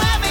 Everyone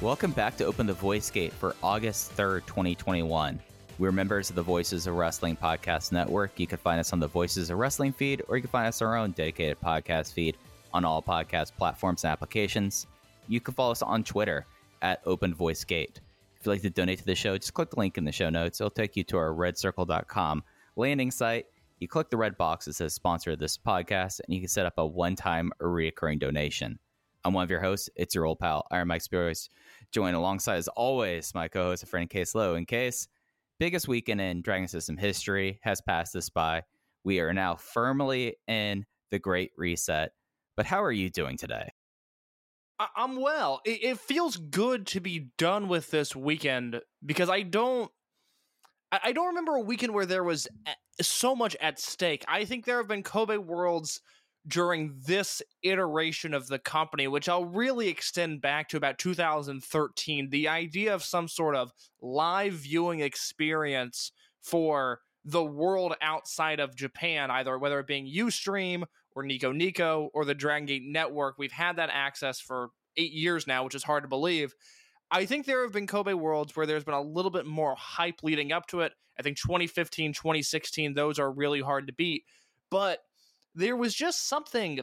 Welcome back to Open the Voice Gate for August 3rd, 2021. We're members of the Voices of Wrestling Podcast Network. You can find us on the Voices of Wrestling feed, or you can find us on our own dedicated podcast feed on all podcast platforms and applications. You can follow us on Twitter at Open Voice Gate. If you'd like to donate to the show, just click the link in the show notes. It'll take you to our redcircle.com landing site. You click the red box that says sponsor this podcast, and you can set up a one time or reoccurring donation. I'm one of your hosts. It's your old pal, Iron Mike Spears, joined alongside, as always, my co host, a friend, Case Lowe. In case, biggest weekend in Dragon System history has passed us by. We are now firmly in the Great Reset. But how are you doing today? I'm well. It, feels good to be done with this weekend because I don't. I don't remember a weekend where there was so much at stake. I think there have been Kobe Worlds during this iteration of the company, which I'll really extend back to about 2013. The idea of some sort of live viewing experience for the world outside of Japan, either whether it being Ustream or Nico Nico or the Dragon Gate Network. We've had that access for eight years now, which is hard to believe. I think there have been Kobe Worlds where there's been a little bit more hype leading up to it. I think 2015, 2016, those are really hard to beat. But there was just something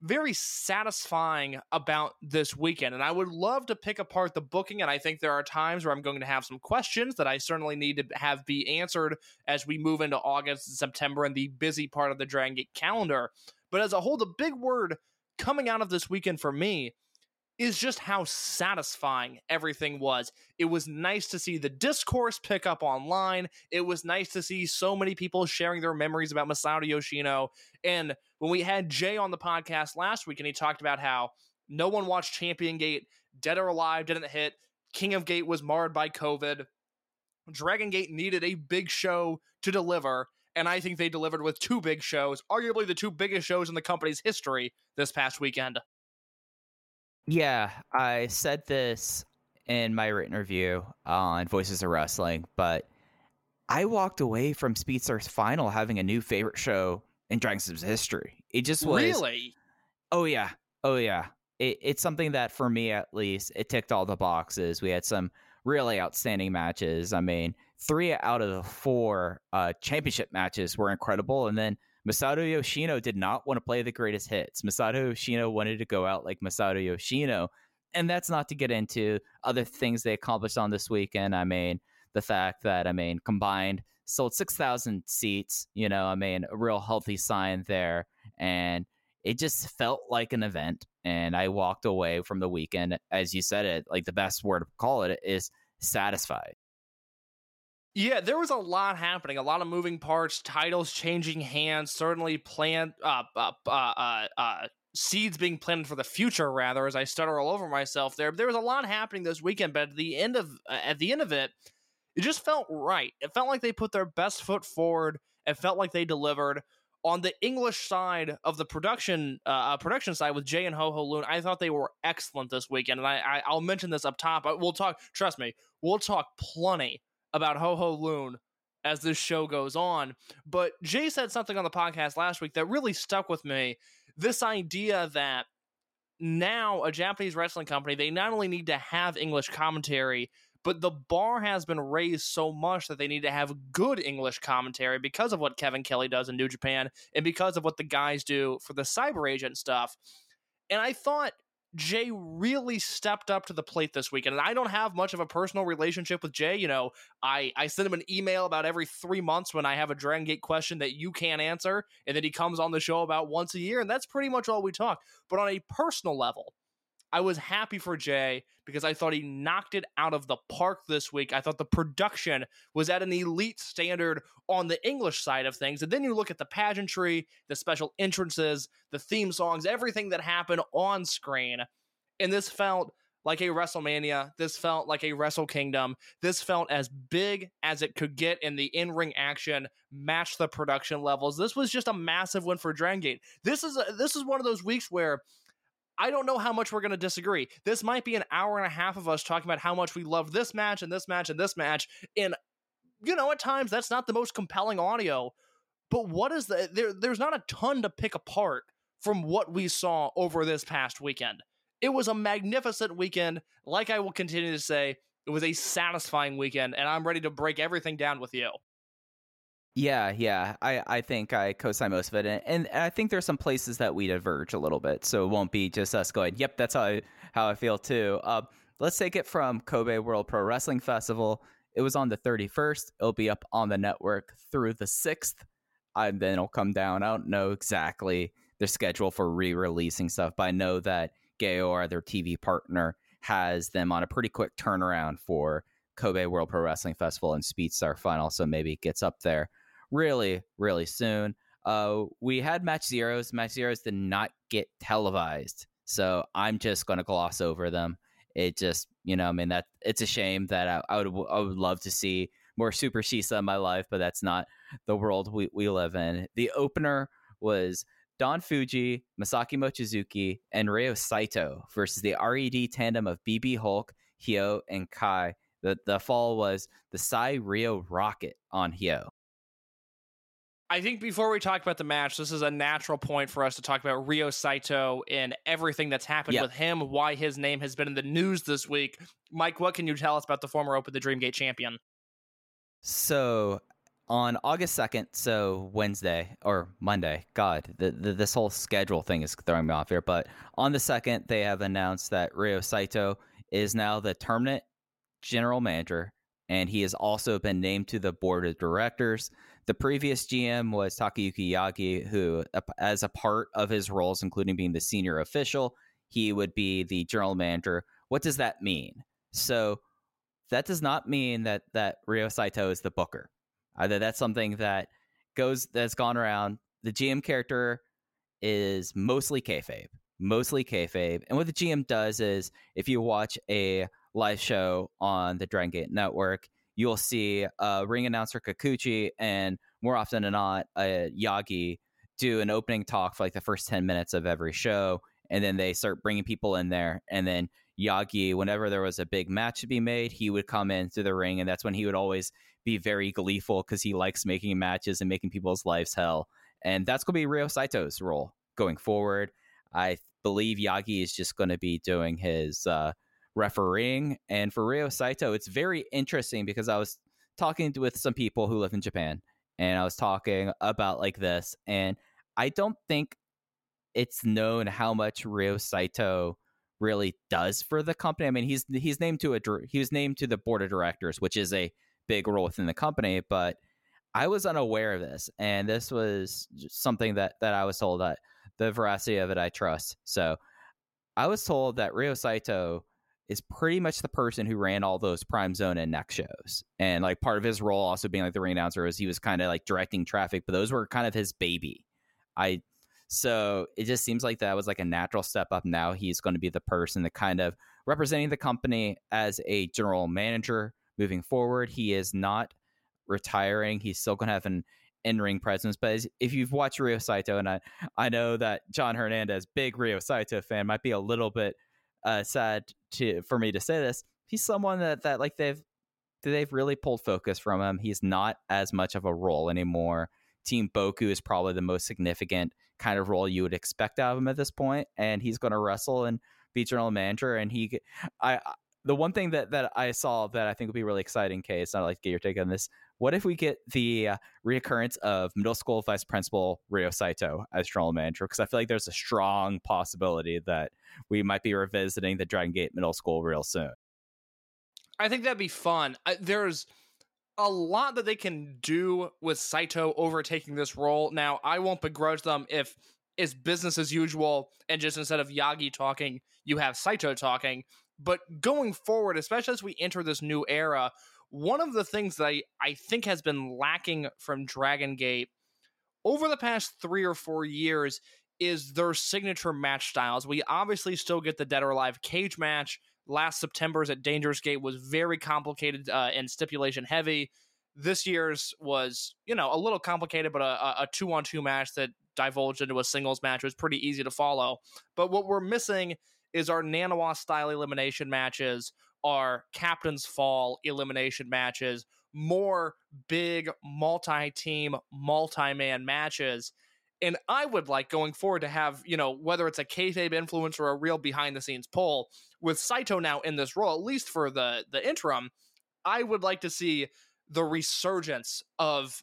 very satisfying about this weekend. And I would love to pick apart the booking. And I think there are times where I'm going to have some questions that I certainly need to have be answered as we move into August and September and the busy part of the Dragon Gate calendar. But as a whole, the big word coming out of this weekend for me is just how satisfying everything was. It was nice to see the discourse pick up online. It was nice to see so many people sharing their memories about Masato Yoshino. And when we had Jay on the podcast last week and he talked about how no one watched Champion Gate, Dead or Alive didn't hit, King of Gate was marred by COVID, Dragon Gate needed a big show to deliver. And I think they delivered with two big shows, arguably the two biggest shows in the company's history this past weekend. Yeah, I said this in my written review on Voices of Wrestling, but I walked away from Speedstar's final having a new favorite show in Dragon history. It just was Really? Oh yeah, oh yeah. It, it's something that for me at least it ticked all the boxes. We had some really outstanding matches. I mean, three out of the four uh, championship matches were incredible, and then Masato Yoshino did not want to play the greatest hits. Masato Yoshino wanted to go out like Masato Yoshino, and that's not to get into other things they accomplished on this weekend. I mean, the fact that I mean combined sold six thousand seats. You know, I mean, a real healthy sign there, and it just felt like an event. And I walked away from the weekend, as you said it, like the best word to call it is satisfied. Yeah, there was a lot happening, a lot of moving parts, titles changing hands, certainly plant uh, uh, uh, uh, uh, seeds being planted for the future. Rather, as I stutter all over myself, there there was a lot happening this weekend, but at the end of uh, at the end of it, it just felt right. It felt like they put their best foot forward. It felt like they delivered. On the English side of the production uh, production side with Jay and Ho Ho Lun, I thought they were excellent this weekend, and I, I I'll mention this up top. But we'll talk. Trust me, we'll talk plenty about Ho Ho Lun as this show goes on. But Jay said something on the podcast last week that really stuck with me. This idea that now a Japanese wrestling company, they not only need to have English commentary, but the bar has been raised so much that they need to have good English commentary because of what Kevin Kelly does in New Japan and because of what the guys do for the cyber agent stuff. And I thought Jay really stepped up to the plate this weekend. And I don't have much of a personal relationship with Jay. You know, I, I send him an email about every three months when I have a Dragon Gate question that you can't answer. And then he comes on the show about once a year. And that's pretty much all we talk. But on a personal level, I was happy for Jay because I thought he knocked it out of the park this week. I thought the production was at an elite standard on the English side of things. And then you look at the pageantry, the special entrances, the theme songs, everything that happened on screen. And this felt like a WrestleMania. This felt like a Wrestle Kingdom. This felt as big as it could get in the in ring action, matched the production levels. This was just a massive win for Dragon Gate. This is a, this is one of those weeks where I don't know how much we're going to disagree. This might be an hour and a half of us talking about how much we love this match and this match and this match. And, you know, at times that's not the most compelling audio. But what is the. There, there's not a ton to pick apart from what we saw over this past weekend. It was a magnificent weekend. Like I will continue to say, it was a satisfying weekend, and I'm ready to break everything down with you. Yeah, yeah. I, I think I co-sign most of it, and, and I think there's some places that we diverge a little bit, so it won't be just us going, "Yep, that's how I, how I feel too." Uh, let's take it from Kobe World Pro Wrestling Festival. It was on the 31st. It'll be up on the network through the 6th, and then it'll come down. I don't know exactly the schedule for re-releasing stuff, but I know that Gaora, their TV partner, has them on a pretty quick turnaround for Kobe World Pro Wrestling Festival and Speedstar Final, so maybe it gets up there really, really soon. Uh, we had match zeros. Match zeros did not get televised, so I'm just going to gloss over them. It just, you know, I mean that it's a shame that I, I would I would love to see more Super Shisa in my life, but that's not the world we, we live in. The opener was Don Fuji, Masaki Mochizuki, and Ryo Saito versus the RED tandem of BB Hulk, Hyo, and Kai. The the fall was the Sai Rio Rocket on Hyo. I think before we talk about the match, this is a natural point for us to talk about Ryo Saito and everything that's happened Yep. with him, why his name has been in the news this week. Mike, what can you tell us about the former Open the Dreamgate champion? So on August 2nd, so Wednesday or Monday, God, the, the, this whole schedule thing is throwing me off here. But on the 2nd, they have announced that Ryo Saito is now the permanent general manager, and he has also been named to the board of directors. The previous GM was Takayuki Yagi, who, as a part of his roles, including being the senior official, he would be the general manager. What does that mean? So that does not mean that that Ryo Saito is the booker. Either that's something that goes that's gone around. The GM character is mostly kayfabe, mostly kayfabe, and what the GM does is, if you watch a live show on the Dragon Gate Network, you'll see uh, ring announcer Kikuchi and more often than not, uh, Yagi do an opening talk for like the first ten minutes of every show, and then they start bringing people in there, and then Yagi, whenever there was a big match to be made, he would come into the ring, and that's when he would always be very gleeful because he likes making matches and making people's lives hell. And that's going to be Ryo Saito's role going forward. I believe Yagi is just going to be doing his uh, refereeing. And for Ryo Saito, it's very interesting because I was talking with some people who live in Japan, and I was talking about like this, and I don't think it's known how much Ryo Saito really does for the company. I mean, he's he's named to a he was named to the board of directors, which is a big role within the company. But I was unaware of this, and this was something that that I was told that the veracity of it I trust. So I was told that Ryo Saito is pretty much the person who ran all those Prime Zone and Next shows, and like part of his role also being like the ring announcer was he was kind of like directing traffic, but those were kind of his baby. I so it just seems like that was like a natural step up. Now he's going to be the person that kind of representing the company as a general manager moving forward. He is not retiring. He's still going to have an in-ring presence. But if you've watched Ryo Saito, and I, I know that John Hernandez, big Ryo Saito fan, might be a little bit uh, sad to for me to say this. He's someone that that like they've they've really pulled focus from him. He's not as much of a role anymore. Team Boku is probably the most significant kind of role you would expect out of him at this point, and he's going to wrestle and be general manager. And he, I, the one thing that that I saw that I think would be really exciting, case I'd like to get your take on this. What if we get the uh, reoccurrence of middle school vice principal Ryo Saito as general manager? Because I feel like there's a strong possibility that we might be revisiting the Dragon Gate Middle School real soon. I think that'd be fun. I, there's a lot that they can do with Saito overtaking this role. Now, I won't begrudge them if it's business as usual and just instead of Yagi talking, you have Saito talking. But going forward, especially as we enter this new era, one of the things that I, I think has been lacking from Dragon Gate over the past three or four years is their signature match styles. We obviously still get the Dead or Alive cage match. Last September's at Dangerous Gate was very complicated uh, and stipulation heavy. This year's was, you know, a little complicated, but a, a two on two match that divulged into a singles match was pretty easy to follow. But what we're missing is our Nanawa style elimination matches, our Captain's Fall elimination matches, more big multi team, multi man matches. And I would like going forward to have, you know, whether it's a kayfabe influence or a real behind the scenes pull, with Saito now in this role, at least for the the interim, I would like to see the resurgence of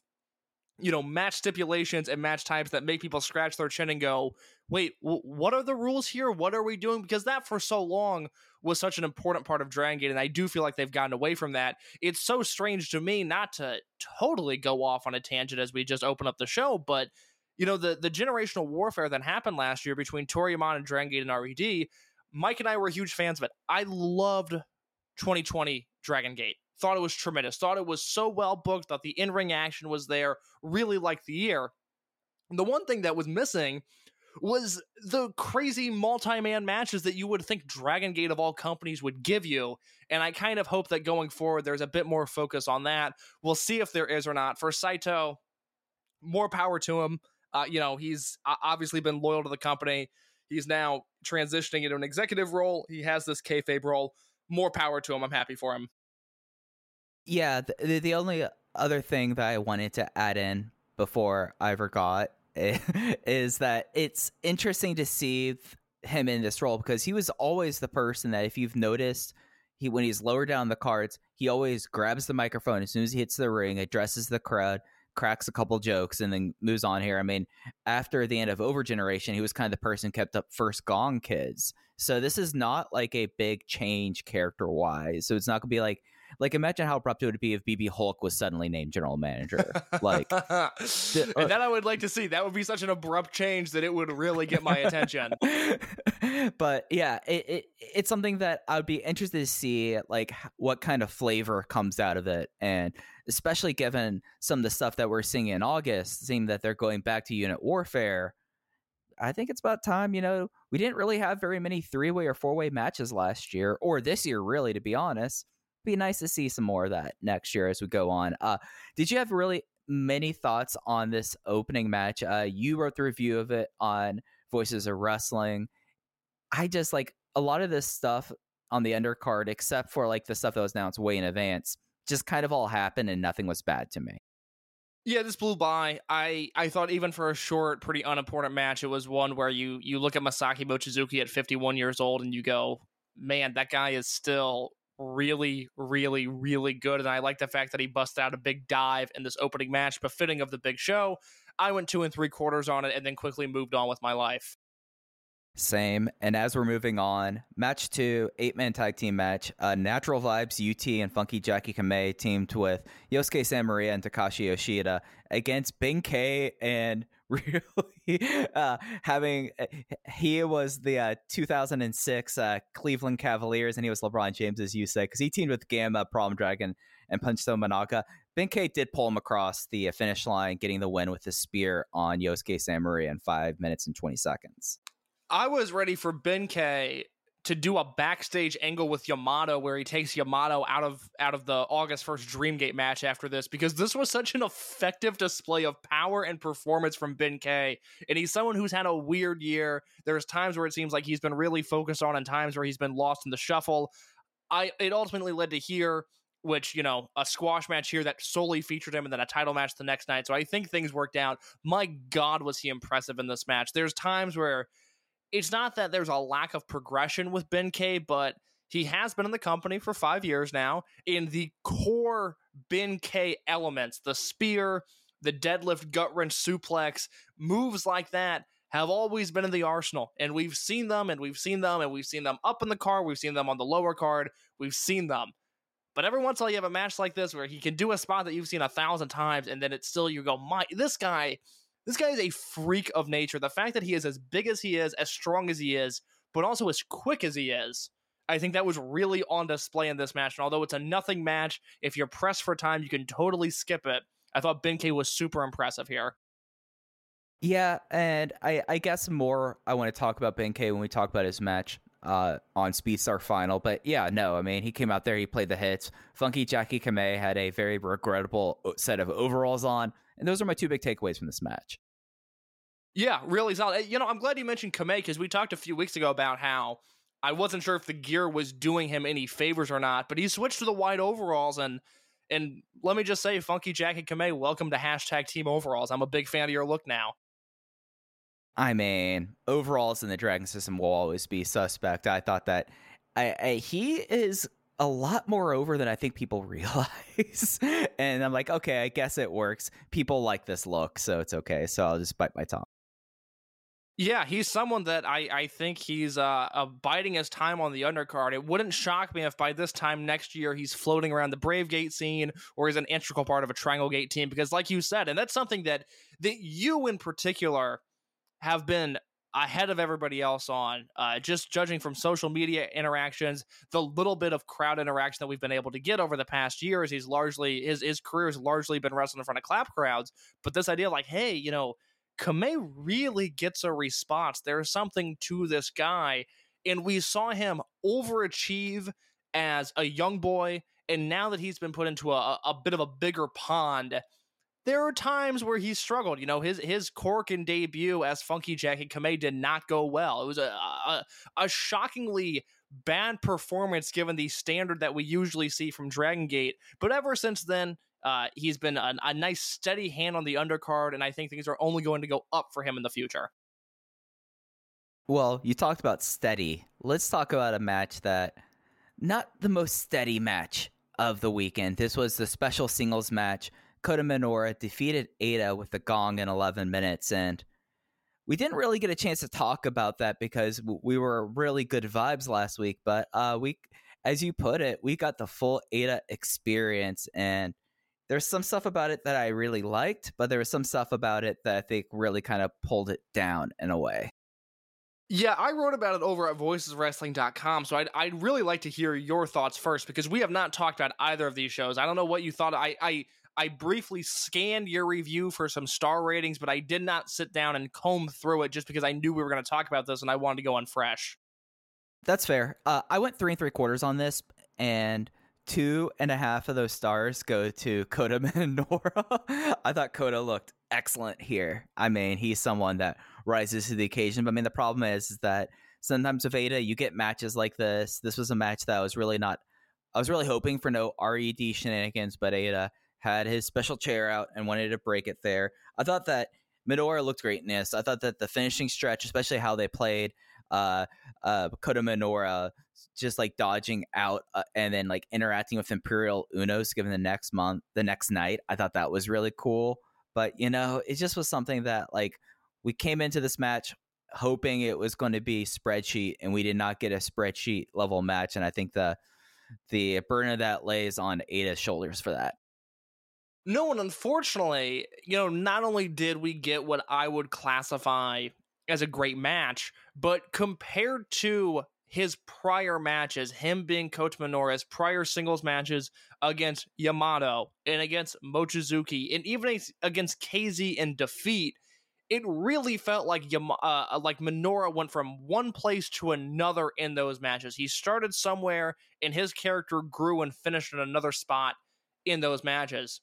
you know match stipulations and match types that make people scratch their chin and go wait w- what are the rules here? What are we doing? Because that for so long was such an important part of dragon gate and i do feel like they've gotten away from that. It's so strange to me not to totally go off on a tangent as we just open up the show but you know the the generational warfare that happened last year between Toryumon and Dragon Gate and RED mike and i were huge fans of it. I loved 2020 dragon gate. Thought it was tremendous. Thought it was so well booked. That the in-ring action was there. Really liked the year. The one thing that was missing was the crazy multi-man matches that you would think Dragon Gate of all companies would give you. And I kind of hope that going forward there's a bit more focus on that. We'll see if there is or not. For Saito, more power to him. Uh, you know, he's obviously been loyal to the company. He's now transitioning into an executive role. He has this kayfabe role. More power to him. I'm happy for him. Yeah, the, the- only other thing that I wanted to add in before I forgot is that it's interesting to see him in this role because he was always the person that if you've noticed he when he's lower down the cards he always grabs the microphone as soon as he hits the ring addresses the crowd cracks a couple jokes and then moves on here. I mean after the end of over generation he was kind of the person kept up first gong kids. So this is not like a big change character wise so it's not gonna be like like imagine how abrupt it would be if bb hulk was suddenly named general manager like uh, and that I would like to see. That would be such an abrupt change that it would really get my attention. but yeah, it, it it's something that I would be interested to see, like what kind of flavor comes out of it, and especially given some of the stuff that we're seeing in August, seeing that they're going back to unit warfare. I think it's about time. You know, we didn't really have very many three way or four way matches last year, or this year, really, to be honest. Be nice to see some more of that next year as we go on. Uh, did you have really many thoughts on this opening match? Uh, you wrote the review of it on Voices of Wrestling. I just like a lot of this stuff on the undercard, except for like the stuff that was announced way in advance, just kind of all happened and nothing was bad to me. Yeah, this blew by. I I thought even for a short, pretty unimportant match, it was one where you you look at Masaki Mochizuki at 51 years old and you go, man, that guy is still really, really, really good. And I like the fact that he busted out a big dive in this opening match, befitting of the big show. I went two and three quarters on it and then quickly moved on with my life. Same. And as we're moving on, match two, eight man tag team match. Uh, Natural Vibes, UT, and Funky Jackie Kamei teamed with Yosuke Santa Maria and Takashi Yoshida against Ben K and really uh, having. He was the uh, 2006 uh, Cleveland Cavaliers and he was LeBron James, as you say, because he teamed with Gamma, Problem Dragon, and Punch Tominaga. Ben K did pull him across the uh, finish line, getting the win with a spear on Yosuke Santa Maria in five minutes and 20 seconds. I was ready for Ben K to do a backstage angle with Yamato where he takes Yamato out of out of the August 1st Dreamgate match after this because this was such an effective display of power and performance from Ben K. And he's someone who's had a weird year. There's times where it seems like he's been really focused on and times where he's been lost in the shuffle. I it ultimately led to here which you know a squash match here that solely featured him and then a title match the next night so i think things worked out my god was he impressive in this match there's times where it's not that there's a lack of progression with Ben K, but he has been in the company for five years now. In the core Ben K elements, the spear, the deadlift, gut wrench, suplex, moves like that have always been in the arsenal. And we've seen them and we've seen them and we've seen them up in the card. We've seen them on the lower card. We've seen them. But every once in a while, you have a match like this where he can do a spot that you've seen a thousand times, and then it's still you go, my this guy, this guy is a freak of nature. The fact that he is as big as he is, as strong as he is, but also as quick as he is, I think that was really on display in this match. And although it's a nothing match, if you're pressed for time, you can totally skip it. I thought Ben K was super impressive here. Yeah, and I, I guess more I want to talk about Ben K when we talk about his match uh, on Speedstar Final. But yeah, no, I mean, he came out there, he played the hits. Funky Jackie Kamei had a very regrettable uh, set of overalls on. And those are my two big takeaways from this match. Yeah, really solid. You know, I'm glad you mentioned Kamei because we talked a few weeks ago about how I wasn't sure if the gear was doing him any favors or not, but he switched to the white overalls and and let me just say, Funky Jackie Kamei, welcome to hashtag Team Overalls. I'm a big fan of your look now. I mean, overalls in the Dragon system will always be suspect. I thought that I, I, he is a lot more over than I think people realize. and I'm like, okay, I guess it works. People like this look, so it's okay. So I'll just bite my tongue. Yeah, he's someone that I, I think he's uh, biding his time on the undercard. It wouldn't shock me if by this time next year he's floating around the Brave Gate scene or he's an integral part of a Triangle Gate team. Because, like you said, and that's something that that you in particular have been ahead of everybody else on. Uh, just judging from social media interactions, the little bit of crowd interaction that we've been able to get over the past years, he's largely his his career has largely been wrestling in front of clap crowds. But this idea, like, hey, you know Kamei really gets a response. There's something to this guy. And we saw him overachieve as a young boy. And now that he's been put into a, a bit of a bigger pond, there are times where he struggled. You know, his his Korakuen debut as Funky Jackie Kamei did not go well. It was a, a, a shockingly bad performance given the standard that we usually see from Dragon Gate. But ever since then, uh, he's been a nice steady hand on the undercard, and I think things are only going to go up for him in the future. Well, you talked about steady. Let's talk about a match that not the most steady match of the weekend. This was the special singles match. Kota Minoura defeated Eita with the gong in 11 minutes, and we didn't really get a chance to talk about that because we were really good vibes last week. But uh, we, as you put it, we got the full Eita experience, and there's some stuff about it that I really liked, but there was some stuff about it that I think really kind of pulled it down in a way. Yeah, I wrote about it over at voiceswrestling.com, so I'd, I'd really like to hear your thoughts first because we have not talked about either of these shows. I don't know what you thought. I, I, I briefly scanned your review for some star ratings, but I did not sit down and comb through it just because I knew we were going to talk about this and I wanted to go on fresh. That's fair. Uh, I went three and three quarters on this, and two and a half of those stars go to Kota Minoura. I thought Kota looked excellent here. I mean, he's someone that rises to the occasion. But I mean, the problem is, is that sometimes with Eita, you get matches like this. This was a match that I was really not. I was really hoping for no red shenanigans, but Eita had his special chair out and wanted to break it there. I thought that Minoura looked great in this. I thought that the finishing stretch, especially how they played uh, uh, Kota Minoura just like dodging out uh, and then like interacting with Imperial Unos given the next month, the next night. I thought that was really cool. But, you know, it just was something that like we came into this match hoping it was going to be spreadsheet and we did not get a spreadsheet level match. And I think the, the burden of that lays on Eita's shoulders for that. No, and unfortunately, you know, not only did we get what I would classify as a great match, but compared to his prior matches, him being Kota Minoura's prior singles matches against Yamato and against Mochizuki, and even against KZ in defeat, it really felt like Yama- uh, like Minoura went from one place to another in those matches. He started somewhere, and his character grew and finished in another spot in those matches.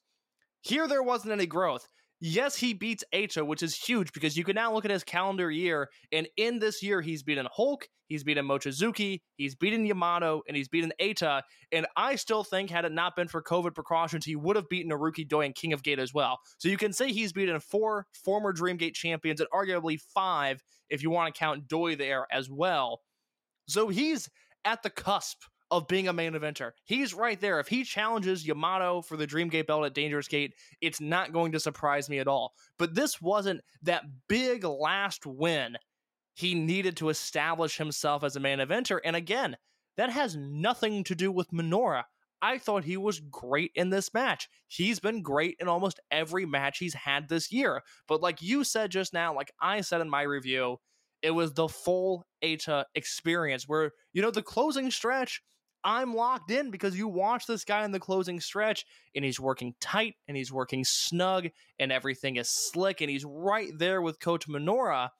Here, there wasn't any growth. Yes, he beats Eita, which is huge because you can now look at his calendar year, and in this year, he's beaten Hulk, he's beaten Mochizuki, he's beaten Yamato, and he's beaten Eita. And I still think, had it not been for COVID precautions, he would have beaten Naruki Doi and King of Gate as well. So you can say he's beaten four former Dreamgate champions and arguably five if you want to count Doi there as well. So he's at the cusp of being a main eventer. He's right there. If he challenges Yamato for the Dreamgate belt at Dangerous Gate, it's not going to surprise me at all. But this wasn't that big last win he needed to establish himself as a main eventer. And again, that has nothing to do with Minoura. I thought he was great in this match. He's been great in almost every match he's had this year. But like you said just now, like I said in my review, it was the full Eita experience where, you know, the closing stretch, I'm locked in because you watch this guy in the closing stretch and he's working tight and he's working snug and everything is slick and he's right there with Kota Minoura.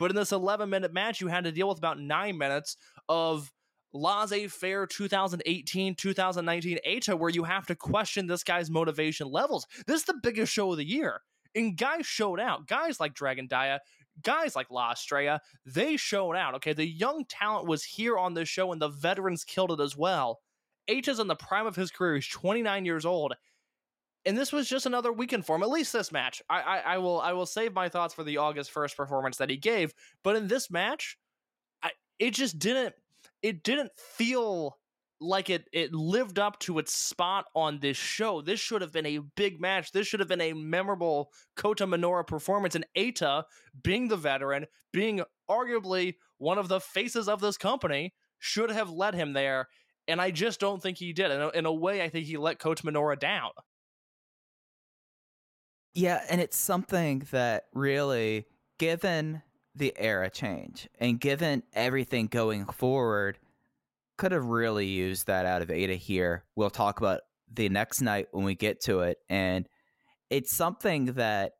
But in this 11 minute match, you had to deal with about nine minutes of laissez faire 2018 2019 Eita, where you have to question this guy's motivation levels. This is the biggest show of the year. And guys showed out. Guys like Dragon Dia, guys like La Estrella, they showed out. Okay, the young talent was here on this show, and the veterans killed it as well. H is in the prime of his career. He's 29 years old. And this was just another weekend for him. At least this match. I, I, I will I will save my thoughts for the August 1st performance that he gave. But in this match, I, it just didn't it didn't feel like it it lived up to its spot on this show. This should have been a big match. This should have been a memorable Kota Minoura performance. And Eita, being the veteran, being arguably one of the faces of this company, should have led him there. And I just don't think he did. In a, in a way, I think he let Kota Minoura down. Yeah, and it's something that really, given the era change and given everything going forward, could have really used that out of Eita here. We'll talk about the next night when we get to it. And it's something that,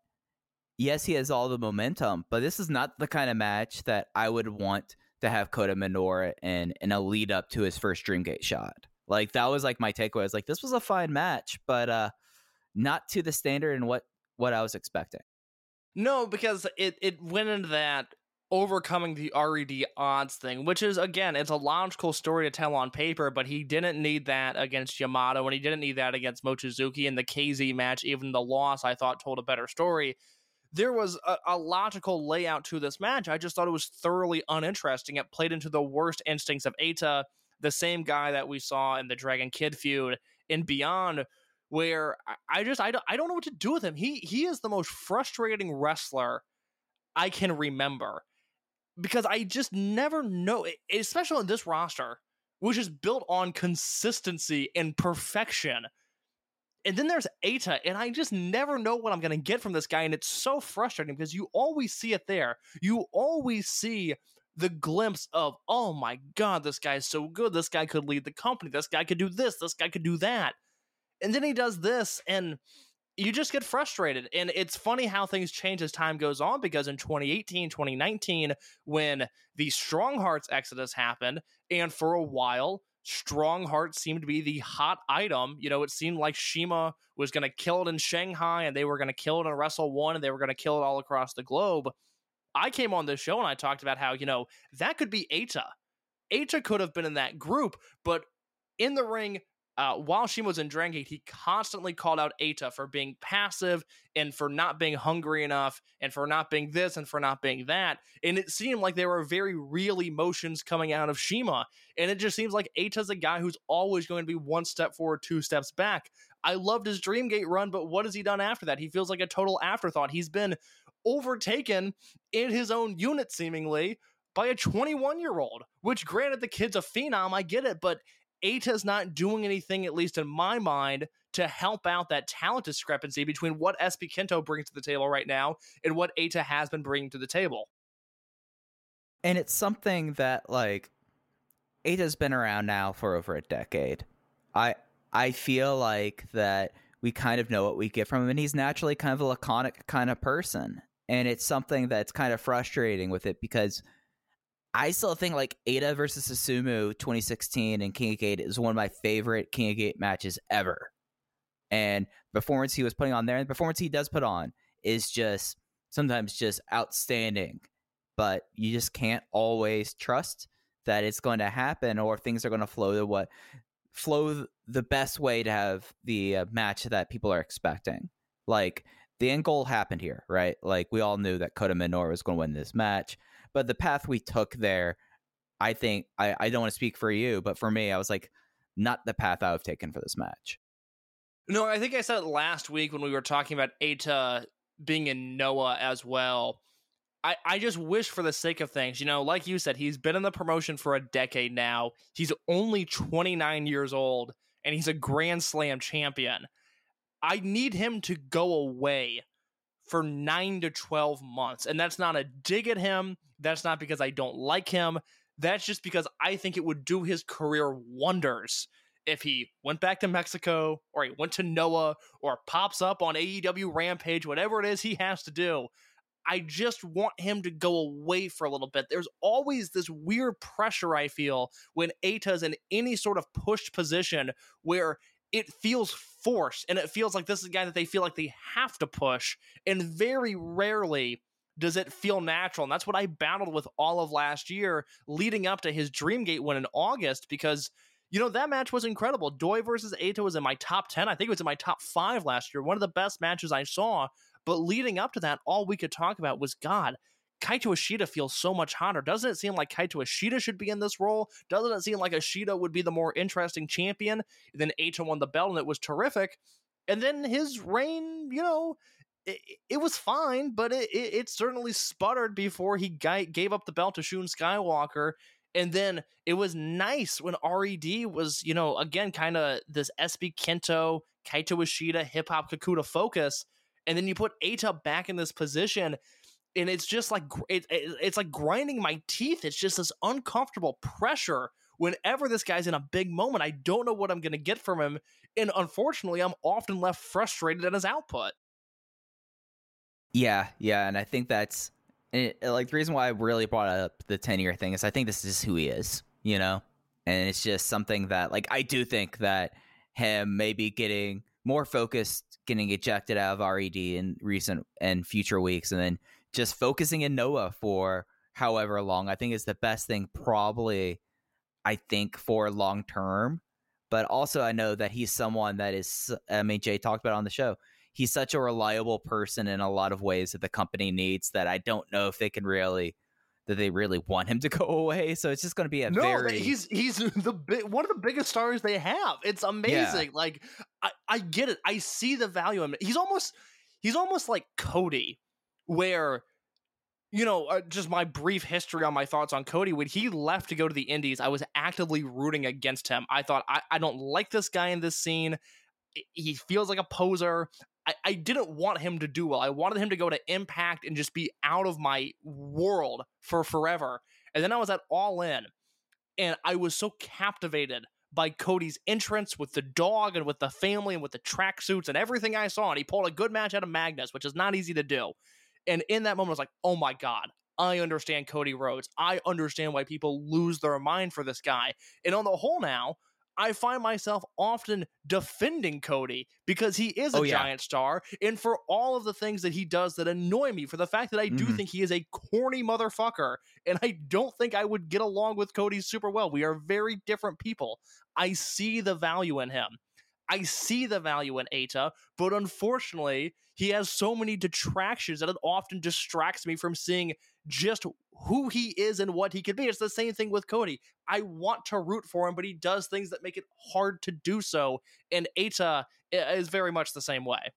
yes, he has all the momentum, but this is not the kind of match that I would want to have Kota Minoura in in a lead up to his first Dreamgate shot. Like that was like my takeaway. I was like, this was a fine match, but uh not to the standard and what what I was expecting. No, because it it went into that overcoming the RED odds thing, which is again, it's a logical story to tell on paper, but he didn't need that against Yamato and he didn't need that against Mochizuki in the KZ match. Even the loss I thought told a better story. There was a, a logical layout to this match. I just thought it was thoroughly uninteresting. It played into the worst instincts of Eita, the same guy that we saw in the Dragon Kid feud and beyond where I just I don't, I don't know what to do with him. He he is the most frustrating wrestler I can remember because I just never know, especially in this roster, which is built on consistency and perfection. And then there's Eita, and I just never know what I'm going to get from this guy. And it's so frustrating because you always see it there. You always see the glimpse of, oh my God, this guy is so good. This guy could lead the company. This guy could do this. This guy could do that. And then he does this, and you just get frustrated. And it's funny how things change as time goes on because in 2018, 2019, when the Strong Hearts exodus happened, and for a while, Strong Hearts seemed to be the hot item. You know, it seemed like CIMA was going to kill it in Shanghai and they were going to kill it in Wrestle One and they were going to kill it all across the globe. I came on this show and I talked about how, you know, that could be Eita. Eita could have been in that group, but in the ring, uh, while CIMA was in Dragon Gate, he constantly called out Eita for being passive and for not being hungry enough and for not being this and for not being that. And it seemed like there were very real emotions coming out of CIMA. And it just seems like Eita's a guy who's always going to be one step forward, two steps back. I loved his Dreamgate run, but what has he done after that? He feels like a total afterthought. He's been overtaken in his own unit, seemingly, by a 21 year old, which granted the kid's a phenom, I get it, but Eita's not doing anything, at least in my mind, to help out that talent discrepancy between what SB Kento brings to the table right now and what Eita has been bringing to the table. And it's something that like Eita's been around now for over a decade. I I feel like that we kind of know what we get from him and he's naturally kind of a laconic kind of person. And it's something that's kind of frustrating with it because I still think like Eita versus Susumu 2016 and King of Gate is one of my favorite King of Gate matches ever. And performance he was putting on there and the performance he does put on is just sometimes just outstanding. But you just can't always trust that it's going to happen or things are going to flow to what flow the best way to have the uh, match that people are expecting. Like the end goal happened here, right? Like we all knew that Kota Minoura was going to win this match but the path we took there I think I, I don't want to speak for you, but for me, I was like, not the path I have taken for this match. No, I think I said it last week when we were talking about Eita being in Noah as well. I, I just wish for the sake of things, you know, like you said, he's been in the promotion for a decade now. He's only 29 years old and he's a Grand Slam champion. I need him to go away for nine to 12 months. And that's not a dig at him. That's not because I don't like him. That's just because I think it would do his career wonders if he went back to Mexico or he went to Noah or pops up on AEW Rampage, whatever it is he has to do. I just want him to go away for a little bit. There's always this weird pressure I feel when Eita's in any sort of pushed position where it feels forced and it feels like this is a guy that they feel like they have to push. And very rarely does it feel natural. And that's what I battled with all of last year leading up to his Dreamgate win in August because you know, that match was incredible. Doi versus Eita was in my top 10. I think it was in my top five last year. One of the best matches I saw. But leading up to that, all we could talk about was God, Kaito Ishida feels so much hotter. Doesn't it seem like Kaito Ishida should be in this role? Doesn't it seem like Ishida would be the more interesting champion? Then Eita won the belt and it was terrific. And then his reign, you know, it, it was fine, but it, it, it certainly sputtered before he gave up the belt to Shun Skywalker. And then it was nice when RED was, you know, again, kind of this SB Kento, Kaito Ishida, hip hop Kakuta focus. And then you put Eita back in this position. And it's just like it, it's like grinding my teeth. It's just this uncomfortable pressure whenever this guy's in a big moment. I don't know what I'm going to get from him, and unfortunately, I'm often left frustrated at his output. Yeah, yeah, and I think that's it, like the reason why I really brought up the 10 year thing is I think this is who he is, you know? And it's just something that, like, I do think that him maybe getting more focused, getting ejected out of RED in recent and future weeks, and then just focusing in Noah for however long, I think is the best thing, probably, I think, for long term. But also, I know that he's someone that is, I mean, Jay talked about on the show he's such a reliable person in a lot of ways that the company needs that I don't know if they can really that they really want him to go away. So it's just going to be a no, very he's he's the big, one of the biggest stars they have. It's amazing. Yeah. Like I, I get it. I see the value in him. He's almost he's almost like Cody, where you know, uh, just my brief history on my thoughts on Cody. When he left to go to the Indies, I was actively rooting against him. I thought I, I don't like this guy in this scene. He feels like a poser. I, I didn't want him to do well. I wanted him to go to Impact and just be out of my world for forever. And then I was at All In, and I was so captivated by Cody's entrance with the dog and with the family and with the tracksuits and everything I saw. And he pulled a good match out of Magnus, which is not easy to do. And in that moment, I was like, oh my God, I understand Cody Rhodes. I understand why people lose their mind for this guy. And on the whole, now, I find myself often defending Cody because he is a oh, yeah. giant star and for all of the things that he does that annoy me, for the fact that I do mm-hmm. think he is a corny motherfucker and I don't think I would get along with Cody super well. We are very different people. I see the value in him. I see the value in Eita, but unfortunately, he has so many detractions that it often distracts me from seeing just who he is and what he could be. It's the same thing with Cody. I want to root for him, but he does things that make it hard to do so. And Eita is very much the same way.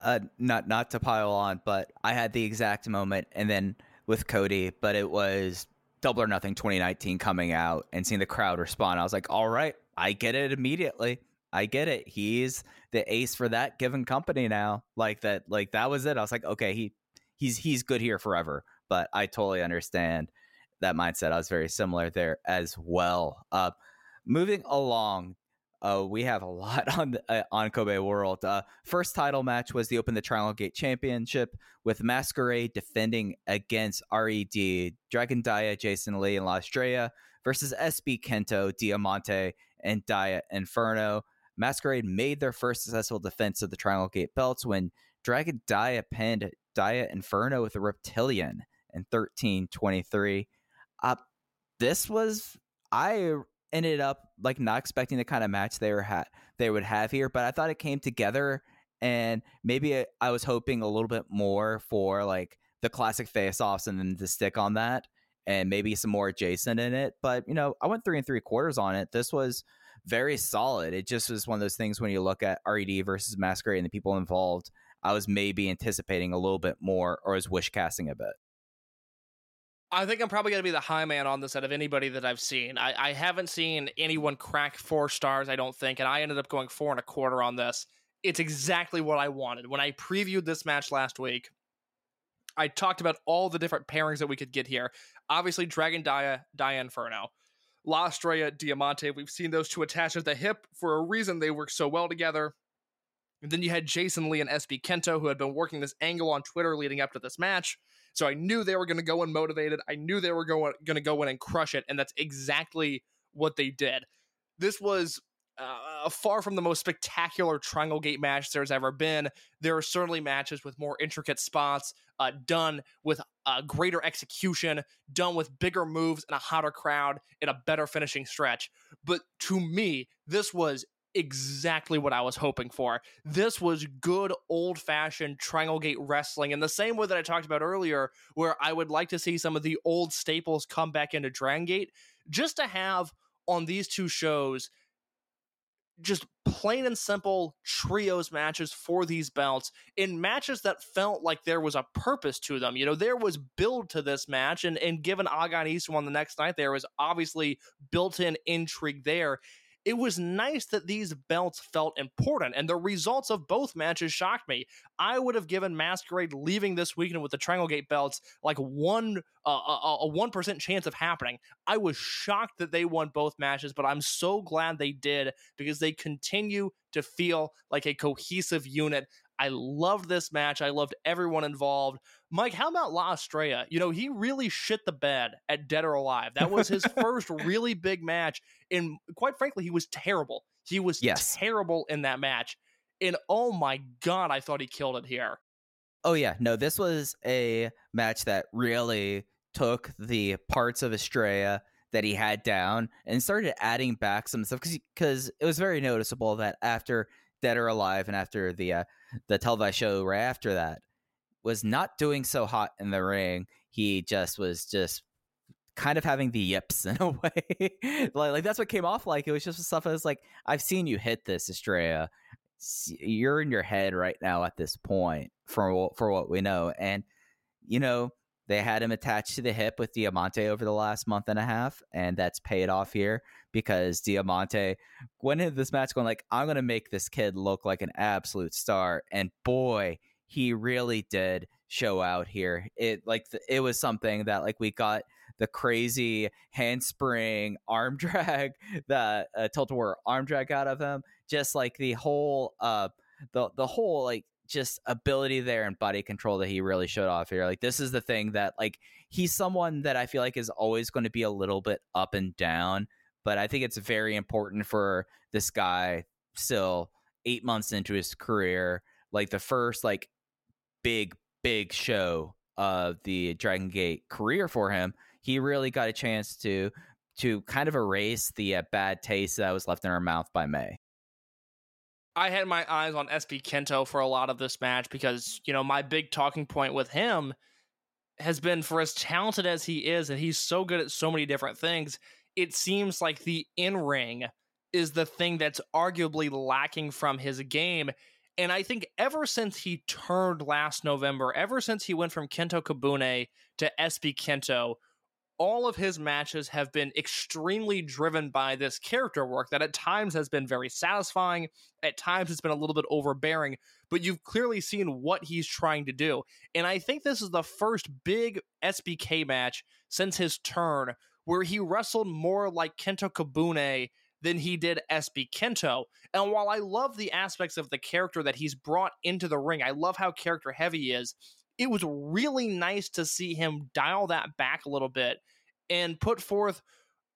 Uh, not not to pile on, but I had the exact moment, and then with Cody, but it was Double or Nothing 2019 coming out and seeing the crowd respond. I was like, all right, I get it immediately. I get it. He's the ace for that given company now. Like that, like that was it. I was like, okay, he he's he's good here forever. But I totally understand that mindset. I was very similar there as well. Uh, moving along, uh, we have a lot on the, uh, on Kobe World. Uh, first title match was the Open the Triangle Gate Championship with Masquerade defending against RED, Dragon Dia, Jason Lee, and La Estrella versus SB Kento, Diamante, and Dia Inferno. Masquerade made their first successful defense of the Triangle Gate belts when Dragon Dia pinned Dia Inferno with a Reptilian in 1323. Uh, this was, I ended up like not expecting the kind of match they were ha- they would have here, but I thought it came together and maybe I was hoping a little bit more for like the classic face offs and then to stick on that. and maybe some more Jason in it. But you know, I went three and three quarters on it. This was very solid. It just was one of those things when you look at RED versus Masquerade and the people involved. I was maybe anticipating a little bit more, or was wish casting a bit. I think I'm probably going to be the high man on this out of anybody that I've seen. I, I haven't seen anyone crack four stars, I don't think, and I ended up going four and a quarter on this. It's exactly what I wanted. When I previewed this match last week, I talked about all the different pairings that we could get here. Obviously, Dragon Dia, Dia Inferno. La Estrella, Diamante. We've seen those two attached at the hip for a reason they work so well together. And then you had Jason Lee and SB Kento, who had been working this angle on Twitter leading up to this match. So I knew they were going to go in motivated. I knew they were going to go in and crush it, and that's exactly what they did. This was uh, far from the most spectacular Triangle Gate match there's ever been. There are certainly matches with more intricate spots, uh, done with uh, greater execution, done with bigger moves and a hotter crowd and a better finishing stretch. But to me, this was exactly what I was hoping for. This was good old fashioned Triangle Gate wrestling in the same way that I talked about earlier, where I would like to see some of the old staples come back into Dragon Gate, just to have on these two shows just plain and simple trios matches for these belts in matches that felt like there was a purpose to them. You know, there was build to this match, and, and given and Issa on the next night, there was obviously built in intrigue there. It was nice that these belts felt important, and the results of both matches shocked me. I would have given Masquerade leaving this weekend with the Triangle Gate belts like one uh, a one percent chance of happening. I was shocked that they won both matches, but I'm so glad they did because they continue to feel like a cohesive unit. I loved this match. I loved everyone involved. Mike, how about La Estrella? You know, he really shit the bed at Dead or Alive. That was his first really big match. And quite frankly, he was terrible. He was Yes. terrible in that match. And oh my God, I thought he killed it here. Oh yeah, no, this was a match that really took the parts of Estrella that he had down and started adding back some stuff because it was very noticeable that after Dead or Alive and after the uh, the televised show right after that was not doing so hot in the ring. He just was just kind of having the yips in a way. like, like that's what came off like. It was just stuff that was like, I've seen you hit this, Estrella. You're in your head right now at this point for for what we know, and you know they had him attached to the hip with Diamante over the last month and a half, and that's paid off here because Diamante went into this match going like, I'm gonna make this kid look like an absolute star, and boy, he really did show out here. It like th- it was something that like we got the crazy handspring arm drag that uh, Tilt-a-Whirl arm drag out of him, just like the whole uh the the whole like just ability there and body control that he really showed off here. Like this is the thing that like he's someone that I feel like is always going to be a little bit up and down, but I think it's very important for this guy still 8 months into his career, like the first like big big show of the Dragon Gate career for him, he really got a chance to to kind of erase the uh, bad taste that was left in our mouth by May. I had my eyes on SB Kento for a lot of this match because, you know, my big talking point with him has been for as talented as he is, and he's so good at so many different things, it seems like the in ring is the thing that's arguably lacking from his game. And I think ever since he turned last November, ever since he went from Kento Kabune to SB Kento, all of his matches have been extremely driven by this character work that at times has been very satisfying, at times it's been a little bit overbearing, but you've clearly seen what he's trying to do. And I think this is the first big SBK match since his turn where he wrestled more like Kento Kabune than he did SB Kento. And while I love the aspects of the character that he's brought into the ring, I love how character heavy he is. It was really nice to see him dial that back a little bit and put forth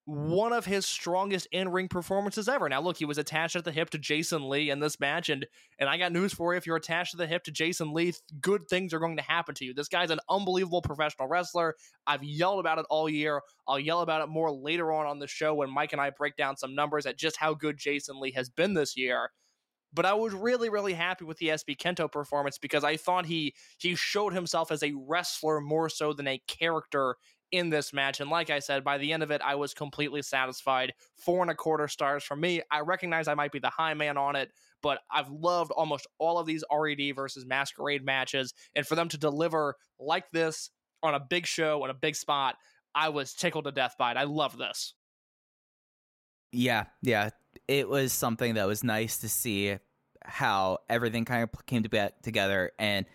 one of his strongest in-ring performances ever. Now, look, he was attached at the hip to Jason Lee in this match, and and I got news for you: if you're attached to the hip to Jason Lee, good things are going to happen to you. This guy's an unbelievable professional wrestler. I've yelled about it all year. I'll yell about it more later on on the show when Mike and I break down some numbers at just how good Jason Lee has been this year. But I was really, really happy with the SB Kento performance because I thought he he showed himself as a wrestler more so than a character in this match. And like I said, by the end of it, I was completely satisfied. Four and a quarter stars from me. I recognize I might be the high man on it, but I've loved almost all of these RED versus Masquerade matches. And for them to deliver like this on a big show, on a big spot, I was tickled to death by it. I love this. Yeah, yeah. It was something that was nice to see how everything kind of came to be together. And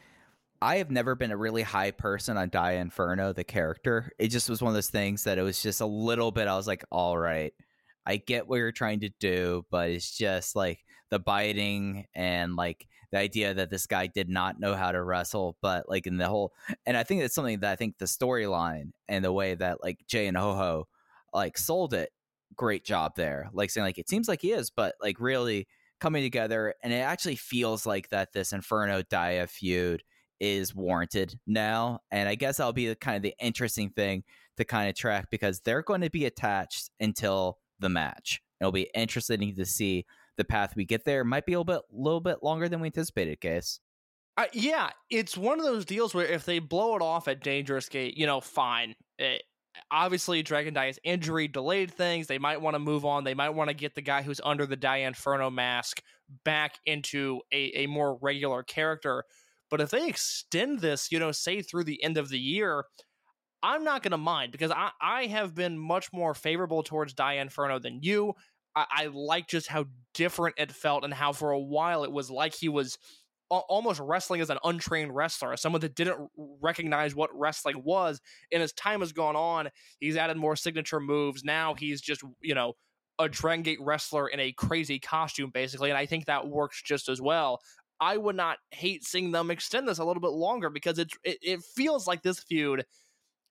I have never been a really high person on Dia Inferno, the character. It just was one of those things that it was just a little bit, I was like, all right, I get what you're trying to do, but it's just like the biting and like the idea that this guy did not know how to wrestle, but like in the whole, and I think that's something that I think the storyline and the way that like Jay and Ho Ho like sold it great job there. Like saying like it seems like he is, but like really coming together and it actually feels like that this Inferno Dia feud is warranted now. And I guess that'll be the kind of the interesting thing to kind of track because they're going to be attached until the match. It'll be interesting to see the path we get there. Might be a little bit little bit longer than we anticipated, case. Uh, yeah, it's one of those deals where if they blow it off at Dangerous Gate, you know, fine. It, obviously, Dragon Dia's injury delayed things. They might want to move on. They might want to get the guy who's under the Dia Inferno mask back into a, a more regular character. But if they extend this, you know, say through the end of the year, I'm not going to mind because I, I have been much more favorable towards Dia Inferno than you. I, I like just how different it felt and how for a while it was like he was almost wrestling as an untrained wrestler, as someone that didn't recognize what wrestling was. And as time has gone on, he's added more signature moves. Now he's just, you know, a Dragon Gate wrestler in a crazy costume, basically. And I think that works just as well. I would not hate seeing them extend this a little bit longer because it, it, it feels like this feud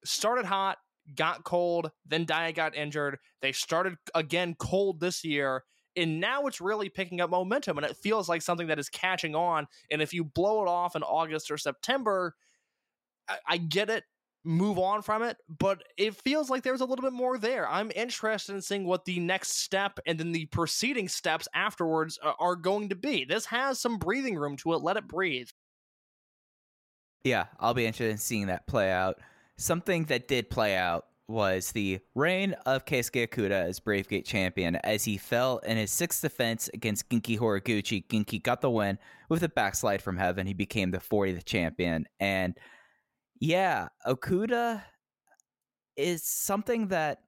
started hot, got cold, then Dia got injured. They started again cold this year and now it's really picking up momentum and it feels like something that is catching on and if you blow it off in august or september I, I, get it move on from it but it feels like there's a little bit more there i'm interested in seeing what the next step and then the preceding steps afterwards are, are going to be this has some breathing room to it let it breathe yeah i'll be interested in seeing that play out something that did play out was the reign of Keisuke Okuda as Brave Gate champion as he fell in his sixth defense against Genki Horiguchi. Genki got the win with a backslide from heaven. He became the 40th champion. And yeah, Okuda is something that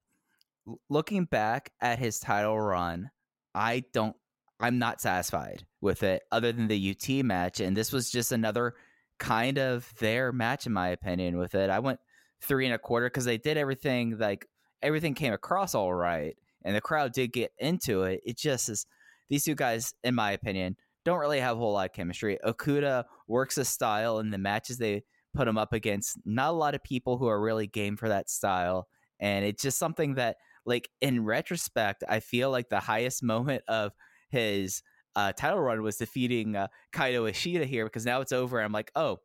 looking back at his title run, I don't I'm not satisfied with it other than the UT match and this was just another kind of their match in my opinion with it. I went three and a quarter because they did everything like everything came across all right and the crowd did get into it. It just is these two guys, in my opinion, don't really have a whole lot of chemistry. Okuda works a style in the matches they put him up against. Not a lot of people who are really game for that style. And it's just something that, like, in retrospect, I feel like the highest moment of his uh, title run was defeating uh, Kaito Ishida here because now it's over. I'm like, oh,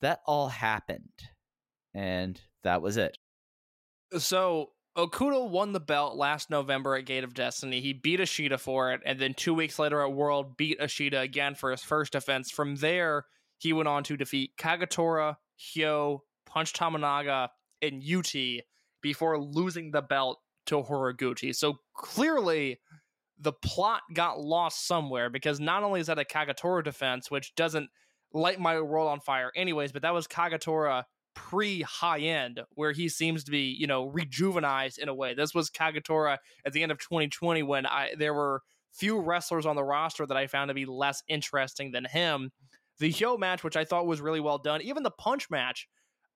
that all happened and that was it. So Okuda won the belt last November at Gate of Destiny. He beat Ishida for it, and then two weeks later at World, beat Ishida again for his first defense. From there, he went on to defeat Kagatora, Hyo, Punch Tominaga, and UT before losing the belt to Horiguchi. So clearly, the plot got lost somewhere because not only is that a Kagatora defense, which doesn't light my world on fire anyways, but that was Kagatora pre high end where he seems to be, you know, rejuvenized in a way. This was Kagatora at the end of 2020 when I there were few wrestlers on the roster that I found to be less interesting than him. The Hyo match, which I thought was really well done, even the punch match,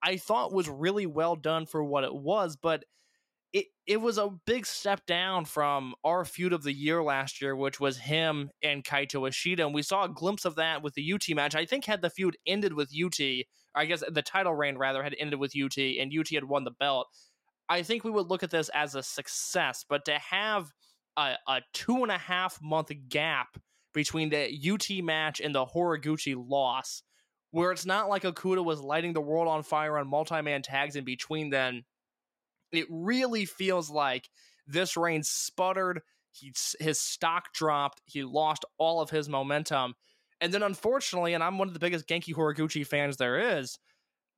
I thought was really well done for what it was, but it it was a big step down from our feud of the year last year, which was him and Kaito Ishida, and we saw a glimpse of that with the UT match. I think had the feud ended with UT, I guess the title reign rather had ended with UT, and UT had won the belt. I think we would look at this as a success, but to have a, a two and a half month gap between the UT match and the Horiguchi loss, where it's not like Okuda was lighting the world on fire on multi man tags in between then it really feels like this reign sputtered. He, his stock dropped. He lost all of his momentum. And then, unfortunately, and I'm one of the biggest Genki Horiguchi fans there is,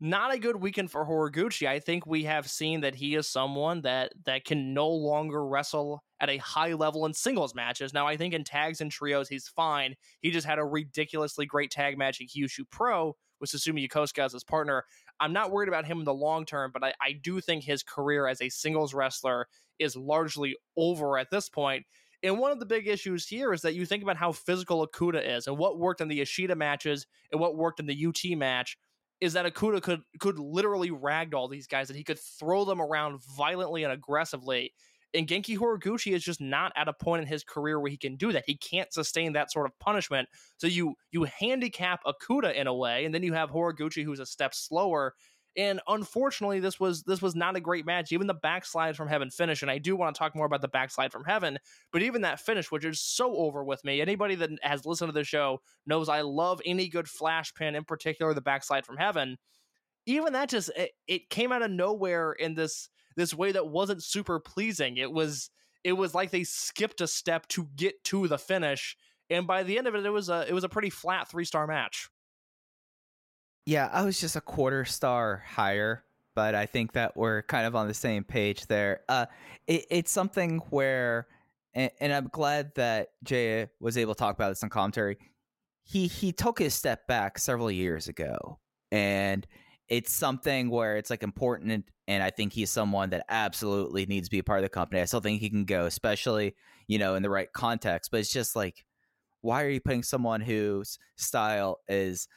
not a good weekend for Horiguchi. I think we have seen that he is someone that that can no longer wrestle at a high level in singles matches. Now, I think in tags and trios he's fine. He just had a ridiculously great tag match in Kyushu Pro with Susumu Yokosuka as his partner. I'm not worried about him in the long term, but I, I do think his career as a singles wrestler is largely over at this point. And one of the big issues here is that you think about how physical Okuda is and what worked in the Ishida matches and what worked in the UT match is that Okuda could could literally ragdoll these guys, that he could throw them around violently and aggressively. And Genki Horiguchi is just not at a point in his career where he can do that. He can't sustain that sort of punishment. So you you handicap Okuda in a way, and then you have Horiguchi who's a step slower. And unfortunately, this was this was not a great match. Even the backslide from heaven finish, and I do want to talk more about the backslide from heaven, but even that finish, which is so over with me. Anybody that has listened to the show knows I love any good flash pin, in particular the backslide from heaven. Even that just it, it came out of nowhere in this this way that wasn't super pleasing. It was it was like they skipped a step to get to the finish, and by the end of it, it was a it was a pretty flat three star match. Yeah, I was just a quarter star higher, but I think that we're kind of on the same page there. Uh, it, it's something where, and, and I'm glad that Jay was able to talk about this on commentary. He he took his step back several years ago, and it's something where it's like important, and I think he's someone that absolutely needs to be a part of the company. I still think he can go, especially you know in the right context. But it's just like, why are you putting someone whose style is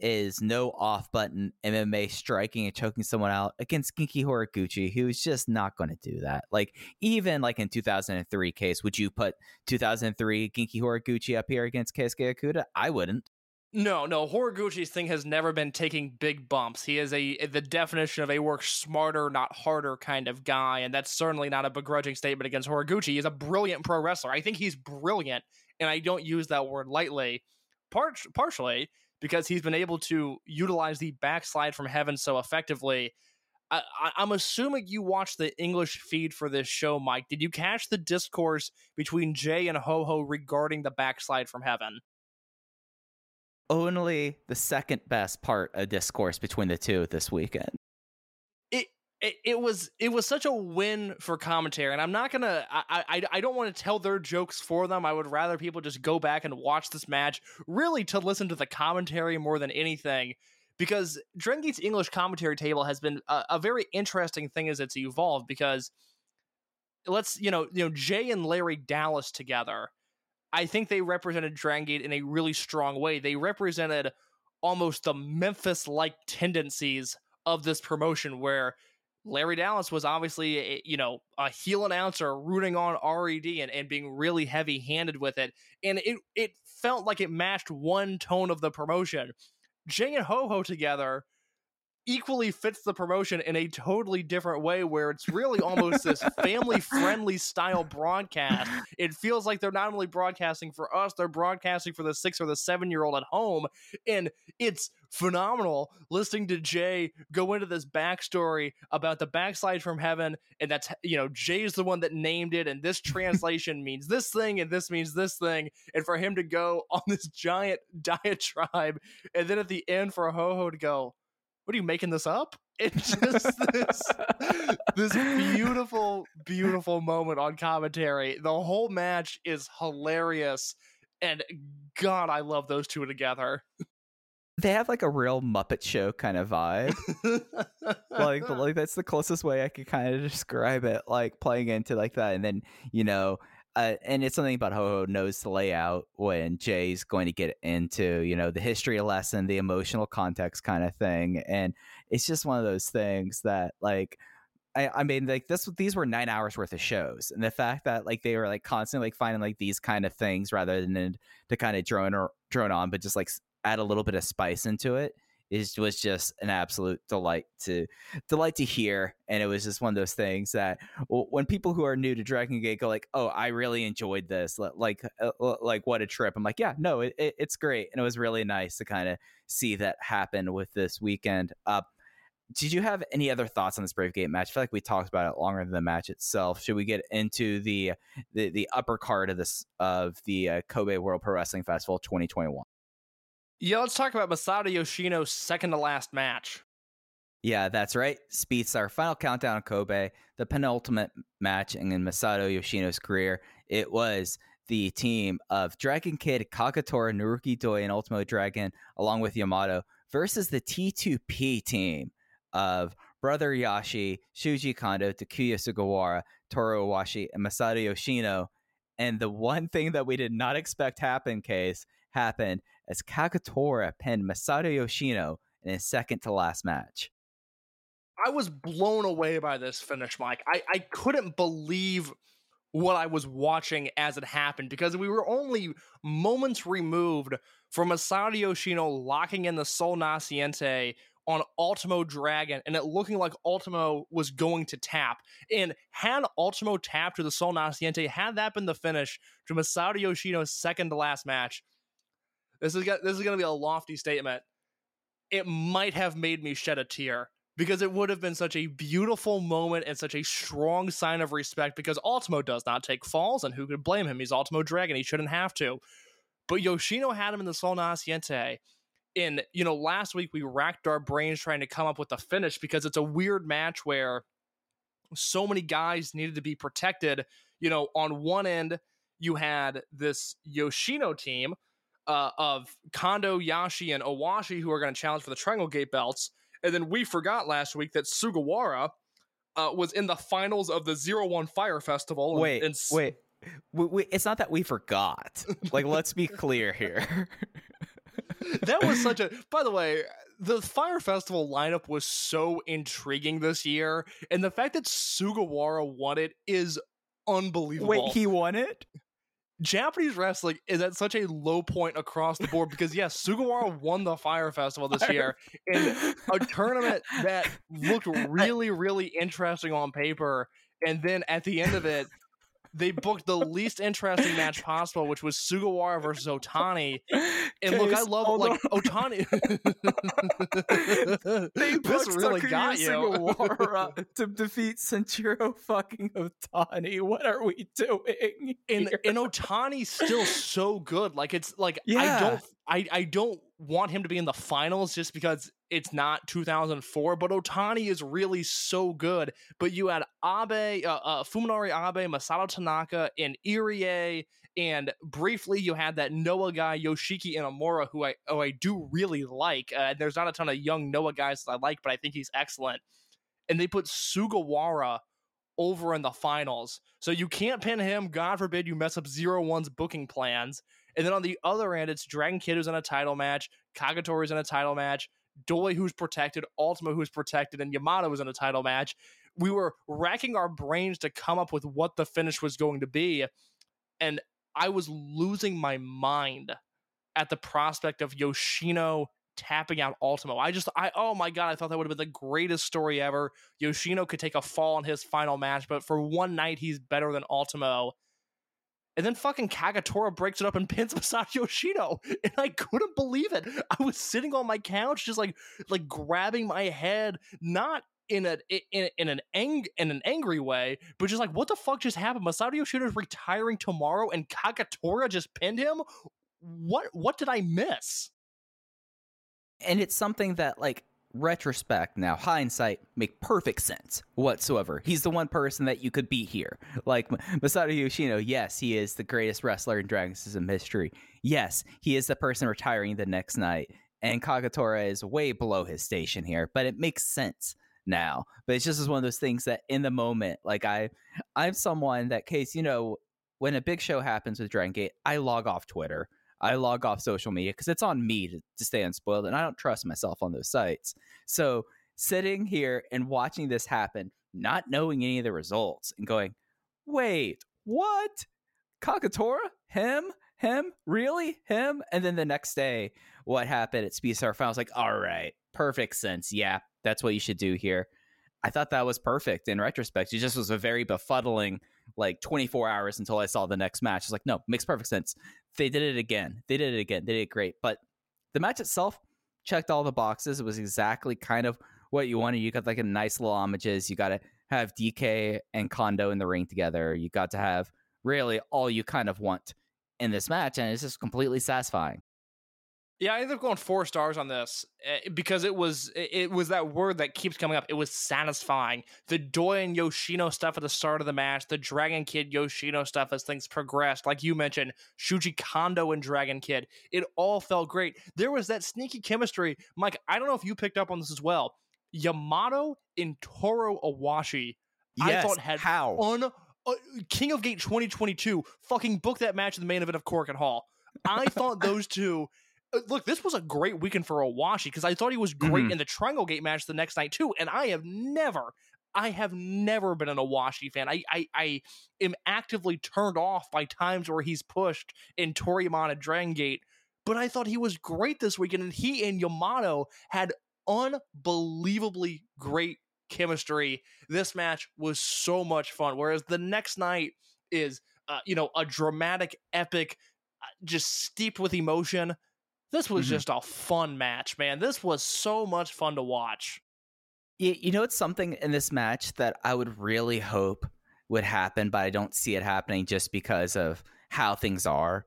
is no off button MMA striking and choking someone out against Genki Horiguchi, who's just not going to do that. Like even like in 2003 case, would you put 2003 Genki Horiguchi up here against Keisuke Okuda? I wouldn't. No, no, Horiguchi's thing has never been taking big bumps. He is a the definition of a work smarter, not harder kind of guy, and that's certainly not a begrudging statement against Horiguchi. He's a brilliant pro wrestler. I think he's brilliant, and I don't use that word lightly. Part partially because he's been able to utilize the backslide from heaven so effectively. I, am assuming you watched the English feed for this show, Mike. Did you catch the discourse between Jay and Ho Ho regarding the backslide from heaven? Only the second best part of discourse between the two this weekend it, was it was such a win for commentary and i'm not gonna i i, I don't want to tell their jokes for them. I would rather people just go back and watch this match really to listen to the commentary more than anything because Dragon Gate's English commentary table has been a, a very interesting thing as it's evolved because let's you know you know Jay and Larry Dallas together I think they represented Dragon Gate in a really strong way. They represented almost the Memphis like tendencies of this promotion where Larry Dallas was obviously, you know, a heel announcer rooting on RED and, and being really heavy handed with it. And it, it felt like it matched one tone of the promotion. Jay and Ho Ho together equally fits the promotion in a totally different way where it's really almost this family friendly style broadcast. It feels like they're not only broadcasting for us, they're broadcasting for the six or the seven year old at home. And it's phenomenal listening to Jay go into this backstory about the backslide from heaven. And that's, you know, Jay's the one that named it. And this translation means this thing and this means this thing. And for him to go on this giant diatribe. And then at the end for Ho Ho to go, what are you making this up? It's just this, this beautiful, beautiful moment on commentary. The whole match is hilarious, and God, I love those two together. They have like a real Muppet Show kind of vibe. like, like that's the closest way I could kind of describe it. Like playing into like that, and then you know, uh, and it's something about Ho Ho knows the layout when Jay's going to get into, you know, the history lesson, the emotional context kind of thing. And it's just one of those things that, like, I, I mean, like this, these were nine hours worth of shows, and the fact that like they were like constantly like finding like these kind of things rather than to kind of drone or drone on, but just like add a little bit of spice into it is was just an absolute delight to delight to hear and it was just one of those things that when people who are new to dragon gate go like oh i really enjoyed this like uh, like what a trip i'm like yeah no it, it, it's great and it was really nice to kind of see that happen with this weekend uh, did you have any other thoughts on this Brave Gate match? I feel like we talked about it longer than the match itself. Should we get into the the, the upper card of this of the uh, Kobe World Pro Wrestling Festival 2021? Yeah, let's talk about Masato Yoshino's second to last match. Yeah, that's right. Speedstar's final countdown on Kobe, the penultimate match in Masato Yoshino's career. It was the team of Dragon Kid, Kagatora, Naruki Doi, and Ultimo Dragon, along with Yamato, versus the T2P team of Brother Yashi, Shuji Kondo, Takuya Sugawara, Toru Owashi, and Masato Yoshino. And the one thing that we did not expect happen, case happened as Kagatora pinned Masato Yoshino in his second to last match. I was blown away by this finish, Mike. I, I couldn't believe what I was watching as it happened because we were only moments removed from Masato Yoshino locking in the Sol Naciente on Ultimo Dragon and it looking like Ultimo was going to tap. And had Ultimo tapped to the Sol Naciente, had that been the finish to Masato Yoshino's second to last match, this is, this is going to be a lofty statement. It might have made me shed a tear because it would have been such a beautiful moment and such a strong sign of respect because Ultimo does not take falls, and who could blame him? He's Ultimo Dragon. He shouldn't have to. But Yoshino had him in the Sol Naciente. And, you know, last week we racked our brains trying to come up with a finish because it's a weird match where so many guys needed to be protected. You know, on one end, you had this Yoshino team uh, of Kondo, Yashi, and Owashi who are going to challenge for the Triangle Gate belts. And then we forgot last week that Sugawara uh, was in the finals of the Zero One Fire Festival. and- Wait, and s- wait. We, we, it's not that we forgot. Like, let's be clear here. that was such a. By the way, the Fire Festival lineup was so intriguing this year, and the fact that Sugawara won it is unbelievable. Wait, he won it? Japanese wrestling is at such a low point across the board because yes, Sugawara won the Fire Festival this year in a tournament that looked really, really interesting on paper, and then at the end of it, they booked the least interesting match possible, which was Sugawara versus Otani. And look, I love like Otani. They this booked really Takuya got you. Sugawara to defeat Shinjiro fucking Otani. What are we doing? and here? and Otani's still so good. Like it's like I don't I I don't want him to be in the finals just because it's not 2004. But Otani is really so good. But you had Abe, uh, uh, Fuminori Abe, Masato Tanaka, and Irie. And briefly, you had that Noah guy Yoshiki Inamura, who I oh I do really like. Uh, there's not a ton of young Noah guys that I like, but I think he's excellent. And they put Sugawara over in the finals. So you can't pin him. God forbid you mess up Zero One's booking plans. And then on the other end, it's Dragon Kid who's in a title match, Kagatora's in a title match, Doi who's protected, Ultimo who's protected, and Yamato was in a title match. We were racking our brains to come up with what the finish was going to be. And I was losing my mind at the prospect of Yoshino tapping out Ultimo. I just, I, oh my God, I thought that would have been the greatest story ever. Yoshino could take a fall in his final match, but for one night, he's better than Ultimo. And then fucking Kagatora breaks it up and pins Masato Yoshino, and I couldn't believe it. I was sitting on my couch, just like like grabbing my head, not in a in, in an ang in an angry way, but just like what the fuck just happened? Masato is retiring tomorrow, and Kagatora just pinned him. What what did I miss? and it's something that like retrospect now hindsight make perfect sense whatsoever. He's the one person that you could beat here. Like masato yoshino yes he is the greatest wrestler in dragon system history. Yes he is the person retiring the next night and kagatora is way below his station here but it makes sense now. But it's just one of those things that in the moment like i i'm someone that case you know when a big show happens with dragon gate i log off twitter I log off social media because it's on me to, to stay unspoiled, and I don't trust myself on those sites. So sitting here and watching this happen, not knowing any of the results, and going, "Wait, what? Kagatora? Him? Him? Really? Him?" And then the next day, what happened at Speed Star I was like, "All right, perfect sense. Yeah, that's what you should do here." I thought that was perfect in retrospect. It just was a very befuddling like 24 hours until I saw the next match. It's like, no, makes perfect sense. They did it again. They did it again. They did it great. But the match itself checked all the boxes. It was exactly kind of what you wanted. You got like a nice little homages. You got to have DK and Kondo in the ring together. You got to have really all you kind of want in this match, and it's just completely satisfying. Yeah, I ended up going four stars on this eh, because it was it was that word that keeps coming up. It was satisfying. The Doi and Yoshino stuff at the start of the match, the Dragon Kid Yoshino stuff as things progressed, like you mentioned, Shuji Kondo and Dragon Kid. It all felt great. There was that sneaky chemistry. Mike, I don't know if you picked up on this as well. Yamato and Toru Owashi, I thought had how? un uh, King of Gate 2022 fucking booked that match in the main event of Korakuen Hall. I thought those two. Uh, Look, this was a great weekend for Owashi because I thought he was great Mhm. in the Triangle Gate match the next night too. And I have never, I have never been an Owashi fan. I, I, I am actively turned off by times where he's pushed in Toryumon and Dragon Gate. But I thought he was great this weekend, and he and Yamato had unbelievably great chemistry. This match was so much fun. Whereas the next night is, uh, you know, a dramatic, epic, uh, just steeped with emotion. This was Mhm. just a fun match, man. This was so much fun to watch. You, you know, it's something in this match that I would really hope would happen, but I don't see it happening just because of how things are.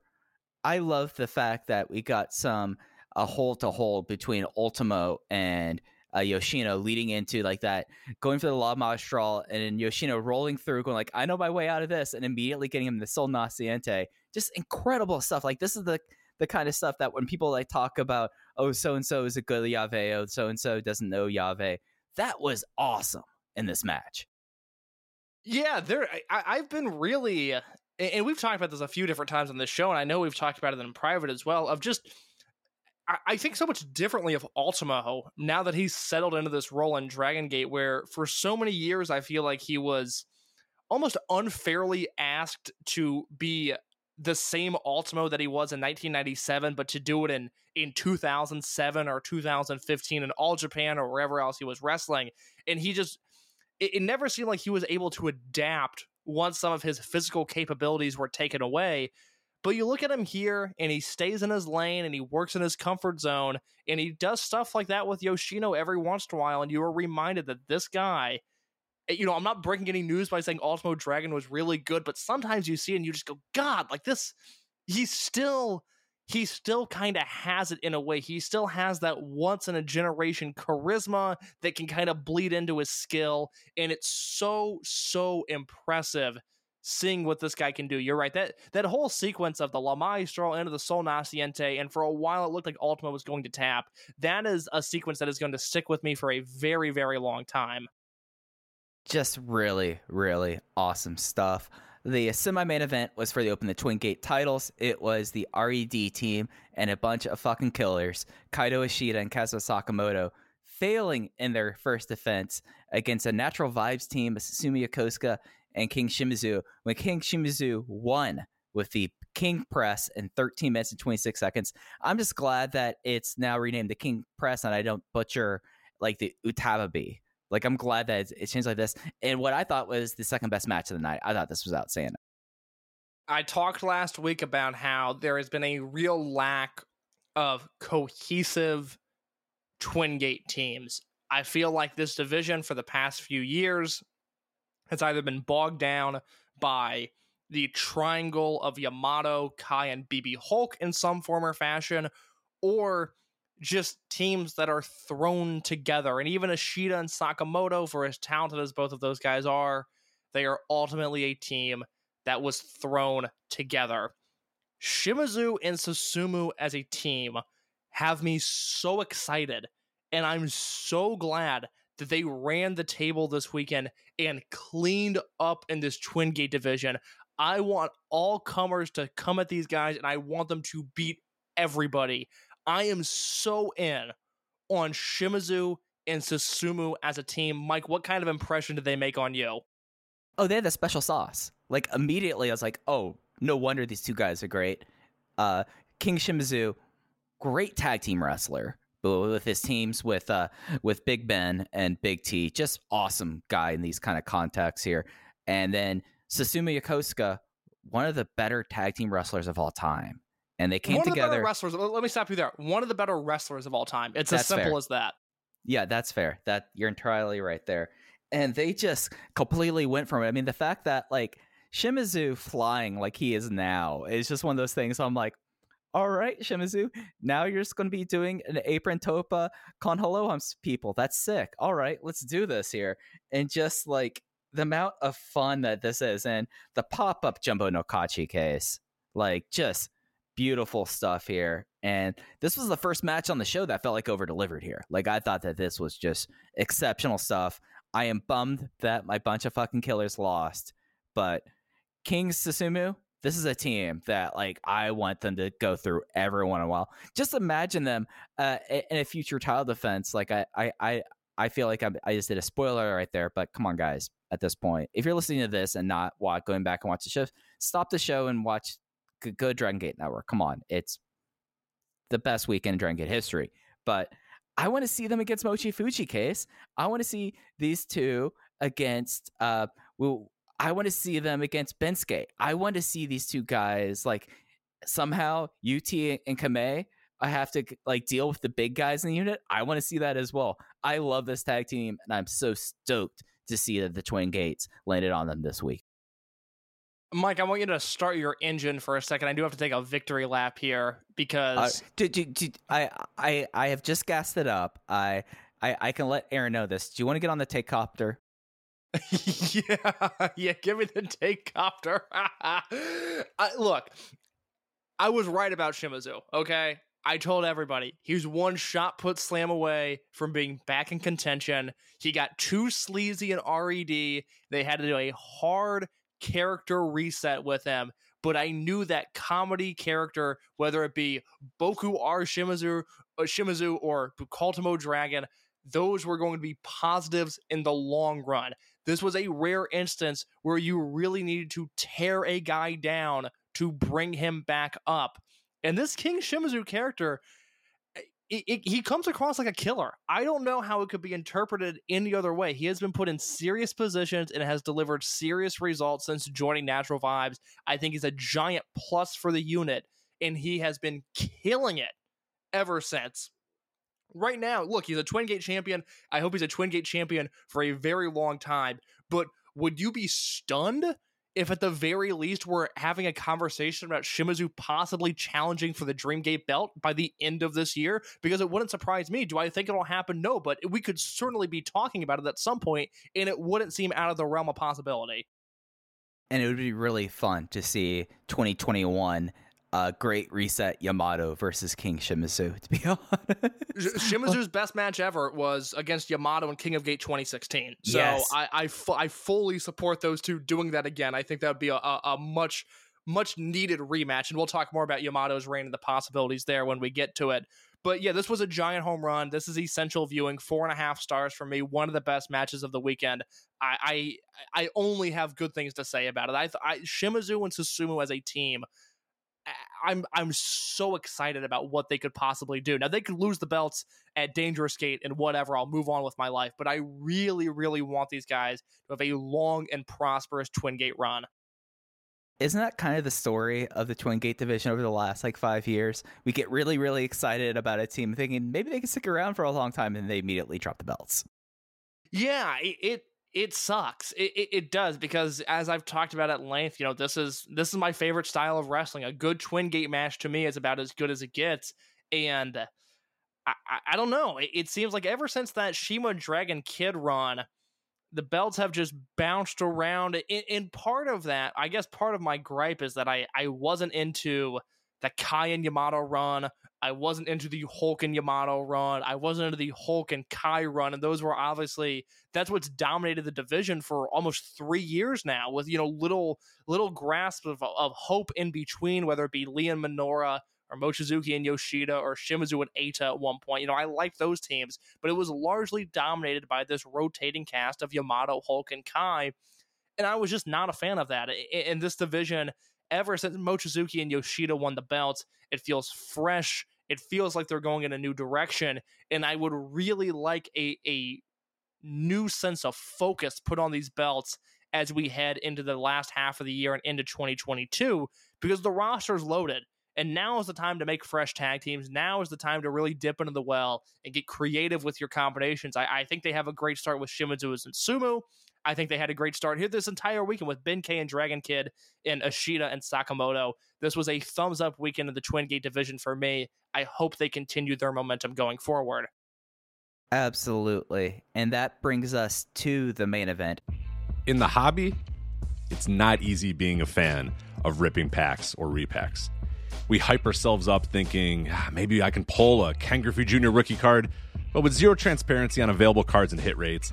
I love the fact that we got some a hole to hold between Ultimo and uh, Yoshino leading into like that, going for the La Magistral and then Yoshino rolling through, going like, I know my way out of this, and immediately getting him the Sol Naciente. Just incredible stuff. Like this is the the kind of stuff that when people like talk about, oh, so and so is a good llave, oh, so and so doesn't know llave. That was awesome in this match. Yeah, there. I- I've been really, and- and we've talked about this a few different times on this show, and I know we've talked about it in private as well. Of just, I, I think so much differently of Ultimo now that he's settled into this role in Dragon Gate, where for so many years I feel like he was almost unfairly asked to be the same Ultimo that he was in 1997, but to do it in in 2007 or 2015 in All Japan or wherever else he was wrestling, and he just it, it never seemed like he was able to adapt once some of his physical capabilities were taken away. But you look at him here, and he stays in his lane, and he works in his comfort zone, and he does stuff like that with Yoshino every once in a while, and you are reminded that this guy. Eh, You know, I'm not breaking any news by saying Ultimo Dragon was really good, but sometimes you see and you just go, God, like this, he's still he still kind of has it in a way. He still has that once in a generation charisma that can kind of bleed into his skill. And it's so, so impressive seeing what this guy can do. You're right. That that whole sequence of the La Maestro into the Sol Naciente, and for a while it looked like Ultimo was going to tap. That is a sequence that is going to stick with me for a very, very long time. Just really, really awesome stuff. The semi main event was for the Open the Twin Gate titles. It was the RED team and a bunch of fucking killers, Kaito Ishida and Kazma Sakamoto, failing in their first defense against a Natural Vibes team, Susumu Yokosuka and King Shimizu, when King Shimizu won with the King Press in 13 minutes and 26 seconds. I'm just glad that it's now renamed the King Press and I don't butcher like the Utababi. Like I'm glad that it's changed like this. And what I thought was the second best match of the night. I thought this was outstanding. I talked last week about how there has been a real lack of cohesive Twin Gate teams. I feel like this division for the past few years has either been bogged down by the triangle of Yamato, Kai, and BB Hulk in some form or fashion, or just teams that are thrown together. And even Ishida and Sakamoto, for as talented as both of those guys are, they are ultimately a team that was thrown together. Shimizu and Susumu as a team have me so excited, and I'm so glad that they ran the table this weekend and cleaned up in this Twin Gate division. I want all comers to come at these guys, and I want them to beat everybody. I am so in on Shimizu and Susumu as a team. Mike, what kind of impression did they make on you? Oh, they had the special sauce. Like immediately, I was like, oh, no wonder these two guys are great. Uh, King Shimizu, great tag team wrestler, with his teams with uh with Big Ben and Big T, just awesome guy in these kind of contexts here. And then Susumu Yokosuka, one of the better tag team wrestlers of all time. And they came One of the better wrestlers. Let me stop you there. One of the better wrestlers of all time. It's as simple fair. as that. Yeah, that's fair. That you're entirely right there. And they just completely went from it. I mean, the fact that like Shimizu flying like he is now is just one of those things. So I'm like, all right, Shimizu, now you're just going to be doing an apron tope con hilo humps people. That's sick. All right, let's do this here. And just like the amount of fun that this is, and the pop up Jumbo Nokachi case, like just beautiful stuff here. And this was the first match on the show that felt like over delivered here. Like I thought that this was just exceptional stuff. I am bummed that my bunch of fucking killers lost, but King Susumu, this is a team that like I want them to go through every one in a while. Just imagine them uh, in a future title defense. Like I, I, I, I feel like I'm, I just did a spoiler right there. But come on, guys, at this point, if you're listening to this and not going back and watch the show, stop the show and watch good Dragon Gate Network. Come on, it's the best weekend in Dragon Gate history. But I want to see them against Mochi Fuji case. I want to see these two against uh well, I want to see them against Bensuke. I want to see these two guys like somehow UT and Kamei I have to like deal with the big guys in the unit. I want to see that as well. I love this tag team, and I'm so stoked to see that the Twin Gates landed on them this week. Mike, I want you to start your engine for a second. I do have to take a victory lap here Uh, because do, do, do, I, I, I have just gassed it up. I, I, I can let Aaron know this. Do you want to get on the take copter? yeah, yeah, give me the take copter. I, look, I was right about Shimizu, okay? I told everybody he was one shot put slam away from being back in contention. He got too sleazy in RED. They had to do a hard character reset with him. But I knew that comedy character, whether it be Boku R Shimizu, uh, Shimizu or Bukaltamo Dragon, those were going to be positives in the long run. This was a rare instance where you really needed to tear a guy down to bring him back up. And this King Shimizu character, it, it, he comes across like a killer. I don't know how it could be interpreted any other way. He has been put in serious positions and has delivered serious results since joining Natural Vibes. I think he's a giant plus for the unit, and he has been killing it ever since. Right now, look, he's a Twin Gate champion. I hope he's a Twin Gate champion for a very long time. But would you be stunned if at the very least we're having a conversation about Shimizu possibly challenging for the Dreamgate belt by the end of this year? Because it wouldn't surprise me. Do I think it'll happen? No, but we could certainly be talking about it at some point, and it wouldn't seem out of the realm of possibility. And it would be really fun to see 2021 uh, Great Reset Yamato versus King Shimizu, to be honest. Shimizu's best match ever was against Yamato and King of Gate 2016. So Yes. I I, fu- I fully support those two doing that again. I think that would be a, a, a much much needed rematch, and we'll talk more about Yamato's reign and the possibilities there when we get to it. But yeah, this was a giant home run. This is essential viewing. Four and a half stars for me. One of the best matches of the weekend. I I, I only have good things to say about it. I, I Shimizu and Susumu as a team. I'm I'm so excited about what they could possibly do. Now they could lose the belts at Dangerous Gate and whatever. I'll move on with my life, but I really, really want these guys to have a long and prosperous Twin Gate run. Isn't that kind of the story of the Twin Gate division over the last like five years? We get really, really excited about a team thinking maybe they can stick around for a long time and they immediately drop the belts. Yeah, it it, it sucks. It, it it does because as I've talked about at length, you know, this is this is my favorite style of wrestling. A good Twin Gate match to me is about as good as it gets, and I I, don't know. It, it seems like ever since that Shima Dragon Kid run. The belts have just bounced around. And, in part of that, I guess part of my gripe is that I, I wasn't into the Kai and Yamato run. I wasn't into the Hulk and Yamato run. I wasn't into the Hulk and Kai run. And those were obviously that's what's dominated the division for almost three years now, with you know little little grasp of, of hope in between, whether it be Lee and Minoura or Mochizuki and Yoshida or Shimizu and Eita at one point. You know, I liked those teams, but it was largely dominated by this rotating cast of Yamato, Hulk, and Kai. And I was just not a fan of that. In this division, ever since Mochizuki and Yoshida won the belts, it feels fresh. It feels like they're going in a new direction. And I would really like a, a new sense of focus put on these belts as we head into the last half of the year and into 2022 because the roster is loaded. And now is the time to make fresh tag teams. Now is the time to really dip into the well and get creative with your combinations. I, I think they have a great start with Shimizu and Sumo. I think they had a great start here this entire weekend with Ben K and Dragon Kid and Ishida and Sakamoto. This was a thumbs up weekend in the Twin Gate division for me. I hope they continue their momentum going forward. Absolutely. And that brings us to the main event. In the hobby, it's not easy being a fan of ripping packs or repacks. We hype ourselves up thinking "Ah, maybe I can pull a Ken Griffey Jr. rookie card, but with zero transparency on available cards and hit rates,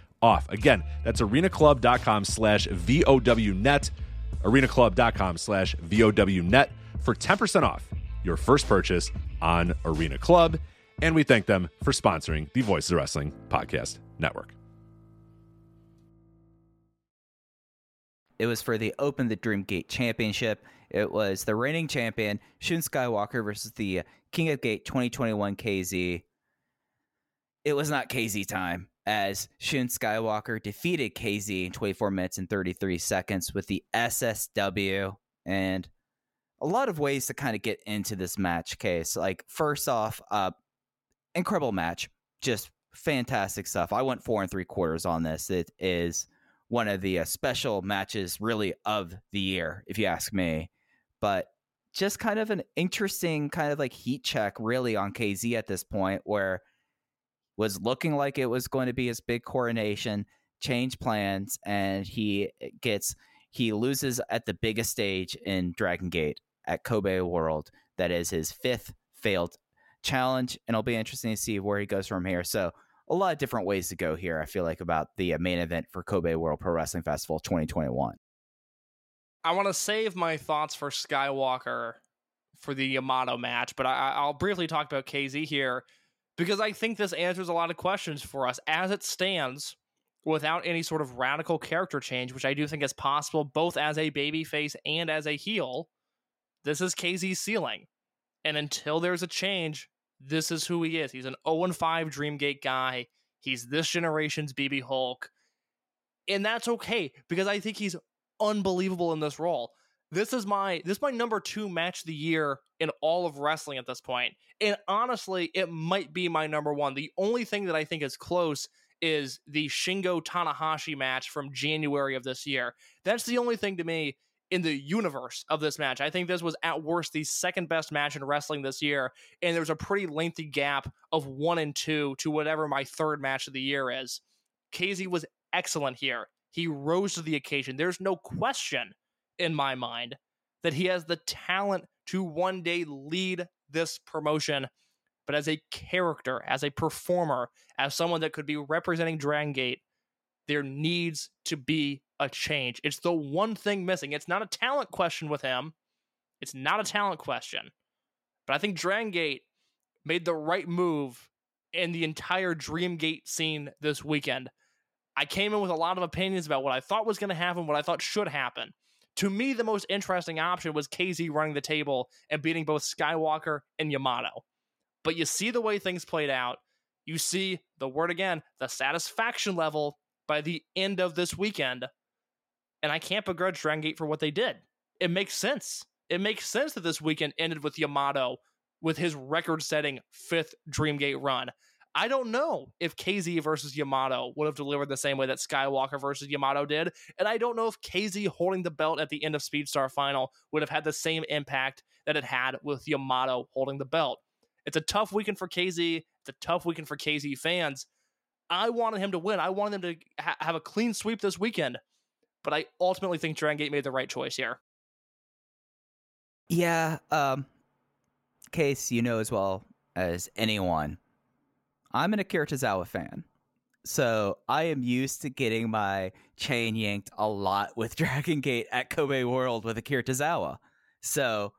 off. Again, that's arenaclub.com slash VOWnet. arenaclub.com slash VOWnet for 10% off your first purchase on Arena Club. And we thank them for sponsoring the Voices of Wrestling Podcast Network. It was for the Open the Dream Gate Championship. It was the reigning champion, Shun Skywalker, versus the King of Gate 2021 KZ. It was not KZ time, as Shun Skywalker defeated KZ in 24 minutes and 33 seconds with the SSW. And a lot of ways to kind of get into this match Case. Like, first off, uh, incredible match. Just fantastic stuff. I went four and three quarters on this. It is one of the uh, special matches, really, of the year, if you ask me. But just kind of an interesting kind of like heat check, really, on KZ at this point, where was looking like it was going to be his big coronation, change plans, and he gets he loses at the biggest stage in Dragon Gate at Kobe World. That is his fifth failed challenge, and it'll be interesting to see where he goes from here. So a lot of different ways to go here. I feel like about the uh, main event for Kobe World Pro Wrestling Festival 2021. I want to save my thoughts for Skywalker for the Yamato match, but I, I'll briefly talk about KZ here because I think this answers a lot of questions for us as it stands without any sort of radical character change, which I do think is possible both as a babyface and as a heel. This is KZ's ceiling. And until there's a change, this is who he is. He's an 0 5 Dreamgate guy. He's this generation's BB Hulk. And that's okay because I think he's unbelievable in this role. This is my this is my number 2 match of the year in all of wrestling at this point. And honestly, it might be my number 1. The only thing that I think is close is the Shingo Tanahashi match from January of this year. That's the only thing to me in the universe of this match. I think this was at worst the second best match in wrestling this year, and there's a pretty lengthy gap of one and two to whatever my third match of the year is. KZ was excellent here. He rose to the occasion. There's no question in my mind that he has the talent to one day lead this promotion. But as a character, as a performer, as someone that could be representing Dragon Gate, there needs to be a change. It's the one thing missing. It's not a talent question with him. It's not a talent question. But I think Dragon Gate made the right move in the entire Dreamgate scene this weekend. I came in with a lot of opinions about what I thought was going to happen, what I thought should happen. To me, the most interesting option was KZ running the table and beating both Skywalker and Yamato. But you see the way things played out. You see the word again, the satisfaction level by the end of this weekend. And I can't begrudge Dragon Gate for what they did. It makes sense. It makes sense that this weekend ended with Yamato with his record setting fifth Dreamgate run. I don't know if KZ versus Yamato would have delivered the same way that Skywalker versus Yamato did. And I don't know if KZ holding the belt at the end of Speedstar Final would have had the same impact that it had with Yamato holding the belt. It's a tough weekend for KZ. It's a tough weekend for KZ fans. I wanted him to win. I wanted them to ha- have a clean sweep this weekend. But I ultimately think Dragon Gate made the right choice here. Yeah, um, Case you know as well as anyone, I'm an Akira Tozawa fan. So I am used to getting my chain yanked a lot with Dragon Gate at Kobe World with Akira Tozawa. So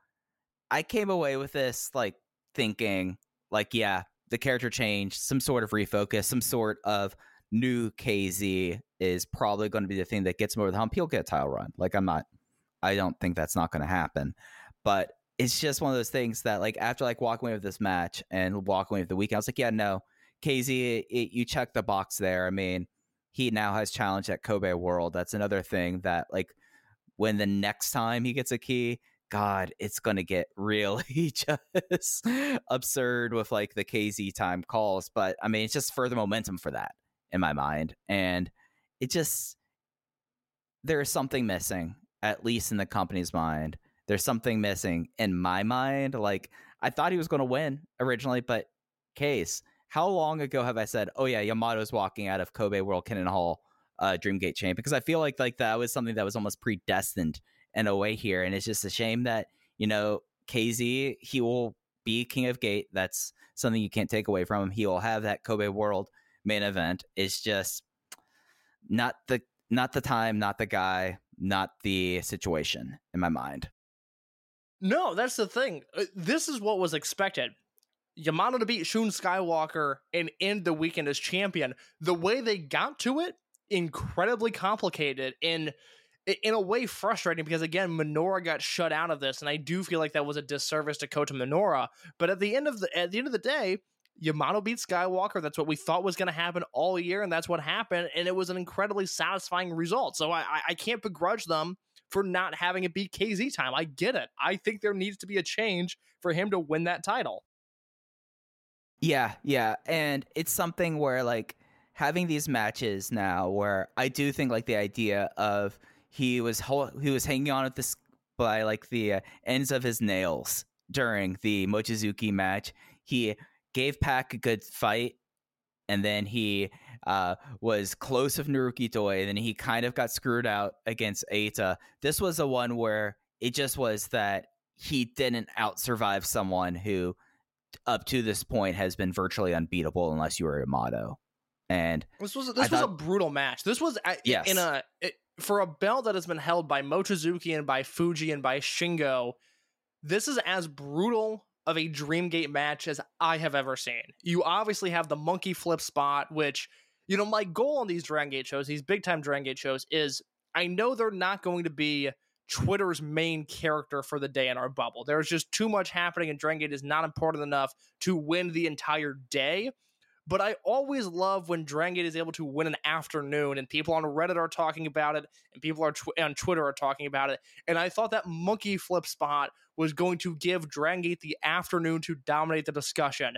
I came away with this like thinking, like, yeah, the character change, some sort of refocus, some sort of new KZ is probably going to be the thing that gets him over the hump. He'll get a title run. Like I'm not, I don't think that's not going to happen. But it's just one of those things that like after like walking away with this match and walking away with the weekend, I was like, yeah, no, KZ, it, you check the box there. I mean, he now has challenged at Kobe World. That's another thing that like when the next time he gets a key, God, it's gonna get really just absurd with like the KZ time calls. But I mean, it's just further momentum for that in my mind, and it just there is something missing, at least in the company's mind. There's something missing in my mind. Like I thought he was going to win originally, but Case how long ago have I said, "Oh yeah, Yamato's walking out of Kobe World Kinen Hall uh, Dreamgate Chain"? Because I feel like like that was something that was almost predestined in a way here, and it's just a shame that you know KZ he will be King of Gate. That's something you can't take away from him. He will have that Kobe World main event. It's just not the not the time, not the guy, not the situation in my mind. No, that's the thing. Uh, This is what was expected. Yamato to beat Shun Skywalker and end the weekend as champion. The way they got to it, incredibly complicated and in a way frustrating because again, Minoura got shut out of this, and I do feel like that was a disservice to Kota Minoura. But at the end of the at the end of the day, Yamato beat Skywalker. That's what we thought was going to happen all year, and that's what happened. And it was an incredibly satisfying result. So I, I, I can't begrudge them for not having it be KZ time. I get it. I think there needs to be a change for him to win that title. Yeah, yeah, and it's something where like having these matches now, where I do think like the idea of he was hol- he was hanging on at this by like the uh, ends of his nails during the Mochizuki match. He gave Pac a good fight, and then he uh, was close of Naruki Doi, and then he kind of got screwed out against Eita. This was the one where it just was that he didn't out survive someone who up to this point has been virtually unbeatable unless you were Yamato. And This was this I was a brutal match. This was a, Yes. in a it, for a belt that has been held by Mochizuki and by Fuji and by Shingo. This is as brutal of a Dreamgate match as I have ever seen. You obviously have the monkey flip spot, which you know my goal on these Dragon Gate shows, these big time Dragon Gate shows, is I know they're not going to be Twitter's main character for the day in our bubble. There's just too much happening, and Dragon Gate is not important enough to win the entire day. But I always love when Dragon Gate is able to win an afternoon, and people on Reddit are talking about it, and people are tw- on Twitter are talking about it. And I thought that monkey flip spot was going to give Dragon Gate the afternoon to dominate the discussion.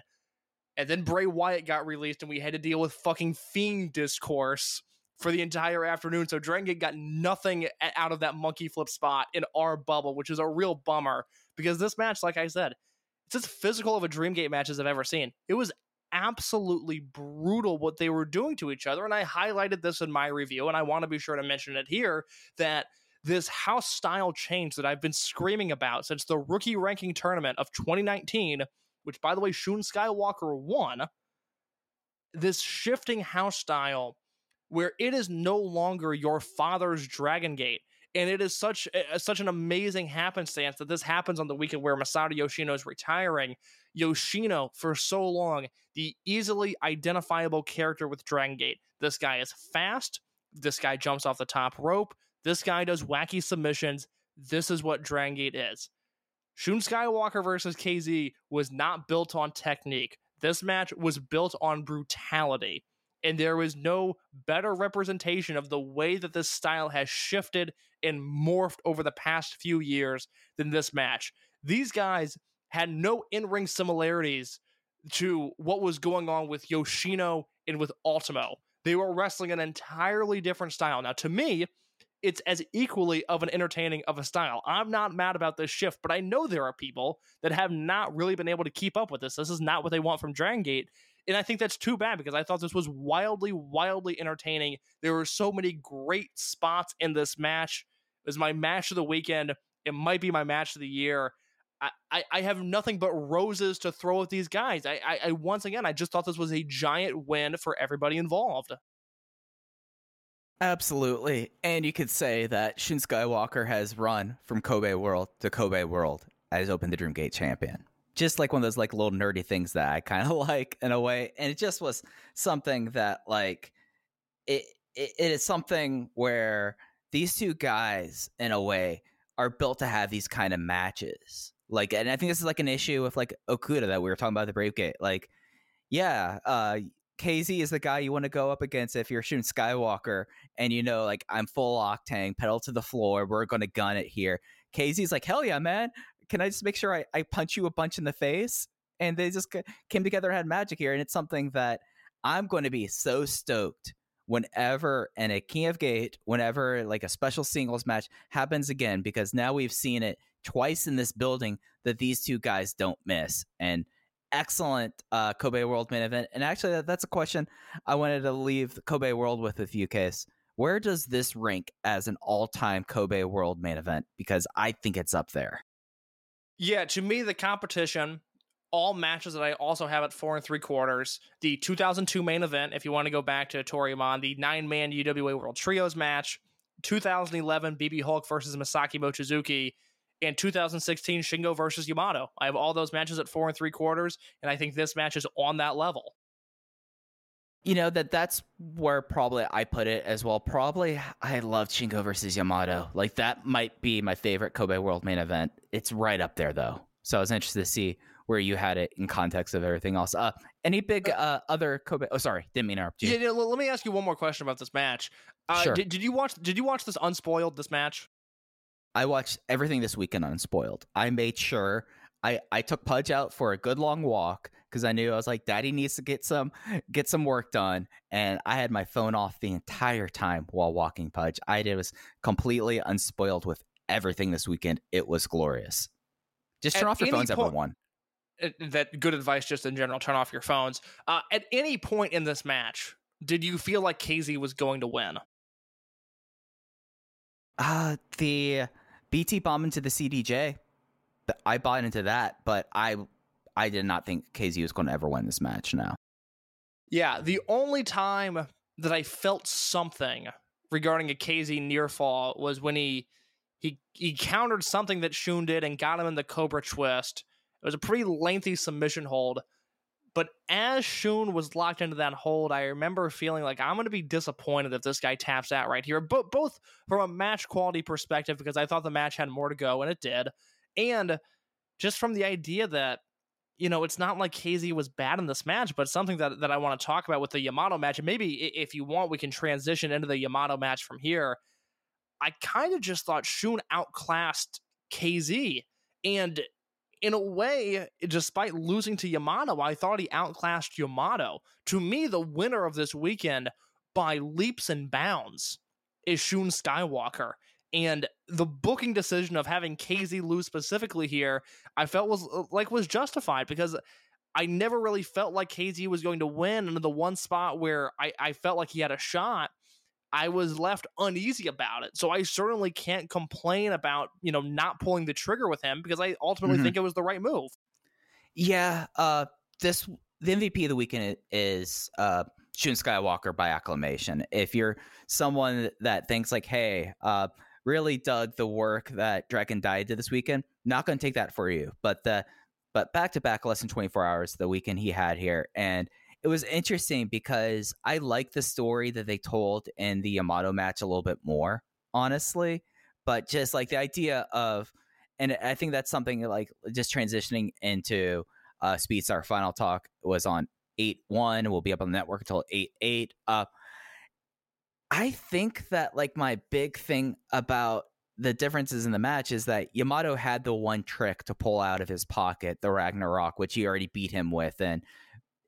And then Bray Wyatt got released, and we had to deal with fucking Fiend discourse for the entire afternoon. So Dragon Gate got nothing out of that monkey flip spot in our bubble, which is a real bummer because this match, like I said, it's as physical of a Dreamgate match as I've ever seen. It was absolutely brutal what they were doing to each other. And I highlighted this in my review, and I want to be sure to mention it here that this house style change that I've been screaming about since the rookie ranking tournament of 2019, which by the way, Shun Skywalker won, this shifting house style where it is no longer your father's Dragon Gate. And it is such uh, such an amazing happenstance that this happens on the weekend where Masato Yoshino is retiring. Yoshino, for so long, the easily identifiable character with Dragon Gate. This guy is fast. This guy jumps off the top rope. This guy does wacky submissions. This is what Dragon Gate is. Shun Skywalker versus KZ was not built on technique. This match was built on brutality. And there was no better representation of the way that this style has shifted and morphed over the past few years than this match. These guys had no in ring similarities to what was going on with Yoshino and with Ultimo. They were wrestling an entirely different style. Now, to me, it's as equally of an entertaining of a style. I'm not mad about this shift, but I know there are people that have not really been able to keep up with this. This is not what they want from Dragon Gate. And I think that's too bad because I thought this was wildly, wildly entertaining. There were so many great spots in this match. It was my match of the weekend. It might be my match of the year. I, I, have nothing but roses to throw at these guys. I, I, I once again, I just thought this was a giant win for everybody involved. Absolutely. And you could say that Shun Skywalker has run from Kobe World to Kobe World as Open the Dreamgate champion. Just like one of those like little nerdy things that I kind of like in a way. And it just was something that like it, it it is something where these two guys in a way are built to have these kind of matches. Like and I think this is like an issue with like Okuda that we were talking about the Brave Gate. Like, yeah, uh KZ is the guy you want to go up against if you're shooting Skywalker and you know, like, I'm full octane, pedal to the floor, we're going to gun it here. KZ's like, hell yeah, man. Can I just make sure I, I punch you a bunch in the face? And they just came together and had magic here. And it's something that I'm going to be so stoked whenever and a King of Gate, whenever like a special singles match happens again, because now we've seen it twice in this building that these two guys don't miss. And excellent uh, Kobe World main event. And actually, that, that's a question I wanted to leave Kobe World with with you, Case. Where does this rank as an all-time Kobe World main event? Because I think it's up there. Yeah, to me, the competition, all matches that I also have at four and three quarters, the 2002 main event, if you want to go back to Toryumon, the nine man UWA World Trios match, 2011 BB Hulk versus Masaaki Mochizuki, and 2016 Shingo versus Yamato. I have all those matches at four and three quarters, and I think this match is on that level. You know that that's where probably I put it as well. Probably I love Shingo versus Yamato. Like that might be my favorite Kobe World main event. It's right up there though. So I was interested to see where you had it in context of everything else. Uh, any big uh, other Kobe? Oh, sorry, didn't mean to interrupt you. Yeah, yeah, let me ask you one more question about this match. Uh, Sure. did, did you watch? Did you watch this unspoiled? This match? I watched everything this weekend unspoiled. I made sure I I took Pudge out for a good long walk because I knew I was like, Daddy needs to get some get some work done, and I had my phone off the entire time while walking Pudge. I did was completely unspoiled with everything this weekend. It was glorious. Just turn At off your phones, point- everyone. Uh, That good advice, just in general. Turn off your phones. Uh, at any point in this match, did you feel like KZ was going to win? Uh the BT bomb into the CDJ. I bought into that, but I I did not think KZ was going to ever win this match. Now. Yeah, the only time that I felt something regarding a KZ near fall was when he he he countered something that Shun did and got him in the Cobra twist. It was a pretty lengthy submission hold. But as Shun was locked into that hold, I remember feeling like I'm going to be disappointed if this guy taps out right here. But both from a match quality perspective, because I thought the match had more to go, and it did, and just from the idea that you know, it's not like KZ was bad in this match, but something that, that I want to talk about with the Yamato match. And maybe if you want, we can transition into the Yamato match from here. I kind of just thought Shun outclassed KZ. And in a way, despite losing to Yamato, I thought he outclassed Yamato. To me, the winner of this weekend by leaps and bounds is Shun Skywalker. And the booking decision of having KZ lose specifically here I felt was uh, like was justified because I never really felt like KZ was going to win. And the one spot where I, I felt like he had a shot, I was left uneasy about it. So I certainly can't complain about, you know, not pulling the trigger with him because I ultimately Mhm. think it was the right move. Yeah, uh, this the MVP of the weekend is uh, Shun Skywalker by acclamation. If you're someone that thinks like, "Hey, uh, really dug the work that Dragon Dye did this weekend," not going to take that for you. But the but back to back, less than 24 hours the weekend he had here, and it was interesting because I like the story that they told in the Yamato match a little bit more, honestly. But just like the idea of and I think that's something like just transitioning into uh, Speedstar Final Talk was on eight one. We'll be up on the network until eight eight. Uh, I think that like my big thing about the differences in the match is that Yamato had the one trick to pull out of his pocket, the Ragnarok, which he already beat him with, and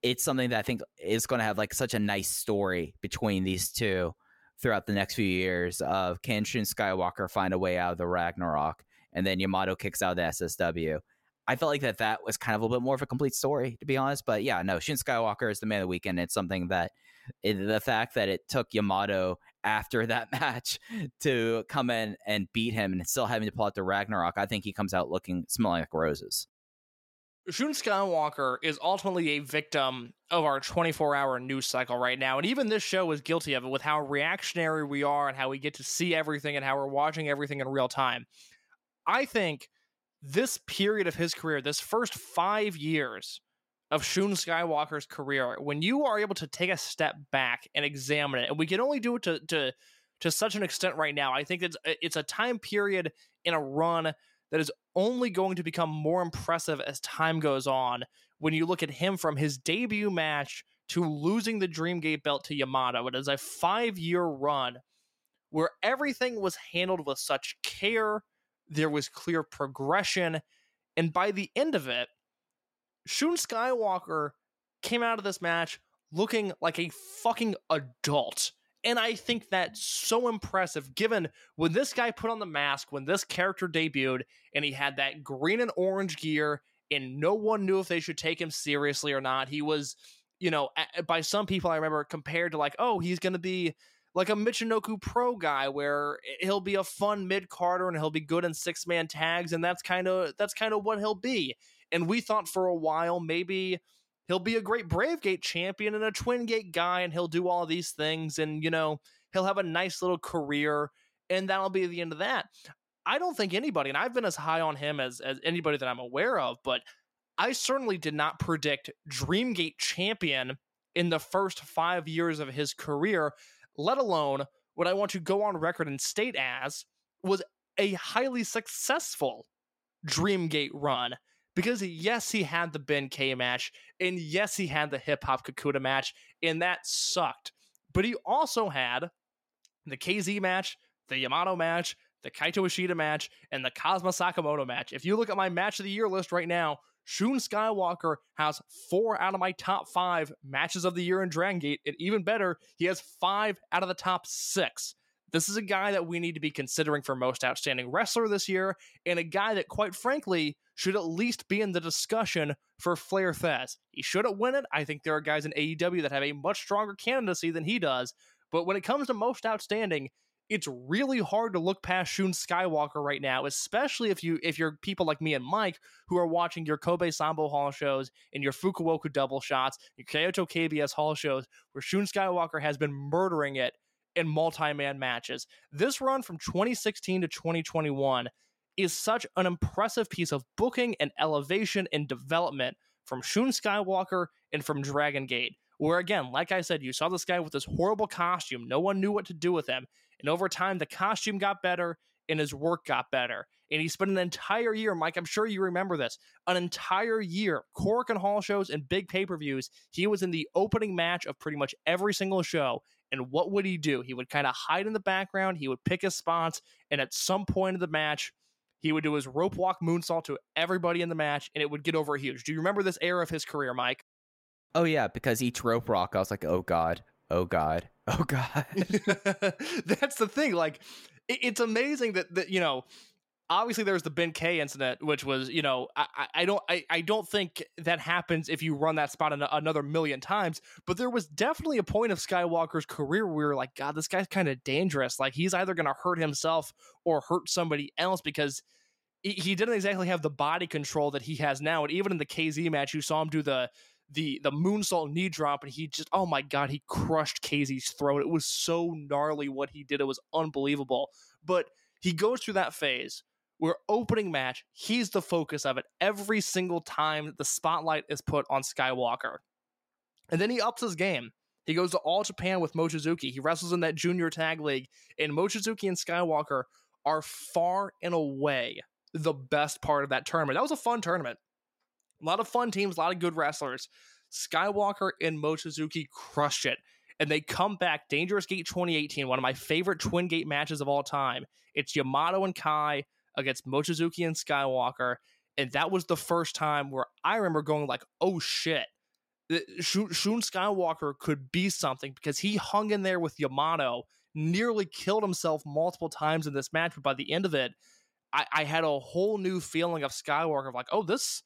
it's something that I think is going to have like such a nice story between these two throughout the next few years of can Shun Skywalker find a way out of the Ragnarok and then Yamato kicks out the SSW. I felt like that that was kind of a little bit more of a complete story, to be honest. But yeah, no, Shun Skywalker is the man of the weekend. It's something that eh, it, the fact that it took Yamato after that match to come in and beat him and still having to pull out the Ragnarok, I think he comes out looking smelling like roses. Shun Skywalker is ultimately a victim of our 24 hour news cycle right now. And even this show is guilty of it with how reactionary we are and how we get to see everything and how we're watching everything in real time. I think this period of his career, this first five years of Shun Skywalker's career, when you are able to take a step back and examine it, and we can only do it to, to, to such an extent right now, I think it's, it's a time period in a run that is only going to become more impressive as time goes on when you look at him from his debut match to losing the Dreamgate belt to Yamato. It is a five year run where everything was handled with such care, there was clear progression, and by the end of it, Shun Skywalker came out of this match looking like a fucking adult. And I think that's so impressive given when this guy put on the mask, when this character debuted, and he had that green and orange gear, and no one knew if they should take him seriously or not. He was, you know, by some people I remember compared to like, oh, he's going to be like a Michinoku Pro guy where he'll be a fun mid carder and he'll be good in six man tags, and that's kind of that's kind of what he'll be. And we thought for a while maybe he'll be a great Brave Gate champion and a Twin Gate guy, and he'll do all these things, and you know he'll have a nice little career, and that'll be the end of that. I don't think anybody, and I've been as high on him as as anybody that I'm aware of, but I certainly did not predict Dreamgate champion in the first five years of his career, let alone what I want to go on record and state as was a highly successful Dreamgate run. Because yes, he had the Ben K match, and yes, he had the hip hop Kakuta match, and that sucked. But he also had the KZ match, the Yamato match, the Kaito Ishida match, and the Kazma Sakamoto match. If you look at my match of the year list right now, Shun Skywalker has four out of my top five matches of the year in Dragon Gate, and even better, he has five out of the top six. This is a guy that we need to be considering for most outstanding wrestler this year, and a guy that, quite frankly, should at least be in the discussion for Flair Thesz. He shouldn't win it. I think there are guys in AEW that have a much stronger candidacy than he does. But when it comes to most outstanding, it's really hard to look past Shun Skywalker right now, especially if you if you're people like me and Mike who are watching your Kobe Sambo Hall shows and your Fukuoka double shots, your Kyoto KBS Hall shows, where Shun Skywalker has been murdering it in multi-man matches. This run from 2016 to 2021 is such an impressive piece of booking and elevation and development from Shun Skywalker and from Dragon Gate. Where again, like I said, you saw this guy with this horrible costume. No one knew what to do with him. And over time, the costume got better and his work got better. And he spent an entire year, Mike, I'm sure you remember this, an entire year, Korakuen Hall shows and big pay per views. He was in the opening match of pretty much every single show. And what would he do? He would kind of hide in the background, he would pick his spots, and at some point of the match, he would do his rope walk moonsault to everybody in the match, and it would get over huge. Do you remember this era of his career, Mike? Oh yeah, because each rope rock, I was like, oh god, oh god, oh god. That's the thing. Like, it, it's amazing that that you know obviously there's the Ben K incident, which was, you know, I, I- I don't, I, I don't think that happens if you run that spot an- another million times. But there was definitely a point of Skywalker's career where we were like, God, this guy's kind of dangerous. Like he's either going to hurt himself or hurt somebody else because he, he didn't exactly have the body control that he has now. And even in the KZ match, you saw him do the the the moonsault knee drop, and he just, oh my God, he crushed KZ's throat. It was so gnarly what he did. It was unbelievable. But he goes through that phase where opening match, he's the focus of it every single time the spotlight is put on Skywalker. And then he ups his game. He goes to All Japan with Mochizuki. He wrestles in that junior tag league, and Mochizuki and Skywalker are far and away the best part of that tournament. That was a fun tournament. A lot of fun teams, a lot of good wrestlers. Skywalker and Mochizuki crushed it. And they come back. Dangerous Gate 2018, one of my favorite Twin Gate matches of all time. It's Yamato and Kai against Mochizuki and Skywalker. And that was the first time where I remember going like, oh shit. Shun Skywalker could be something because he hung in there with Yamato, nearly killed himself multiple times in this match, but by the end of it, I, I had a whole new feeling of Skywalker of like, oh, this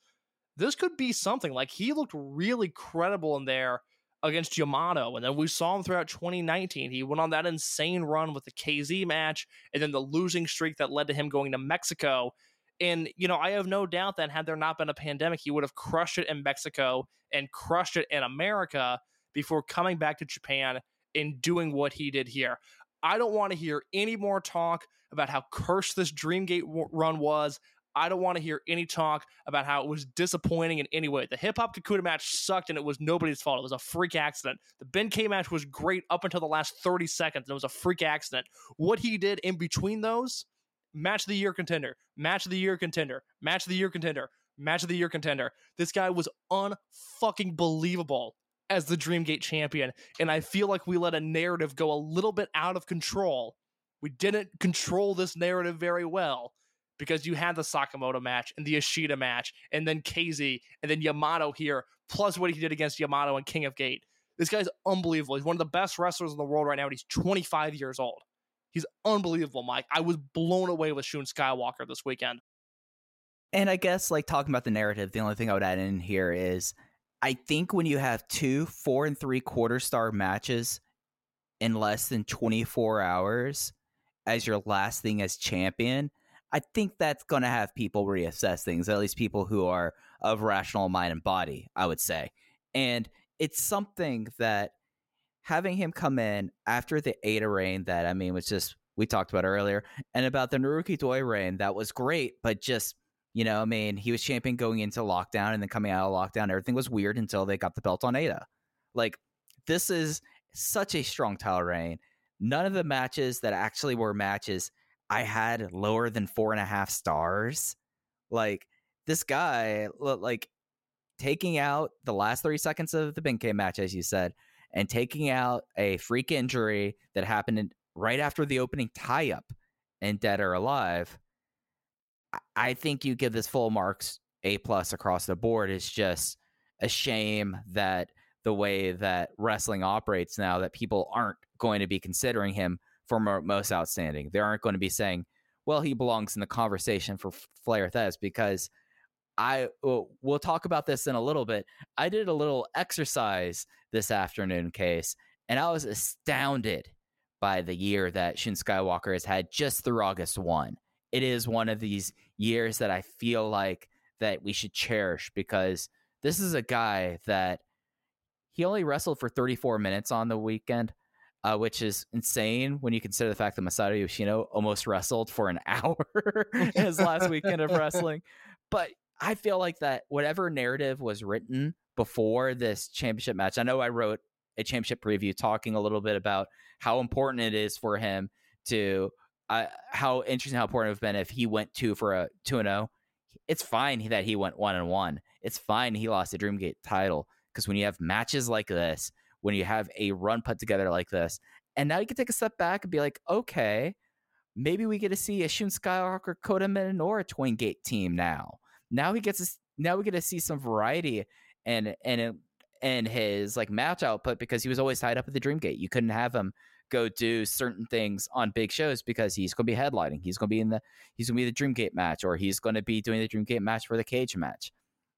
this could be something. Like he looked really credible in there against Yamato. And then we saw him throughout 2019. He went on that insane run with the KZ match and then the losing streak that led to him going to Mexico. And, you know, I have no doubt that had there not been a pandemic, he would have crushed it in Mexico and crushed it in America before coming back to Japan and doing what he did here. I don't want to hear any more talk about how cursed this Dreamgate run was. I don't want to hear any talk about how it was disappointing in any way. The hip hop Kakuta match sucked and it was nobody's fault. It was a freak accident. The Ben K match was great up until the last 30 seconds and it was a freak accident. What he did in between those, match of the year contender, match of the year contender, match of the year contender, match of the year contender. This guy was unfucking believable as the Dreamgate champion. And I feel like we let a narrative go a little bit out of control. We didn't control this narrative very well because you had the Sakamoto match and the Ishida match, and then KZ, and then Yamato here, plus what he did against Yamato and King of Gate. This guy's unbelievable. He's one of the best wrestlers in the world right now, and he's 25 years old. He's unbelievable, Mike. I was blown away with Shun Skywalker this weekend. And I guess like talking about the narrative, the only thing I would add in here is I think when you have two four and three quarter star matches in less than 24 hours as your last thing as champion, I think that's going to have people reassess things, at least people who are of rational mind and body, I would say. And it's something that having him come in after the Eita reign that I mean was just we talked about earlier, and about the Naruki Doi reign that was great, but just you know, I mean, he was champion going into lockdown and then coming out of lockdown. Everything was weird until they got the belt on Eita. Like, this is such a strong title reign. None of the matches that actually were matches I had lower than four and a half stars. Like, this guy, like, taking out the last 30 seconds of the Ben K match, as you said, and taking out a freak injury that happened right after the opening tie up in Dead or Alive. I think you give this full marks A plus across the board. It's just a shame that the way that wrestling operates now that people aren't going to be considering him for most outstanding. They aren't going to be saying, "Well, he belongs in the conversation for Flair Thesz," because I we'll talk about this in a little bit. I did a little exercise this afternoon, Case, and I was astounded by the year that Shun Skywalker has had just through August one it is one of these years that I feel like that we should cherish because this is a guy that he only wrestled for 34 minutes on the weekend, uh, which is insane when you consider the fact that Masato Yoshino almost wrestled for an hour in his last weekend of wrestling. But I feel like that whatever narrative was written before this championship match, I know I wrote a championship preview talking a little bit about how important it is for him to uh, how interesting how important it would have been if he went two for a two and zero. It's fine that he went one and one. It's fine he lost the Dreamgate title because when you have matches like this, when you have a run put together like this, and now you can take a step back and be like, okay, maybe we get to see a Shun Skywalker, Kota Minoura Twin Gate team now. Now he gets to, now we get to see some variety and and and his like match output because he was always tied up at the Dreamgate. You couldn't have him go do certain things on big shows because he's going to be headlining. He's going to be in the he's going to be the Dreamgate match or he's going to be doing the Dreamgate match for the cage match.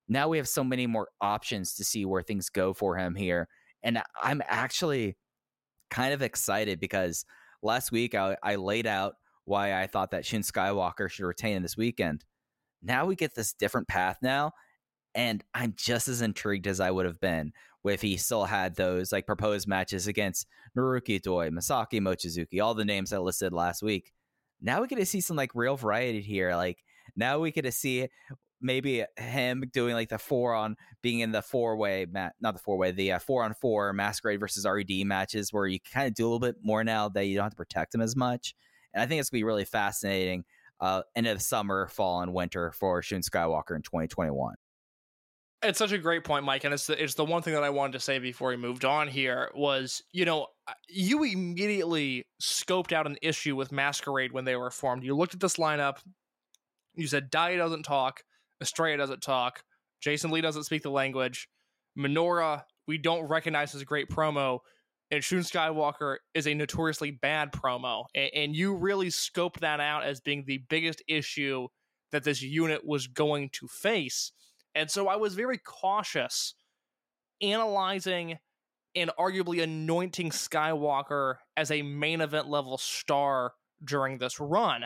Now we have so many more options to see where things go for him here, and I'm actually kind of excited because last week I, I laid out why I thought that Shun Skywalker should retain this weekend. Now we get this different path now, and I'm just as intrigued as I would have been if he still had those like proposed matches against Naruki Doi, Masaaki Mochizuki, all the names I listed last week. Now we get to see some like real variety here. Like now we get to see maybe him doing like the four on being in the four way mat, not the four way, the uh, four on four masquerade versus RED matches where you kind of do a little bit more now that you don't have to protect him as much. And I think it's gonna be really fascinating. Uh, end of summer, fall, and winter for Shun Skywalker in 2021. It's such a great point, Mike, and it's the, it's the one thing that I wanted to say before we moved on. Here was, you know, you immediately scoped out an issue with Masquerade when they were formed. You looked at this lineup. You said Dai doesn't talk, Estrella doesn't talk, Jason Lee doesn't speak the language, Minoura we don't recognize as a great promo, and Shun Skywalker is a notoriously bad promo. And, and you really scoped that out as being the biggest issue that this unit was going to face. And so I was very cautious analyzing and arguably anointing Skywalker as a main event level star during this run.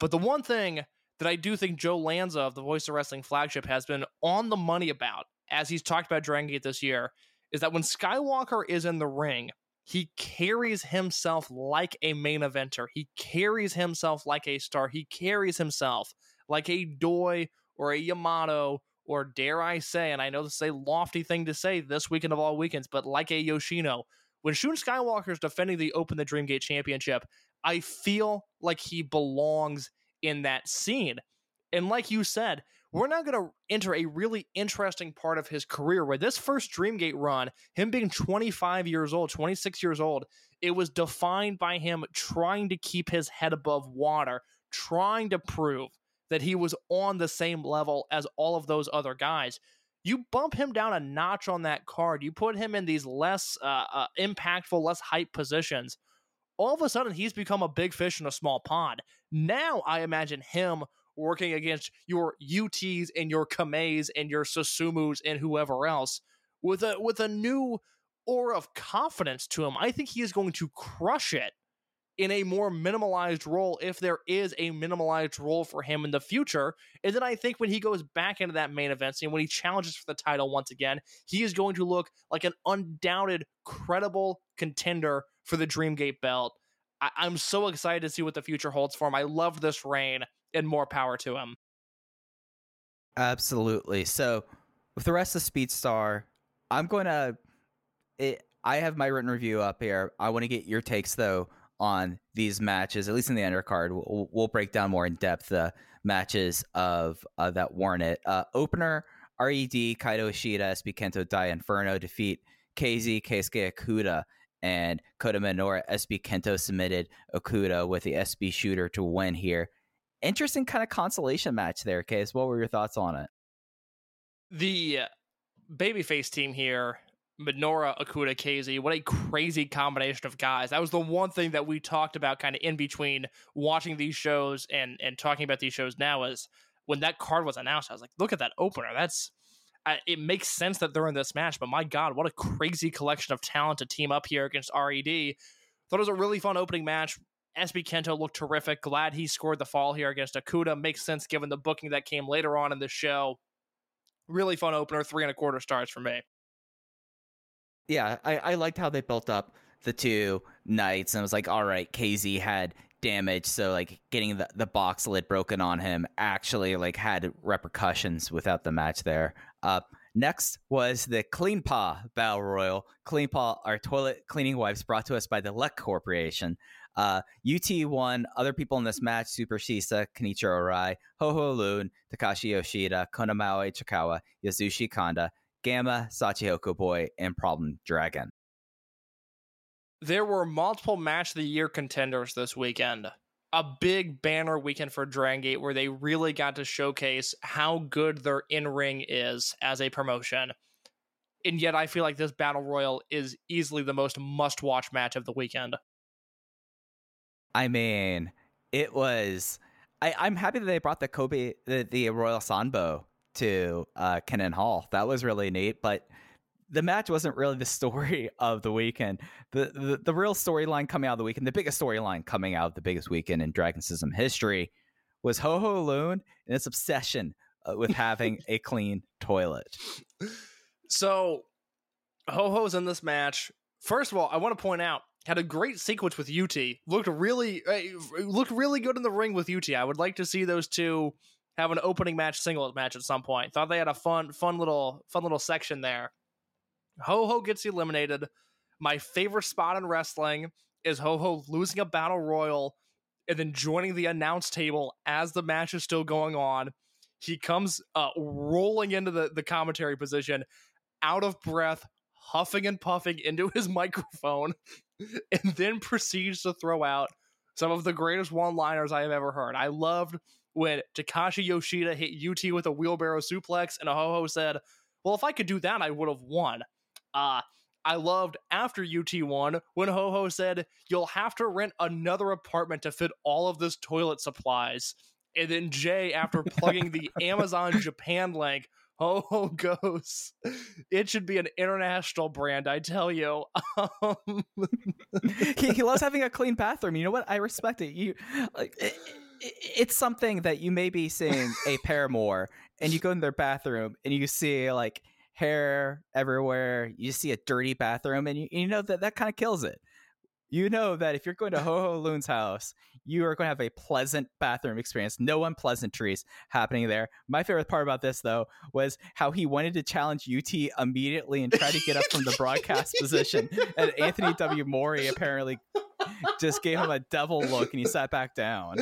But the one thing that I do think Joe Lanza of the Voice of Wrestling flagship has been on the money about, as he's talked about Dragon Gate this year, is that when Skywalker is in the ring, he carries himself like a main eventer. He carries himself like a star. He carries himself like a Doi or a Yamato or dare I say, and I know this is a lofty thing to say this weekend of all weekends, but like a Yoshino, when Shun Skywalker is defending the Open the Dreamgate Championship, I feel like he belongs in that scene. And like you said, we're now going to enter a really interesting part of his career where this first Dreamgate run, him being 25 years old, 26 years old, it was defined by him trying to keep his head above water, trying to prove that he was on the same level as all of those other guys. You bump him down a notch on that card, you put him in these less uh, uh, impactful, less hype positions. All of a sudden, he's become a big fish in a small pond. Now, I imagine him working against your UTs and your Kameis and your Susumus and whoever else with a with a new aura of confidence to him. I think he is going to crush it in a more minimalized role if there is a minimalized role for him in the future. And then I think when he goes back into that main event scene, when he challenges for the title once again, he is going to look like an undoubted, credible contender for the Dreamgate belt. I- I'm so excited to see what the future holds for him. I love this reign and more power to him. Absolutely. So, with the rest of Speedstar, I'm going to. It, I have my written review up here. I want to get your takes though on these matches, at least in the undercard. We'll, we'll break down more in depth the matches of uh, that warrant it. Uh, opener: Red, Kaito Ishida, SB Kento, Dai Inferno defeat KZ, Keisuke Okuda, and Kota Minoura, SB Kento submitted Okuda with the SB shooter to win here interesting kind of consolation match there, Case. What were your thoughts on it? The uh, babyface team here, Minoura, Okuda, KZ, what a crazy combination of guys. That was the one thing that we talked about kind of in between watching these shows and and talking about these shows now is when that card was announced, I was like, look at that opener. That's I, it makes sense that they're in this match, but my God, what a crazy collection of talent to team up here against RED. Thought it was a really fun opening match. SB Kento looked terrific. Glad he scored the fall here against Okuda. Makes sense given the booking that came later on in the show. Really fun opener. Three and a quarter stars for me. Yeah, I, I liked how they built up the two nights and it was like, all right, KZ had damage, so like getting the, the box lid broken on him actually like had repercussions without the match there. Uh next was the Clean Paw Battle Royal. Clean Paw are toilet cleaning wipes brought to us by the Leck Corporation. Uh, UT won. Other people in this match: Super Shisa, Kenichiro Arai, Ho Ho Lun, Takashi Yoshida, Konamawa Ichikawa, Yasushi Kanda, Gamma, Shachihoko Boy, and Problem Dragon. There were multiple match of the year contenders this weekend. A big banner weekend for Dragon Gate where they really got to showcase how good their in ring is as a promotion. And yet, I feel like this battle royal is easily the most must watch match of the weekend. I mean, it was. I, I'm happy that they brought the Kobe, the, the Royal Sanbo to uh, Kinen Hall. That was really neat. But the match wasn't really the story of the weekend. The the, the real storyline coming out of the weekend, the biggest storyline coming out of the biggest weekend in Dragon System history, was Ho Ho Lun and its obsession uh, with having a clean toilet. So, Ho Ho's in this match. First of all, I want to point out had a great sequence with UT. Looked really uh, looked really good in the ring with UT. I would like to see those two have an opening match, singles match at some point. Thought they had a fun, fun little, fun little section there. Ho Ho gets eliminated. My favorite spot in wrestling is Ho Ho losing a battle royal and then joining the announce table as the match is still going on. He comes uh, rolling into the, the commentary position, out of breath, huffing and puffing into his microphone, and then proceeds to throw out some of the greatest one liners I have ever heard. I loved when Takashi Yoshida hit UT with a wheelbarrow suplex, and Ho Ho said, Well, if I could do that, I would have won. Uh, I loved after UT won when Ho Ho said, You'll have to rent another apartment to fit all of this toilet supplies. And then Jay, after plugging the Amazon Japan link, Ho Ho goes, It should be an international brand, I tell you. Um, he, he loves having a clean bathroom. You know what? I respect it. You like it, it, it's something that you may be seeing a paramour, and you go in their bathroom and you see like hair everywhere. You see a dirty bathroom, and you, you know that that kind of kills it. You know that if you're going to Ho Ho Lun's house, you are going to have a pleasant bathroom experience. No unpleasantries happening there. My favorite part about this, though, was how he wanted to challenge UT immediately and try to get up from the broadcast position. And Anthony W. Mori apparently just gave him a devil look and he sat back down.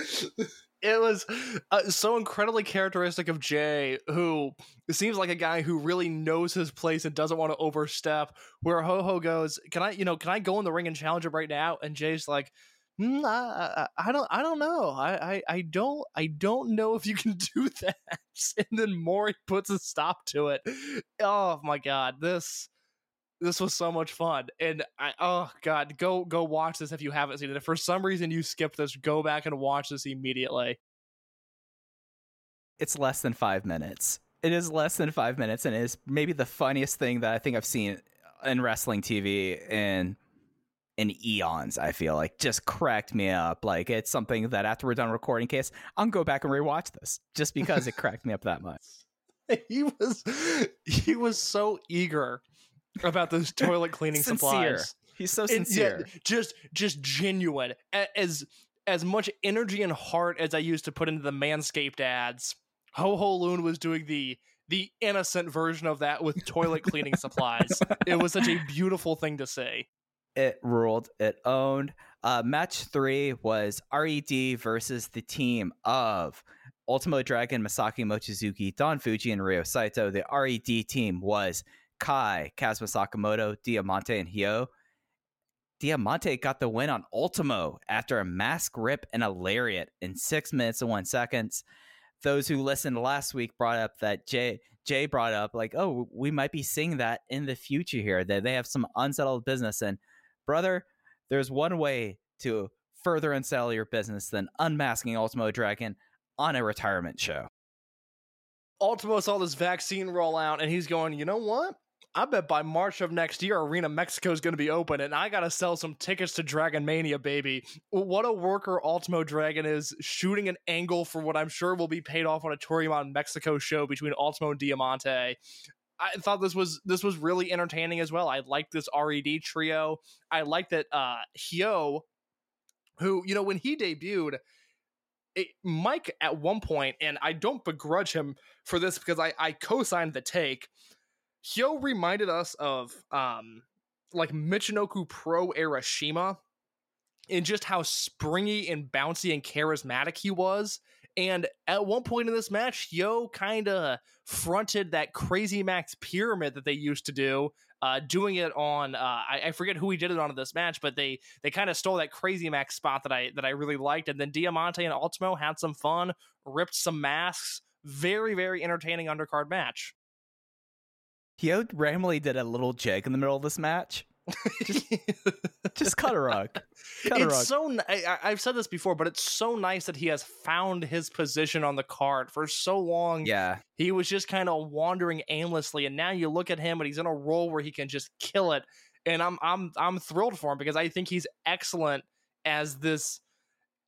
It was uh, so incredibly characteristic of Jay, who seems like a guy who really knows his place and doesn't want to overstep. Where Ho Ho goes, "Can I, you know, can I go in the ring and challenge him right now?" And Jay's like, mm, I, I, don't, I don't know. I, I, I don't, I don't know if you can do that. And then Mori puts a stop to it. Oh my god, this. This was so much fun, and I oh god, go go watch this if you haven't seen it. If for some reason you skipped this, go back and watch this immediately. It's less than five minutes. It is less than five minutes, and it is maybe the funniest thing that I think I've seen in wrestling TV in in eons. I feel like just cracked me up. Like it's something that after we're done recording, case I'll go back and rewatch this just because it cracked me up that much. he was he was so eager about those toilet cleaning Sincere. supplies. He's so sincere. yeah, just just genuine. As as much energy and heart as I used to put into the Manscaped ads, Ho Ho Lun was doing the the innocent version of that with toilet cleaning supplies. It was such a beautiful thing to say. It ruled. It owned. Uh, match three was RED versus the team of Ultimo Dragon, Masaaki Mochizuki, Don Fujii, and Ryo Saito. The RED team was Kai, Kazma Sakamoto, Diamante, and Hyo. Diamante got the win on Ultimo after a mask rip and a lariat in six minutes and one seconds. Those who listened last week brought up that Jay Jay brought up like, oh, we might be seeing that in the future here. That they have some unsettled business, and brother, there's one way to further unsettle your business than unmasking Ultimo Dragon on a retirement show. Ultimo saw this vaccine roll out, and he's going, you know what? I bet by March of next year, Arena Mexico is going to be open, and I got to sell some tickets to Dragon Mania, baby. What a worker Ultimo Dragon is, shooting an angle for what I'm sure will be paid off on a Toryumon Mexico show between Ultimo and Diamante. I thought this was this was really entertaining as well. I liked this RED trio. I like that uh Hyo, who you know when he debuted, it, Mike at one point, and I don't begrudge him for this because I, I co-signed the take. Hyo reminded us of um like Michinoku Pro era CIMA and just how springy and bouncy and charismatic he was. And at one point in this match, Hyo kind of fronted that Crazy Max pyramid that they used to do, uh, doing it on uh, I, I forget who he did it on in this match, but they they kind of stole that Crazy Max spot that I that I really liked. And then Diamante and Ultimo had some fun, ripped some masks. Very very entertaining undercard match. Hyo randomly did a little jig in the middle of this match. Just cut a rug. Cut a rug. it's so—I've said this before, but it's so nice that he has found his position on the card. For so long, yeah. he was just kind of wandering aimlessly, and now you look at him and he's in a role where he can just kill it. And I'm I'm I'm thrilled for him because I think he's excellent as this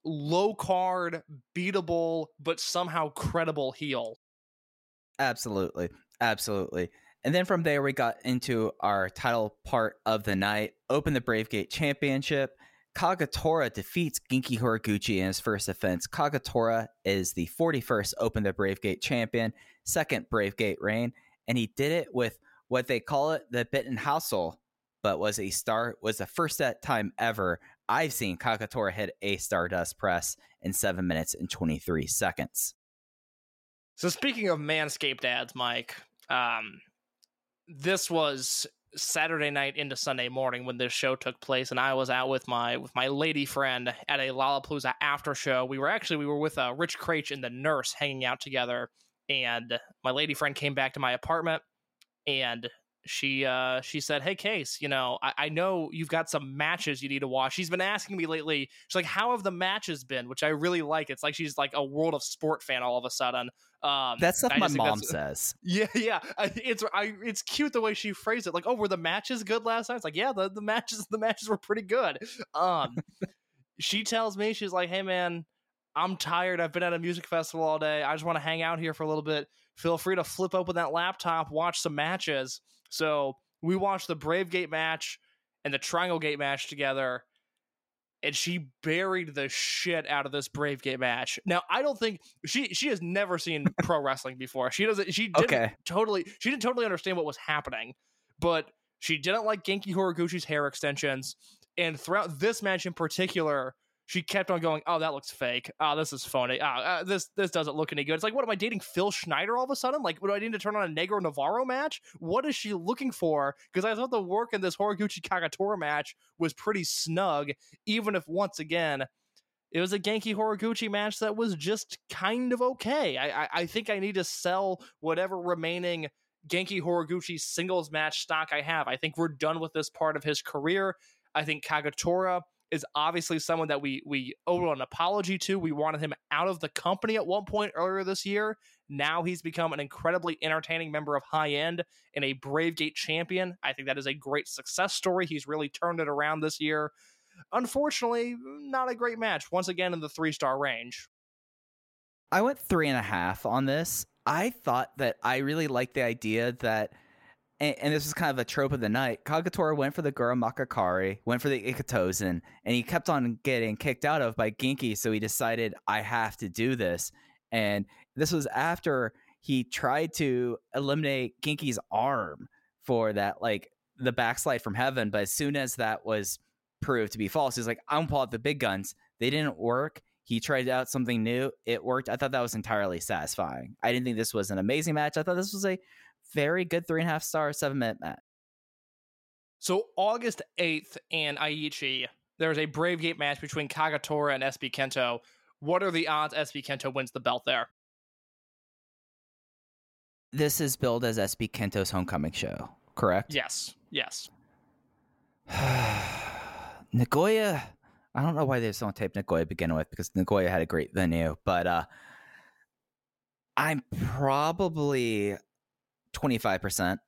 low card, beatable, but somehow credible heel. Absolutely. Absolutely. And then from there, we got into our title part of the night Open the Brave Gate Championship. Kagatora defeats Genki Horiguchi in his first defense. Kagatora is the 41st Open the Brave Gate champion, second Brave Gate reign, and he did it with what they call it the Bitten Hassel, but was a star was the first time ever I've seen Kagatora hit a Stardust press in seven minutes and 23 seconds. So speaking of Manscaped ads, Mike, um, this was Saturday night into Sunday morning when this show took place, and I was out with my with my lady friend at a Lollapalooza after show. We were actually we were with uh, Rich Craich and the nurse hanging out together, and my lady friend came back to my apartment, and she uh she said hey case you know I, I know you've got some matches you need to watch she's been asking me lately she's like how have the matches been which i really like it's like she's like a world of sport fan all of a sudden um That's stuff my mom says. yeah, yeah. It's I, it's cute the way she phrased it. Like, oh, were the matches good last night? It's like, yeah, the, the matches the matches were pretty good. Um, she tells me she's like, hey man, I'm tired. I've been at a music festival all day. I just want to hang out here for a little bit. Feel free to flip open that laptop, watch some matches. So we watched the Brave Gate match and the Triangle Gate match together. And she buried the shit out of this Brave Gate match. Now, I don't think she she has never seen pro wrestling before. She doesn't. She didn't Okay. totally. She didn't totally understand what was happening, but she didn't like Genki Horiguchi's hair extensions. And throughout this match in particular, she kept on going, "Oh, that looks fake. Oh, this is phony. Oh, uh, this this doesn't look any good." It's like, what am I dating Phil Schneider all of a sudden? Like, do I need to turn on a Negro Navarro match? What is she looking for? Because I thought the work in this Horiguchi Kagatora match was pretty snug, even if once again it was a Genki Horiguchi match that was just kind of okay. I, I I think I need to sell whatever remaining Genki Horiguchi singles match stock I have. I think we're done with this part of his career. I think Kagatora is obviously someone that we we owe an apology to. We wanted him out of the company at one point earlier this year. Now he's become an incredibly entertaining member of High End and a Brave Gate champion. I think that is a great success story. He's really turned it around this year. Unfortunately, not a great match. Once again in the three star range. I went three and a half on this. I thought that I really liked the idea that, and, and this is kind of a trope of the night. Kagatora went for the Gura Makakari, went for the Ikitozen, and he kept on getting kicked out of by Genki. So he decided, I have to do this. And this was after he tried to eliminate Genki's arm for that, like the backslide from heaven. But as soon as that was proved to be false, he's like, I'm pull out the big guns. They didn't work. He tried out something new. It worked. I thought that was entirely satisfying. I didn't think this was an amazing match. I thought this was a very good three and a half star, seven minute match. So August 8th and Aichi, there's a Brave Gate match between Kagatora and SB Kento. What are the odds SB Kento wins the belt there? This is billed as SB Kento's homecoming show, correct? Yes. Yes. Nagoya. I don't know why they just don't tape Nagoya to begin with because Nagoya had a great venue, but uh I'm probably twenty five percent,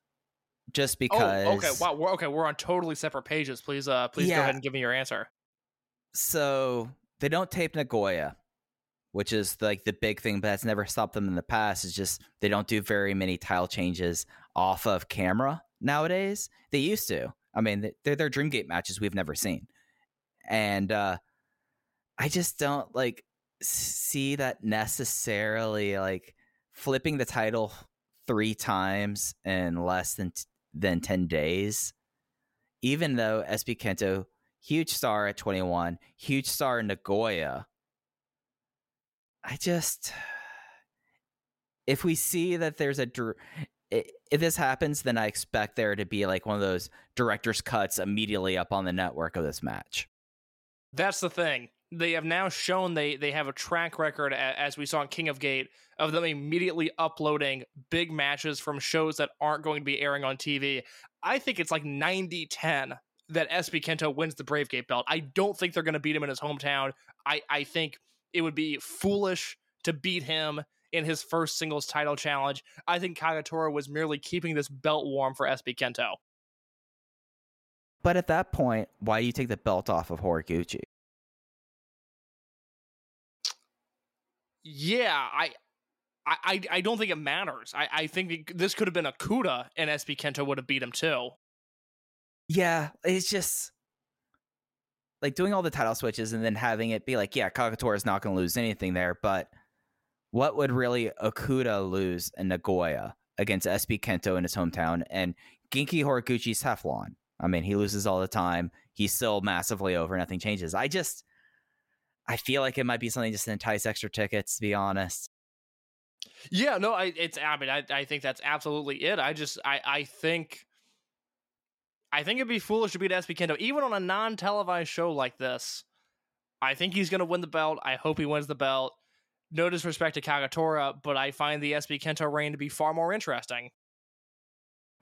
just because. Oh, okay. Wow. We're, okay, we're on totally separate pages. Please, uh, please go ahead and give me your answer. So they don't tape Nagoya, which is like the big thing, but that's never stopped them in the past. It's just they don't do very many tile changes off of camera nowadays. They used to. I mean, they're their Dreamgate matches we've never seen, and uh, I just don't like see that necessarily like flipping the title three times in less than than ten days. Even though SB Kento huge star at 21, huge star in Nagoya. I just if we see that there's a if this happens, then I expect there to be like one of those director's cuts immediately up on the network of this match. That's the thing. They have now shown they they have a track record, as we saw in King of Gate, of them immediately uploading big matches from shows that aren't going to be airing on TV. I think it's like 90 10 that SB Kento wins the Brave Gate belt. I don't think they're going to beat him in his hometown. I, I think it would be foolish to beat him in his first singles title challenge. I think Kagatora was merely keeping this belt warm for SB Kento. But at that point, why do you take the belt off of Horiguchi? Yeah, I. I, I, don't think it matters. I, I think this could have been Okuda, and SB Kento would have beat him too. Yeah, it's just like doing all the title switches and then having it be like, yeah, Kagatora is not going to lose anything there, but what would really Okuda lose in Nagoya against SB Kento in his hometown and Genki Horiguchi's Teflon? I mean, he loses all the time. He's still massively over. Nothing changes. I just, I feel like it might be something just to entice extra tickets, to be honest. Yeah, no, I it's I mean I, I think that's absolutely it. I just I I think I think it'd be foolish to beat SB Kento even on a non televised show like this. I think he's gonna win the belt. I hope he wins the belt. No disrespect to Kagatora, but I find the SB Kento reign to be far more interesting.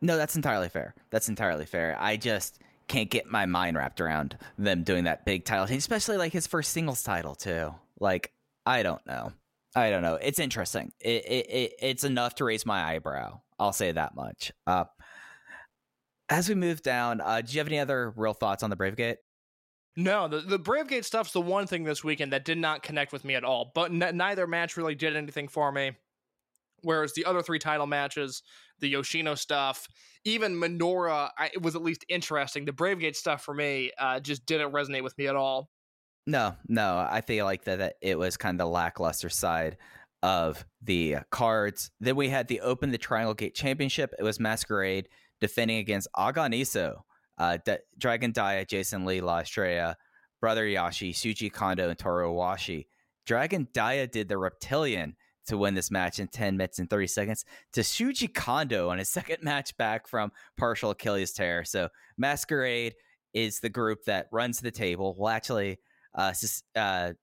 No, that's entirely fair. That's entirely fair. I just can't get my mind wrapped around them doing that big title change, especially like his first singles title too. Like, I don't know. I don't know. It's interesting. It, it, it it's enough to raise my eyebrow. I'll say that much. Uh, as we move down, uh, do you have any other real thoughts on the Brave Gate? No, the the Bravegate stuff's the one thing this weekend that did not connect with me at all. But n- neither match really did anything for me. Whereas the other three title matches, the Yoshino stuff, even Minoura, I, it was at least interesting. The Bravegate stuff for me uh, just didn't resonate with me at all. No, no. I feel like that, that it was kind of the lackluster side of the cards. Then we had the Open the Triangle Gate Championship. It was Masquerade defending against Aganiso, uh, D- Dragon Dia, Jason Lee, La Estrella, Brother Yashi, Shuji Kondo, and Toru Owashi. Dragon Dia did the Reptilian to win this match in 10 minutes and 30 seconds to Shuji Kondo on his second match back from partial Achilles tear. So Masquerade is the group that runs the table. Well, actually, uh, uh,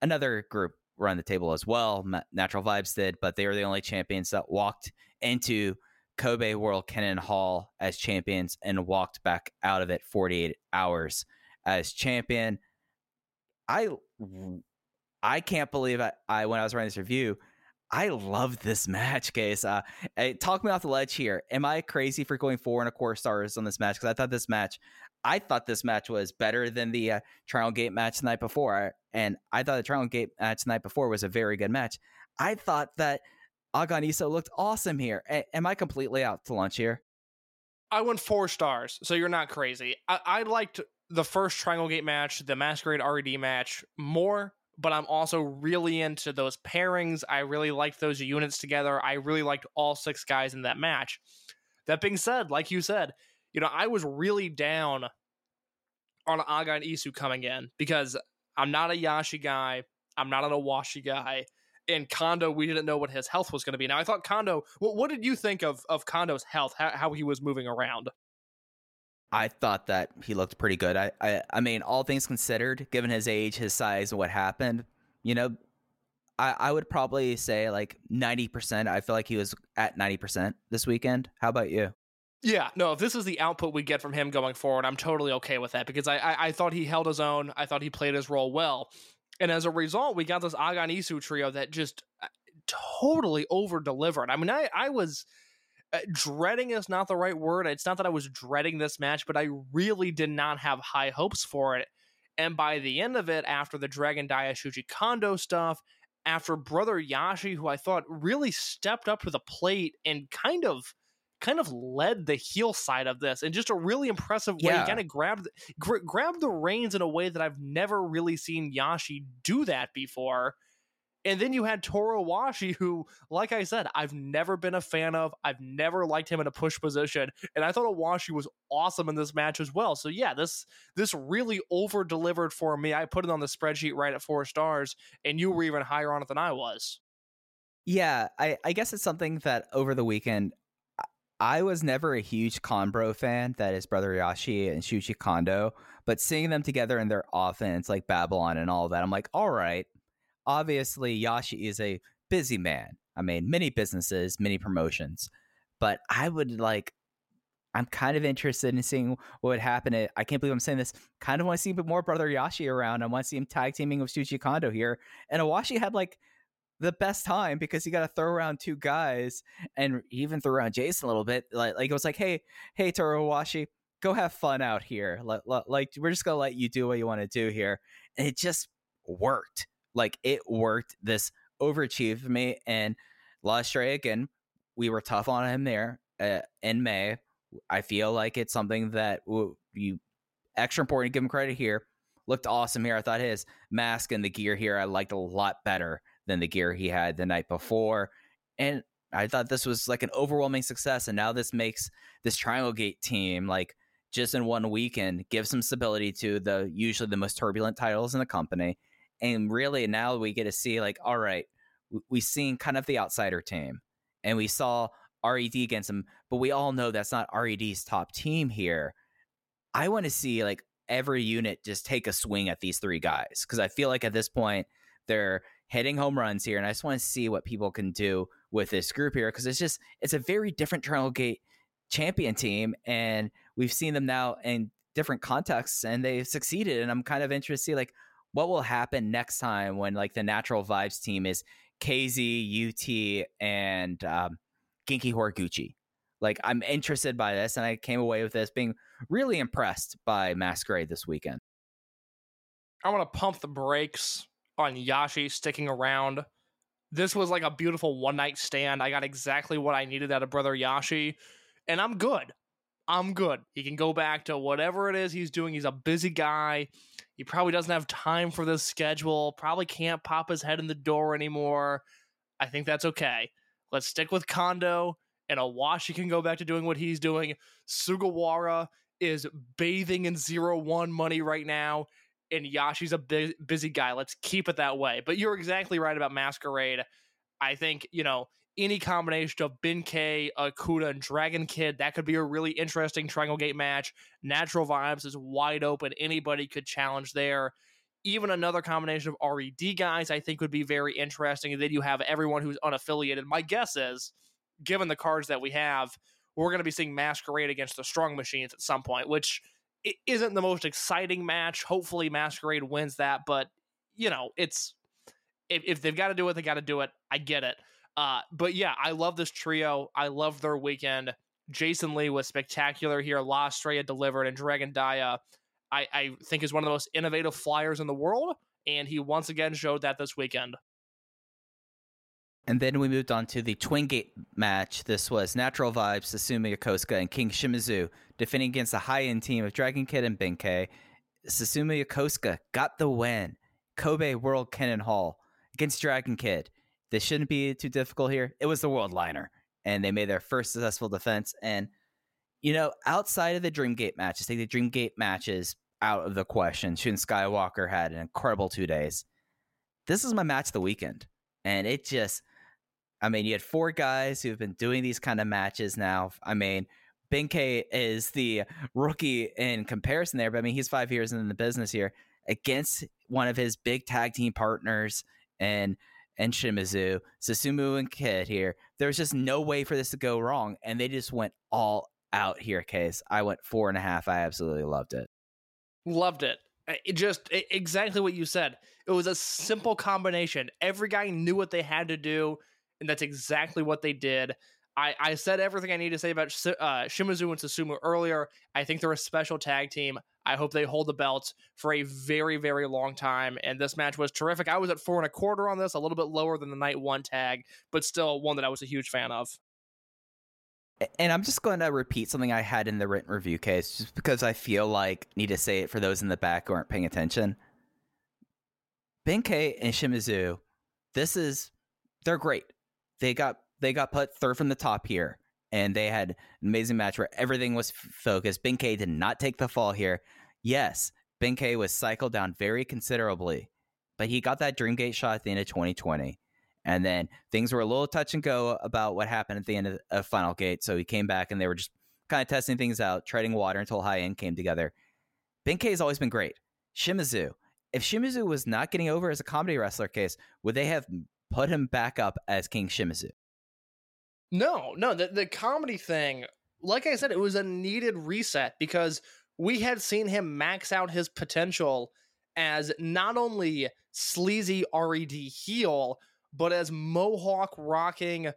another group run the table as well. Natural Vibes did, but they were the only champions that walked into Kobe World Kinen Hall as champions and walked back out of it 48 hours as champion. I I can't believe I, I when I was writing this review, I love this match, case. Uh, hey, talk me off the ledge here. Am I crazy for going four and a quarter stars on this match? Because I thought this match, I thought this match was better than the uh, Trial Gate match the night before, and I thought the Trial Gate match the night before was a very good match. I thought that Aganiso looked awesome here. A- am I completely out to lunch here? I went four stars, so you're not crazy. I, I liked the first Triangle Gate match, the Masquerade RED match more, but I'm also really into those pairings. I really liked those units together. I really liked all six guys in that match. That being said, like you said, you know, I was really down on Aga and Isu coming in because I'm not a Yashi guy. I'm not an Owashi guy. And Kondo, we didn't know what his health was going to be. Now, I thought Kondo. What, what did you think of of Kondo's health? How, how he was moving around? I thought that he looked pretty good. I, I, I mean, all things considered, given his age, his size, and what happened, you know, I, I would probably say like ninety percent. I feel like he was at ninety percent this weekend. How about you? Yeah, no. If this is the output we get from him going forward, I'm totally okay with that because I, I, I thought he held his own. I thought he played his role well, and as a result, we got this Agan Isu trio that just uh, totally over delivered. I mean, I I was Uh, dreading is not the right word. It's not that I was dreading this match, but I really did not have high hopes for it. And by the end of it, after the Dragon Dia Shuji Kondo stuff, after Brother Yashi, who I thought really stepped up to the plate and kind of kind of led the heel side of this in just a really impressive way. Yeah. He kind of grabbed gra- grabbed the reins in a way that I've never really seen Yashi do that before. And then you had Toru Owashi, who, like I said, I've never been a fan of. I've never liked him in a push position, and I thought Owashi was awesome in this match as well. So yeah, this this really over delivered for me. I put it on the spreadsheet right at four stars, and you were even higher on it than I was. Yeah, I, I guess it's something that over the weekend, I- was never a huge Conbro fan. That is Brother Yashi and Shuji Kondo, but seeing them together in their offense, like Babylon and all that, I'm like, all right. Obviously, Yashi is a busy man. I mean, many businesses, many promotions, but I would like, I'm kind of interested in seeing what would happen. I can't believe I'm saying this. Kind of want to see a bit more Brother Yashi around. I want to see him tag teaming with Shuji Kondo here. And Owashi had like the best time because he got to throw around two guys and even threw around Jason a little bit. Like, like it was like, hey, hey, Toru Owashi, go have fun out here. Like, like we're just gonna let you do what you want to do here. And it just worked. Like it worked. This overachieved me and La Estrella again. We were tough on him there uh, in May. I feel like it's something that you extra important to give him credit here. Looked awesome here. I thought his mask and the gear here I liked a lot better than the gear he had the night before. And I thought this was like an overwhelming success. And now this makes this Triangle Gate team like just in one weekend give some stability to the usually the most turbulent titles in the company. And really now we get to see like, all right, we've seen kind of the outsider team and we saw RED against them, but we all know that's not RED's top team here. I want to see like every unit just take a swing at these three guys because I feel like at this point they're hitting home runs here, and I just want to see what people can do with this group here because it's just it's a very different Triangle Gate champion team, and we've seen them now in different contexts, and they've succeeded. And I'm kind of interested to see like what will happen next time when like the Natural Vibes team is KZ, UT, and um, Genki Horiguchi. Like I'm interested by this, and I came away with this being really impressed by Masquerade this weekend. I want to pump the brakes on Yashi sticking around. This was like a beautiful one night stand. I got exactly what I needed out of Brother Yashi, and I'm good. I'm good. He can go back to whatever it is he's doing. He's a busy guy. He probably doesn't have time for this schedule, probably can't pop his head in the door anymore. I think that's okay. Let's stick with Kondo, and Owashi can go back to doing what he's doing. Sugawara is bathing in zero one money right now and Yashi's a bu- busy guy. Let's keep it that way. But you're exactly right about Masquerade. I think, you know, any combination of Bin-Kei, Okuda, and Dragon Kid, that could be a really interesting Triangle Gate match. Natural Vibes is wide open. Anybody could challenge there. Even another combination of RED guys, I think, would be very interesting. And then you have everyone who's unaffiliated. My guess is, given the cards that we have, we're going to be seeing Masquerade against the Strong Machines at some point, which isn't the most exciting match. Hopefully, Masquerade wins that, but you know, it's if, if they've got to do it, they got to do it. I get it. Uh, but yeah, I love this trio. I love their weekend. Jason Lee was spectacular here. La Estrella delivered, and Dragon Dia, I, I think, is one of the most innovative flyers in the world. And he once again showed that this weekend. And then we moved on to the Twin Gate match. This was Natural Vibes, Susumu Yokosuka, and King Shimizu defending against the high end team of Dragon Kid and Ben K. Susumu Yokosuka got the win. Kobe World Kinen Hall against Dragon Kid. This shouldn't be too difficult here. It was the World Liner, and they made their first successful defense. And, you know, outside of the Dreamgate matches, take the Dreamgate matches out of the question. Shun Skywalker had an incredible two days. This is my match of the weekend. And it just I mean, you had four guys who've been doing these kind of matches now. I mean, Ben K is the rookie in comparison there, but I mean, he's five years in the business here against one of his big tag team partners and and Shimizu, Susumu and Kid here. There's just no way for this to go wrong, and they just went all out here. Case I went four and a half. I absolutely loved it. Loved it. It just it, exactly what you said. It was a simple combination. Every guy knew what they had to do and that's exactly what they did. I, I said everything I need to say about uh, Shimizu and Susumu earlier. I think they're a special tag team. I hope they hold the belts for a very, very long time. And this match was terrific. I was at four and a quarter on this, a little bit lower than the night one tag, but still one that I was a huge fan of. And I'm just going to repeat something I had in the written review case, just because I feel like need to say it for those in the back who aren't paying attention. Ben K and Shimizu, this is they're great they got they got put third from the top here, and they had an amazing match where everything was f- focused. Ben K did not take the fall here. Yes, Ben K was cycled down very considerably, but he got that Dreamgate shot at the end of 2020. And then things were a little touch and go about what happened at the end of, of Final Gate. So he came back and they were just kind of testing things out, treading water until high end came together. Ben K has always been great. Shimizu, if Shimizu was not getting over as a comedy wrestler case, would they have put him back up as King Shimizu. No, no, the the comedy thing like I said, it was a needed reset because we had seen him max out his potential as not only sleazy RED heel, but as Mohawk rocking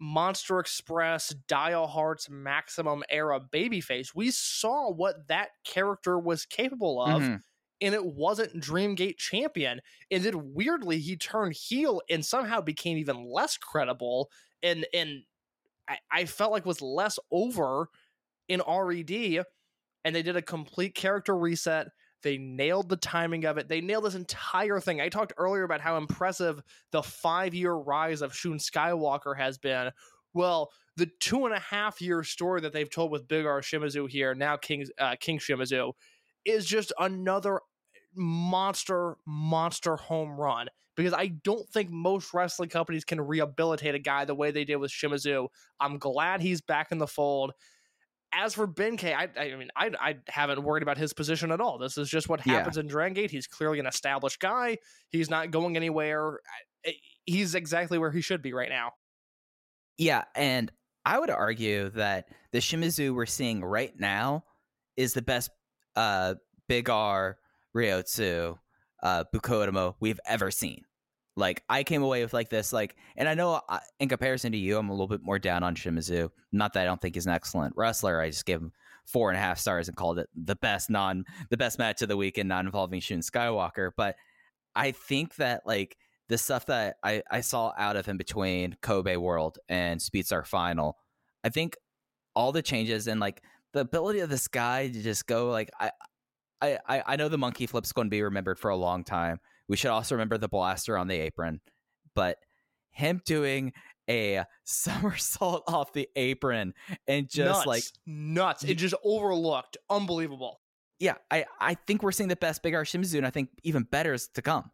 Monster Express, Dial Hearts, Maximum era babyface. We saw what that character was capable of. Mhm. And it wasn't Dreamgate champion. And then weirdly, he turned heel and somehow became even less credible. And and I, I felt like was less over in RED. And they did a complete character reset. They nailed the timing of it. They nailed this entire thing. I talked earlier about how impressive the five year rise of Shun Skywalker has been. Well, the two and a half year story that they've told with Big R Shimizu here, now King uh, King Shimizu, is just another monster, monster home run. Because I don't think most wrestling companies can rehabilitate a guy the way they did with Shimizu. I'm glad he's back in the fold. As for Ben K, I, I mean, I, I haven't worried about his position at all. This is just what Yeah. happens in Dragon Gate. He's clearly an established guy. He's not going anywhere. He's exactly where he should be right now. Yeah, and I would argue that the Shimizu we're seeing right now is the best uh, Big R Ryotsu uh, Bukodomo we've ever seen. Like I came away with like this, like, and I know uh, in comparison to you, I'm a little bit more down on Shimizu. Not that I don't think he's an excellent wrestler. I just gave him four and a half stars and called it the best non, the best match of the weekend, not involving Shun Skywalker. But I think that like the stuff that I, I saw out of him between Kobe World and Speedstar Final, I think all the changes and like the ability of this guy to just go like I I I I know the monkey flip's going to be remembered for a long time. We should also remember the blaster on the apron, but him doing a somersault off the apron and just nuts, like nuts. It just overlooked. Unbelievable. yeah, I, I think we're seeing the best Big R Shimizu, and I think even better is to come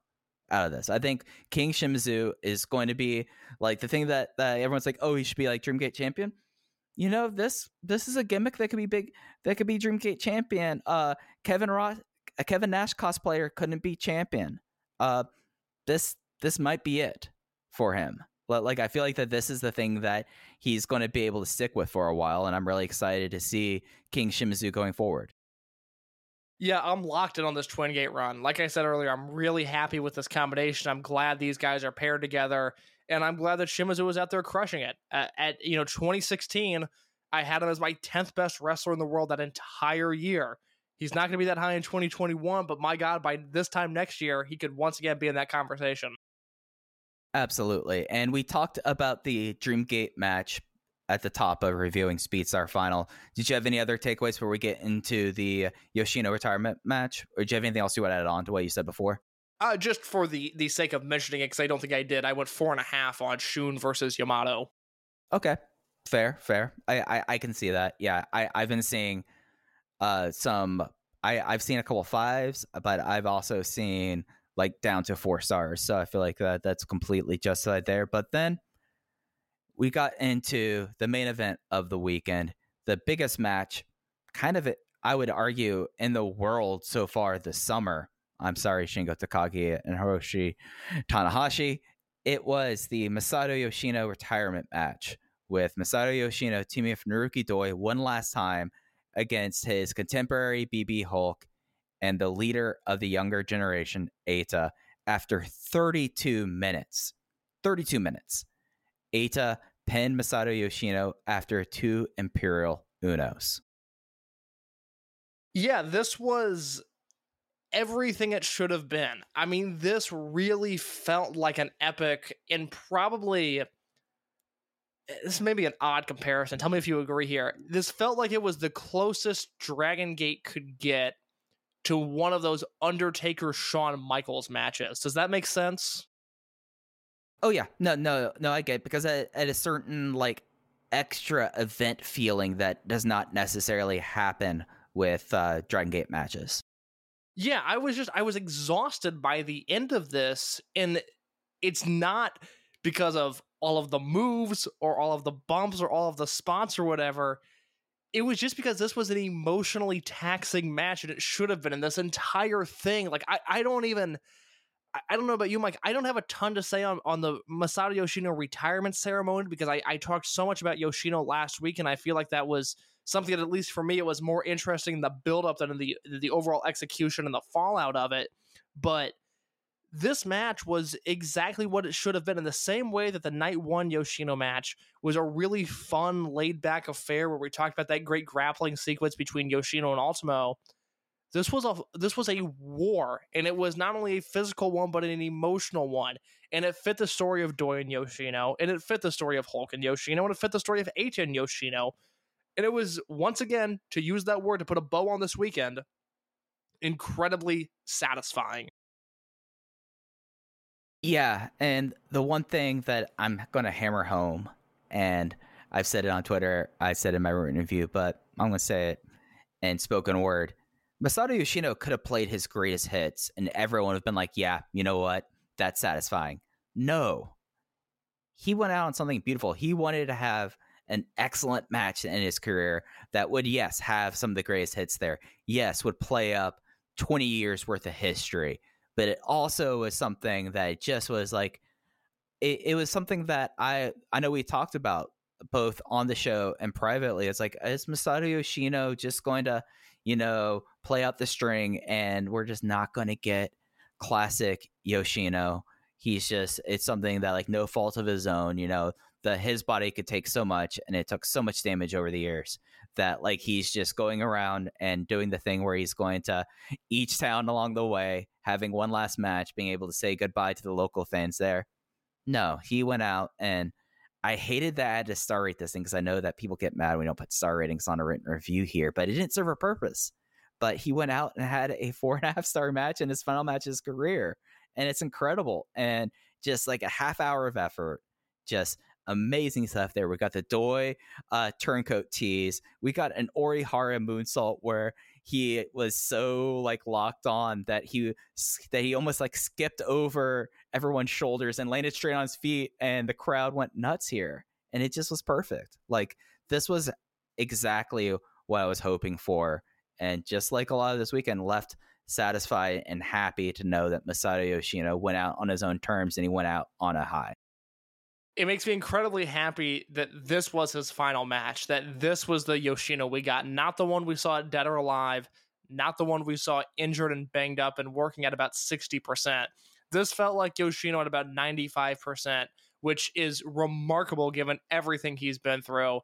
out of this. I think King Shimizu is going to be like the thing that, that everyone's like, oh, he should be like Dreamgate champion. You know, this this is a gimmick that could be big. That could be Dreamgate champion. Uh, Kevin Ross, a Kevin Nash cosplayer couldn't be champion. Uh, this this might be it for him. Like, I feel like that this is the thing that he's going to be able to stick with for a while, and I'm really excited to see King Shimizu going forward. Yeah, I'm locked in on this twin gate run. Like I said earlier, I'm really happy with this combination. I'm glad these guys are paired together, and I'm glad that Shimizu was out there crushing it. At, at you know 2016, I had him as my 10th best wrestler in the world that entire year. He's not going to be that high in 2021, but my God, by this time next year, he could once again be in that conversation. Absolutely. And we talked about the Dreamgate match at the top of reviewing Speedstar Final. Did you have any other takeaways before we get into the Yoshino retirement match? Or do you have anything else you want to add on to what you said before? Uh, just for the the sake of mentioning it, because I don't think I did. I went four and a half on Shun versus Yamato. Okay. Fair, fair. I, I, I can see that. Yeah. I, I've been seeing uh some I, I've seen a couple fives, but I've also seen like down to four stars. So I feel like that that's completely justified there. But then we got into the main event of the weekend, the biggest match, kind of I would argue in the world so far this summer. I'm sorry, Shingo Takagi and Hiroshi Tanahashi. It was the Masato Yoshino retirement match with Masato Yoshino teaming with Naruki Doi one last time against his contemporary BB Hulk and the leader of the younger generation, Eita, after 32 minutes. 32 minutes. Eita pinned Masato Yoshino after two Imperial Unos. Yeah, this was everything it should have been. I mean, this really felt like an epic and probably this may be an odd comparison. Tell me if you agree here. This felt like it was the closest Dragon Gate could get to one of those Undertaker Shawn Michaels matches. Does that make sense? Oh yeah, no, no, no. I get it, because at, at a certain like extra event feeling that does not necessarily happen with uh, Dragon Gate matches. Yeah, I was just I was exhausted by the end of this and it's not because of all of the moves or all of the bumps or all of the spots or whatever. It was just because this was an emotionally taxing match and it should have been. And this entire thing, like I, I don't even I- I don't know about you, Mike. I don't have a ton to say on, on the Masato Yoshino retirement ceremony because I, I talked so much about Yoshino last week and I feel like that was something that at least for me it was more interesting in the build up than in the the overall execution and the fallout of it. But this match was exactly what it should have been in the same way that the night one Yoshino match was a really fun, laid back affair where we talked about that great grappling sequence between Yoshino and Ultimo. This was a this was a war, and it was not only a physical one, but an emotional one. And it fit the story of Doi and Yoshino, and it fit the story of Hulk and Yoshino, and it fit the story of Eita and Yoshino. And it was once again, to use that word to put a bow on this weekend, incredibly satisfying. Yeah, and the one thing that I'm going to hammer home, and I've said it on Twitter, I said it in my written review, but I'm going to say it in spoken word. Masato Yoshino could have played his greatest hits, and everyone would have been like, yeah, you know what? That's satisfying. No. He went out on something beautiful. He wanted to have an excellent match in his career that would, yes, have some of the greatest hits there. Yes, would play up 20 years worth of history but it also was something that just was like it, it was something that I I know we talked about both on the show and privately. It's like is Masato Yoshino just going to you know play out the string and we're just not going to get classic Yoshino. He's just it's something that like no fault of his own. You know the his body could take so much and it took so much damage over the years that like he's just going around and doing the thing where he's going to each town along the way, having one last match, being able to say goodbye to the local fans there. No, he went out and I hated that I had to star rate this thing because I know that people get mad we don't put star ratings on a written review here, but it didn't serve a purpose. But he went out and had a four and a half star match in his final match of his career. And it's incredible. And just like a half hour of effort, just amazing stuff there. We got the Doi uh, turncoat tease. We got an Orihara moonsault where he was so like locked on that he that he almost like skipped over everyone's shoulders and landed straight on his feet, and the crowd went nuts here. And it just was perfect. Like this was exactly what I was hoping for, and just like a lot of this weekend, left satisfied and happy to know that Masato Yoshino went out on his own terms and he went out on a high it makes me incredibly happy that this was his final match, that this was the Yoshino we got, not the one we saw Dead or Alive, not the one we saw injured and banged up and working at about 60%. This felt like Yoshino at about 95%, which is remarkable given everything he's been through.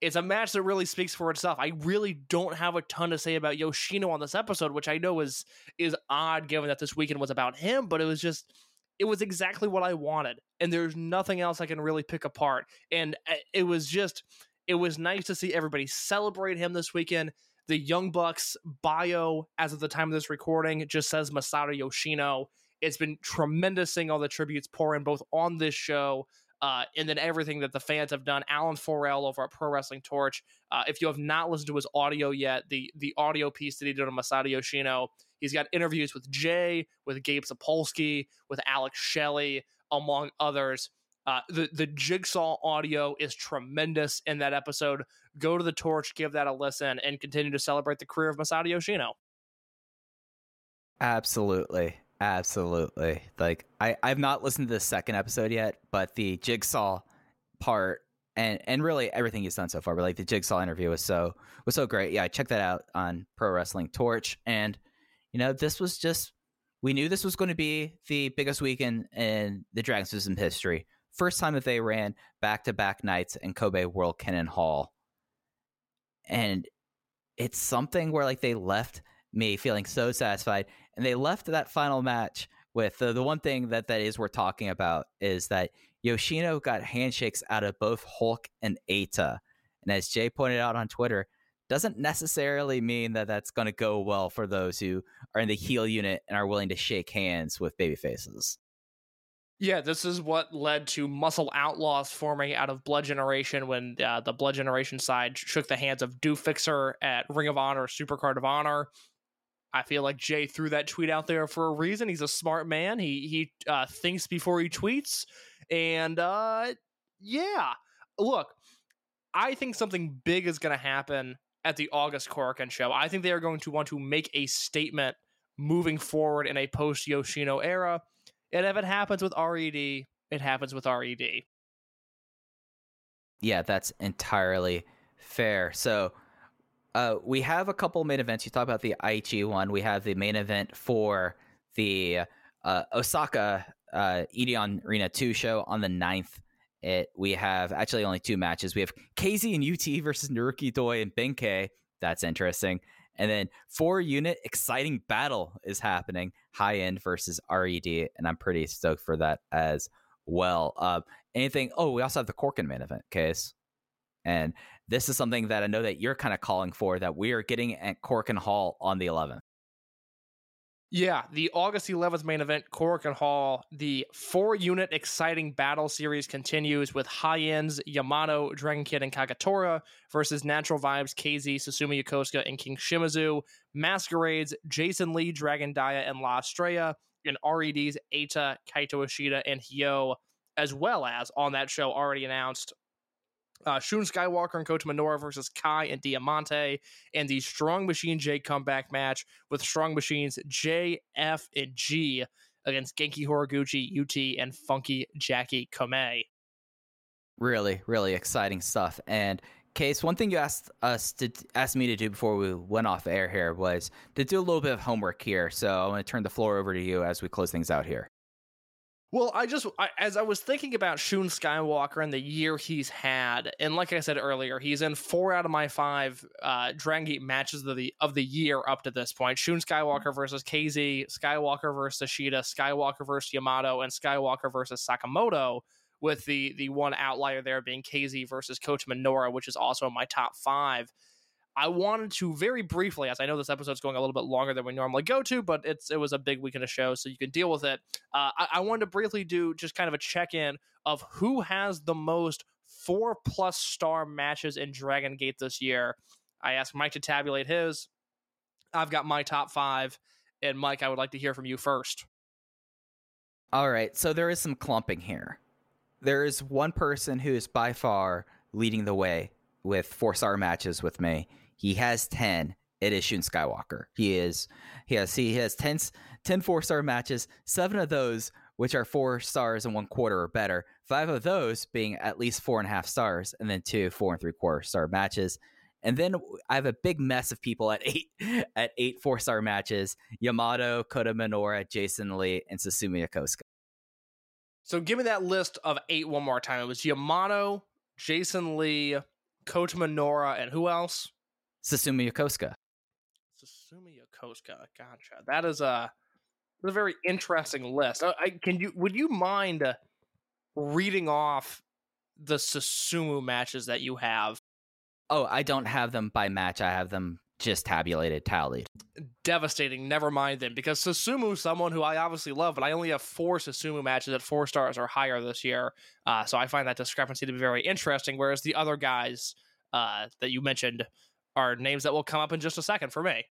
It's a match that really speaks for itself. I really don't have a ton to say about Yoshino on this episode, which I know is is odd given that this weekend was about him, but it was just it was exactly what I wanted. And there's nothing else I can really pick apart. And uh, it was just, it was nice to see everybody celebrate him this weekend. The Young Bucks bio, as of the time of this recording, just says Masato Yoshino. It's been tremendous seeing all the tributes pour in both on this show uh, and then everything that the fans have done. Alan Forel over at Pro Wrestling Torch. Uh, if you have not listened to his audio yet, the the audio piece that he did on Masato Yoshino He's got interviews with Jay, with Gabe Sapolsky, with Alex Shelley, among others. Uh, the the jigsaw audio is tremendous in that episode. Go to the torch, give that a listen, and continue to celebrate the career of Masato Yoshino. Absolutely, absolutely. Like I I've not listened to the second episode yet, but the jigsaw part and and really everything he's done so far, but like the jigsaw interview was so was so great. Yeah, check that out on Pro Wrestling Torch and you know, this was just we knew this was going to be the biggest weekend in the Dragon System history. First time that they ran back to back nights in Kobe World Kinen Hall. And it's something where like they left me feeling so satisfied and they left that final match with the, the one thing that that is worth talking about is that Yoshino got handshakes out of both Hulk and Eita. And as Jay pointed out on Twitter, doesn't necessarily mean that that's going to go well for those who are in the heel unit and are willing to shake hands with baby faces. Yeah, this is what led to Muscle Outlaws forming out of Blood Generation when uh, the Blood Generation side shook the hands of Do Fixer at Ring of Honor, Supercard of Honor. I feel like Jay threw that tweet out there for a reason. He's a smart man. He he uh, thinks before he tweets, and uh, yeah, look, I think something big is going to happen at the August Korakuen show. I think they are going to want to make a statement moving forward in a post Yoshino era. And if it happens with RED, it happens with RED. Yeah, that's entirely fair. So Uh, we have a couple main events. You talk about the Aichi one. We have the main event for the uh, Osaka uh, Edion Arena 2 show on the 9th. It, we have actually only two matches. We have KZ and UT versus Naruki Doi and Ben K. That's interesting. And then four unit exciting battle is happening. High end versus RED, and I'm pretty stoked for that as well. Uh, anything? Oh, we also have the Korakuen main event case, and this is something that I know that you're kind of calling for. That we are getting at Korakuen Hall on the 11th. Yeah, the August 11th main event, Korakuen Hall. The four unit exciting battle series continues with high ends Yamato, Dragon Kid, and Kagatora versus Natural Vibes, KZ, Susumu Yokosuka, and King Shimizu. Masquerades, Jason Lee, Dragon Dia, and La Estrella. And REDs, Eita, Kaito Ishida, and Hyo, as well as on that show already announced. Uh, Shun Skywalker and Kota Minoura versus Kai and Diamante, and the Strong Machine J comeback match with Strong Machines J, F, and G against Genki Horiguchi, UT, and Funky Jackie Kome. Really, really exciting stuff. And Case, one thing you asked us to ask me to do before we went off air here was to do a little bit of homework here. So I'm going to turn the floor over to you as we close things out here. Well, I just I, as I was thinking about Shun Skywalker and the year he's had, and like I said earlier, he's in four out of my five uh, Dragon Gate matches of the of the year up to this point. Shun Skywalker versus KZ, Skywalker versus Ishida, Skywalker versus Yamato, and Skywalker versus Sakamoto. With the the one outlier there being KZ versus Kota Minoura, which is also in my top five. I wanted to very briefly, as I know this episode's going a little bit longer than we normally go to, but it's it was a big weekend of shows, so you can deal with it. Uh, I, I wanted to briefly do just kind of a check in of who has the most four plus star matches in Dragon Gate this year. I asked Mike to tabulate his. I've got my top five, and Mike, I would like to hear from you first. All right, so there is some clumping here. There is one person who is by far leading the way with four star matches with me. He has 10. It is Shun Skywalker. He is he has he has 10, 10 four star matches, seven of those which are four stars and one quarter or better, five of those being at least four and a half stars, and then two four and three quarter star matches. And then I have a big mess of people at eight at eight four star matches: Yamato, Kota Minoura, Jason Lee, and Susumu Yokosuka. So give me that list of eight one more time. It was Yamato, Jason Lee, Kota Minoura, and who else? Susumu Yokosuka. Susumu Yokosuka. Gotcha. That is a, a very interesting list. Uh, I, can you would you mind uh, reading off the Susumu matches that you have? Oh, I don't have them by match. I have them just tabulated, tallied. Devastating. Never mind then, because Susumu, someone who I obviously love, but I only have four Susumu matches at four stars or higher this year. Uh, so I find that discrepancy to be very interesting. Whereas the other guys uh, that you mentioned are names that will come up in just a second for me.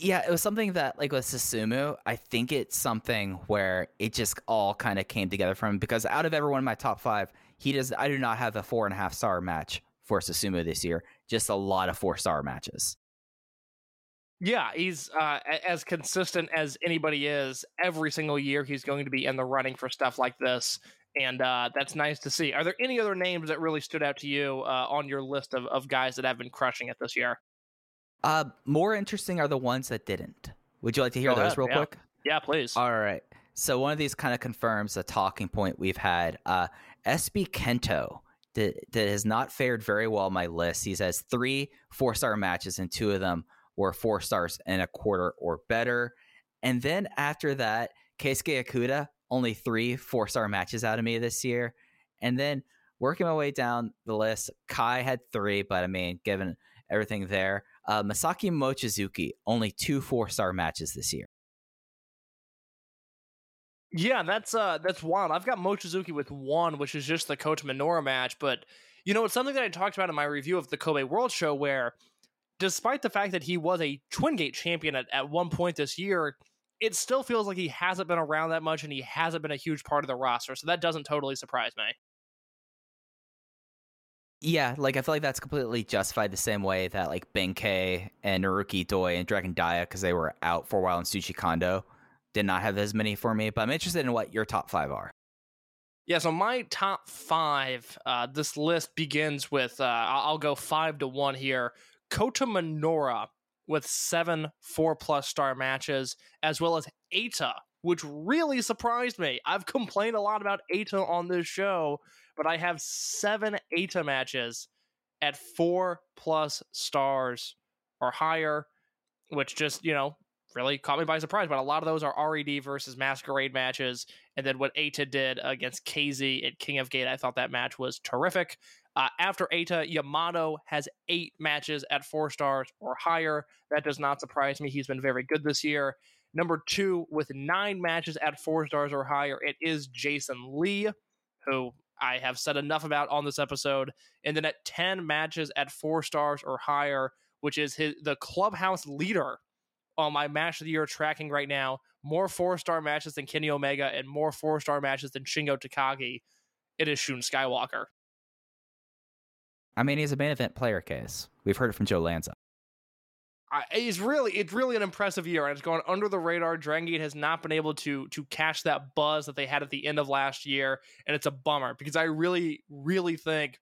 Yeah, it was something that, like with Susumu, I think it's something where it just all kind of came together from him because out of everyone in my top five, he does. I do not have a four and a half star match for Susumu this year. Just a lot of four star matches. Yeah, he's uh, as consistent as anybody is. Every single year, he's going to be in the running for stuff like this, and uh, that's nice to see. Are there any other names that really stood out to you uh, on your list of, of guys that have been crushing it this year? Uh, more interesting are the ones that didn't. Would you like to hear Go those ahead, real yeah. quick? Yeah, please. All right. So one of these kind of confirms a talking point we've had. Uh, SB Kento that, that has not fared very well on my list. He has three four star matches, and two of them were four stars and a quarter or better. And then after that, Keisuke Okuda, only three four star matches out of me this year. And then working my way down the list, Kai had three, but I mean, given everything there, uh, Masaaki Mochizuki, only two four star matches this year. Yeah, that's uh that's wild. I've got Mochizuki with one, which is just the Kota Minoura match, but you know, it's something that I talked about in my review of the Kobe World Show where despite the fact that he was a Twin Gate champion at, at one point this year, it still feels like he hasn't been around that much and he hasn't been a huge part of the roster. So that doesn't totally surprise me. Yeah, like I feel like that's completely justified the same way that like Ben K and Naruki Doi and Dragon Dia, because they were out for a while in Shuji Kondo, did not have as many for me. But I'm interested in what your top five are. Yeah, so my top five, uh, this list begins with, uh, I'll go five to one here. Kota Minoura with seven four plus star matches, as well as Eita, which really surprised me. I've complained a lot about Eita on this show, but I have seven Eita matches at four plus stars or higher, which just, you know, really caught me by surprise. But a lot of those are RED versus Masquerade matches. And then what Eita did against KZ at King of Gate, I thought that match was terrific. Uh, after Eita, Yamato has eight matches at four stars or higher. That does not surprise me. He's been very good this year. Number two, with nine matches at four stars or higher, it is Jason Lee, who I have said enough about on this episode. And then at 10 matches at four stars or higher, which is his, the clubhouse leader on my match of the year tracking right now. More four star matches than Kenny Omega and more four star matches than Shingo Takagi. It is Shun Skywalker. I mean, he's a main event player case. We've heard it from Joe Lanza. I, it's really it's really an impressive year and it's gone under the radar. Dragon Gate has not been able to to catch that buzz that they had at the end of last year, and it's a bummer because I really really think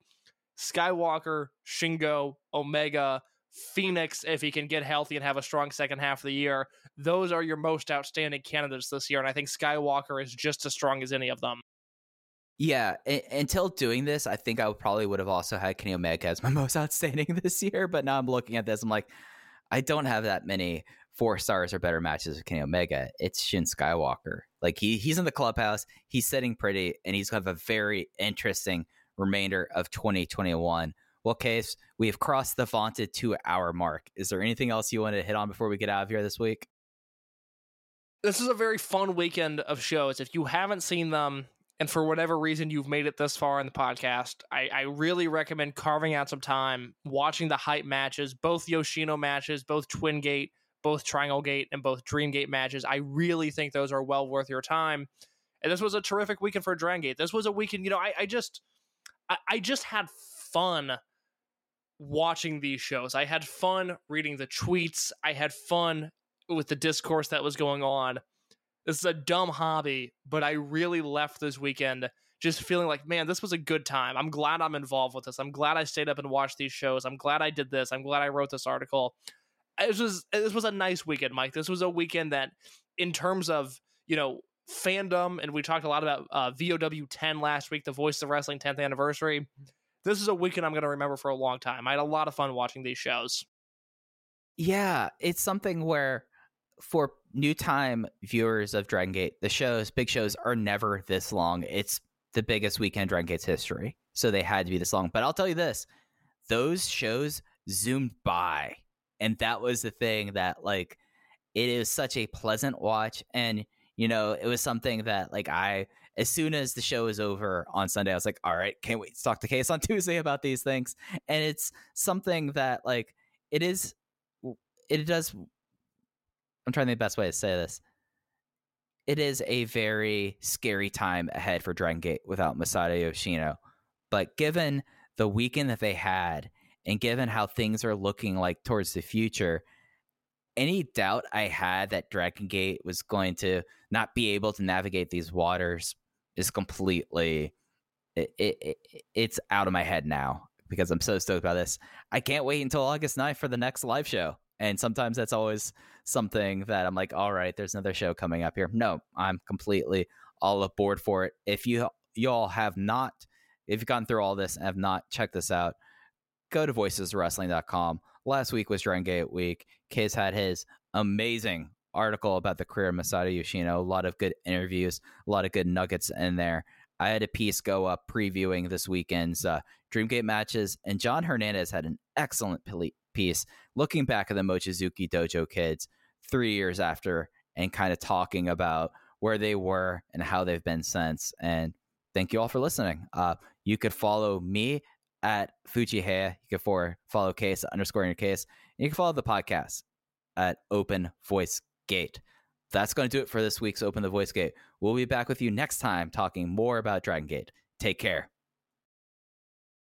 Skywalker, Shingo, Omega, Phoenix, if he can get healthy and have a strong second half of the year, those are your most outstanding candidates this year, and I think Skywalker is just as strong as any of them. Yeah, until doing this, I think I probably would have also had Kenny Omega as my most outstanding this year. But now I'm looking at this, I'm like, I don't have that many four stars or better matches with Kenny Omega. It's Shun Skywalker. Like he he's in the clubhouse, he's sitting pretty, and he's got a very interesting remainder of 2021. Well, Case, we have crossed the vaunted two hour mark. Is there anything else you want to hit on before we get out of here this week? this is a very fun weekend of shows. If you haven't seen them, and for whatever reason you've made it this far in the podcast, I, I really recommend carving out some time watching the hype matches, both Yoshino matches, both Twin Gate, both Triangle Gate, and both Dream Gate matches. I really think those are well worth your time. And this was a terrific weekend for Dragon Gate. This was a weekend, you know, I, I just I, I just had fun watching these shows. I had fun reading the tweets. I had fun with the discourse that was going on. This is a dumb hobby, but I really left this weekend just feeling like, man, this was a good time. I'm glad I'm involved with this. I'm glad I stayed up and watched these shows. I'm glad I did this. I'm glad I wrote this article. This was this was a nice weekend, Mike. This was a weekend that, in terms of you know fandom, and we talked a lot about uh, VOW 10 last week, the Voice of Wrestling 10th anniversary. This is a weekend I'm going to remember for a long time. I had a lot of fun watching these shows. Yeah, it's something where for new time viewers of Dragon Gate, the shows, big shows are never this long. It's the biggest weekend Dragon Gate's history. So they had to be this long. But I'll tell you this, those shows zoomed by. And that was the thing that like it is such a pleasant watch and you know, it was something that like I as soon as the show is over on Sunday, I was like, all right, can't wait to talk to Case on Tuesday about these things. And it's something that like it is it does I'm trying the best way to say this. It is a very scary time ahead for Dragon Gate without Masato Yoshino. But given the weekend that they had, and given how things are looking like towards the future, any doubt I had that Dragon Gate was going to not be able to navigate these waters is completely it, it, it, it's out of my head now because I'm so stoked about this. I can't wait until August 9th for the next live show. And sometimes that's always something that I'm like, all right, there's another show coming up here. No, I'm completely all aboard for it. If you y'all have not, if you've gone through all this and have not checked this out, go to voiceofwrestling.com. Last week was Dragon Gate week. Case had his amazing article about the career of Masato Yoshino. A lot of good interviews, a lot of good nuggets in there. I had a piece go up previewing this weekend's uh, Dreamgate matches, and John Hernandez had an excellent piece looking back at the Mochizuki Dojo kids three years after and kind of talking about where they were and how they've been since. And thank you all for listening. Uh, you could follow me at Fujiheya. You could for, follow Case underscore in your case. And you can follow the podcast at Open Voice Gate. That's going to do it for this week's Open the Voice Gate. We'll be back with you next time talking more about Dragon Gate. Take care.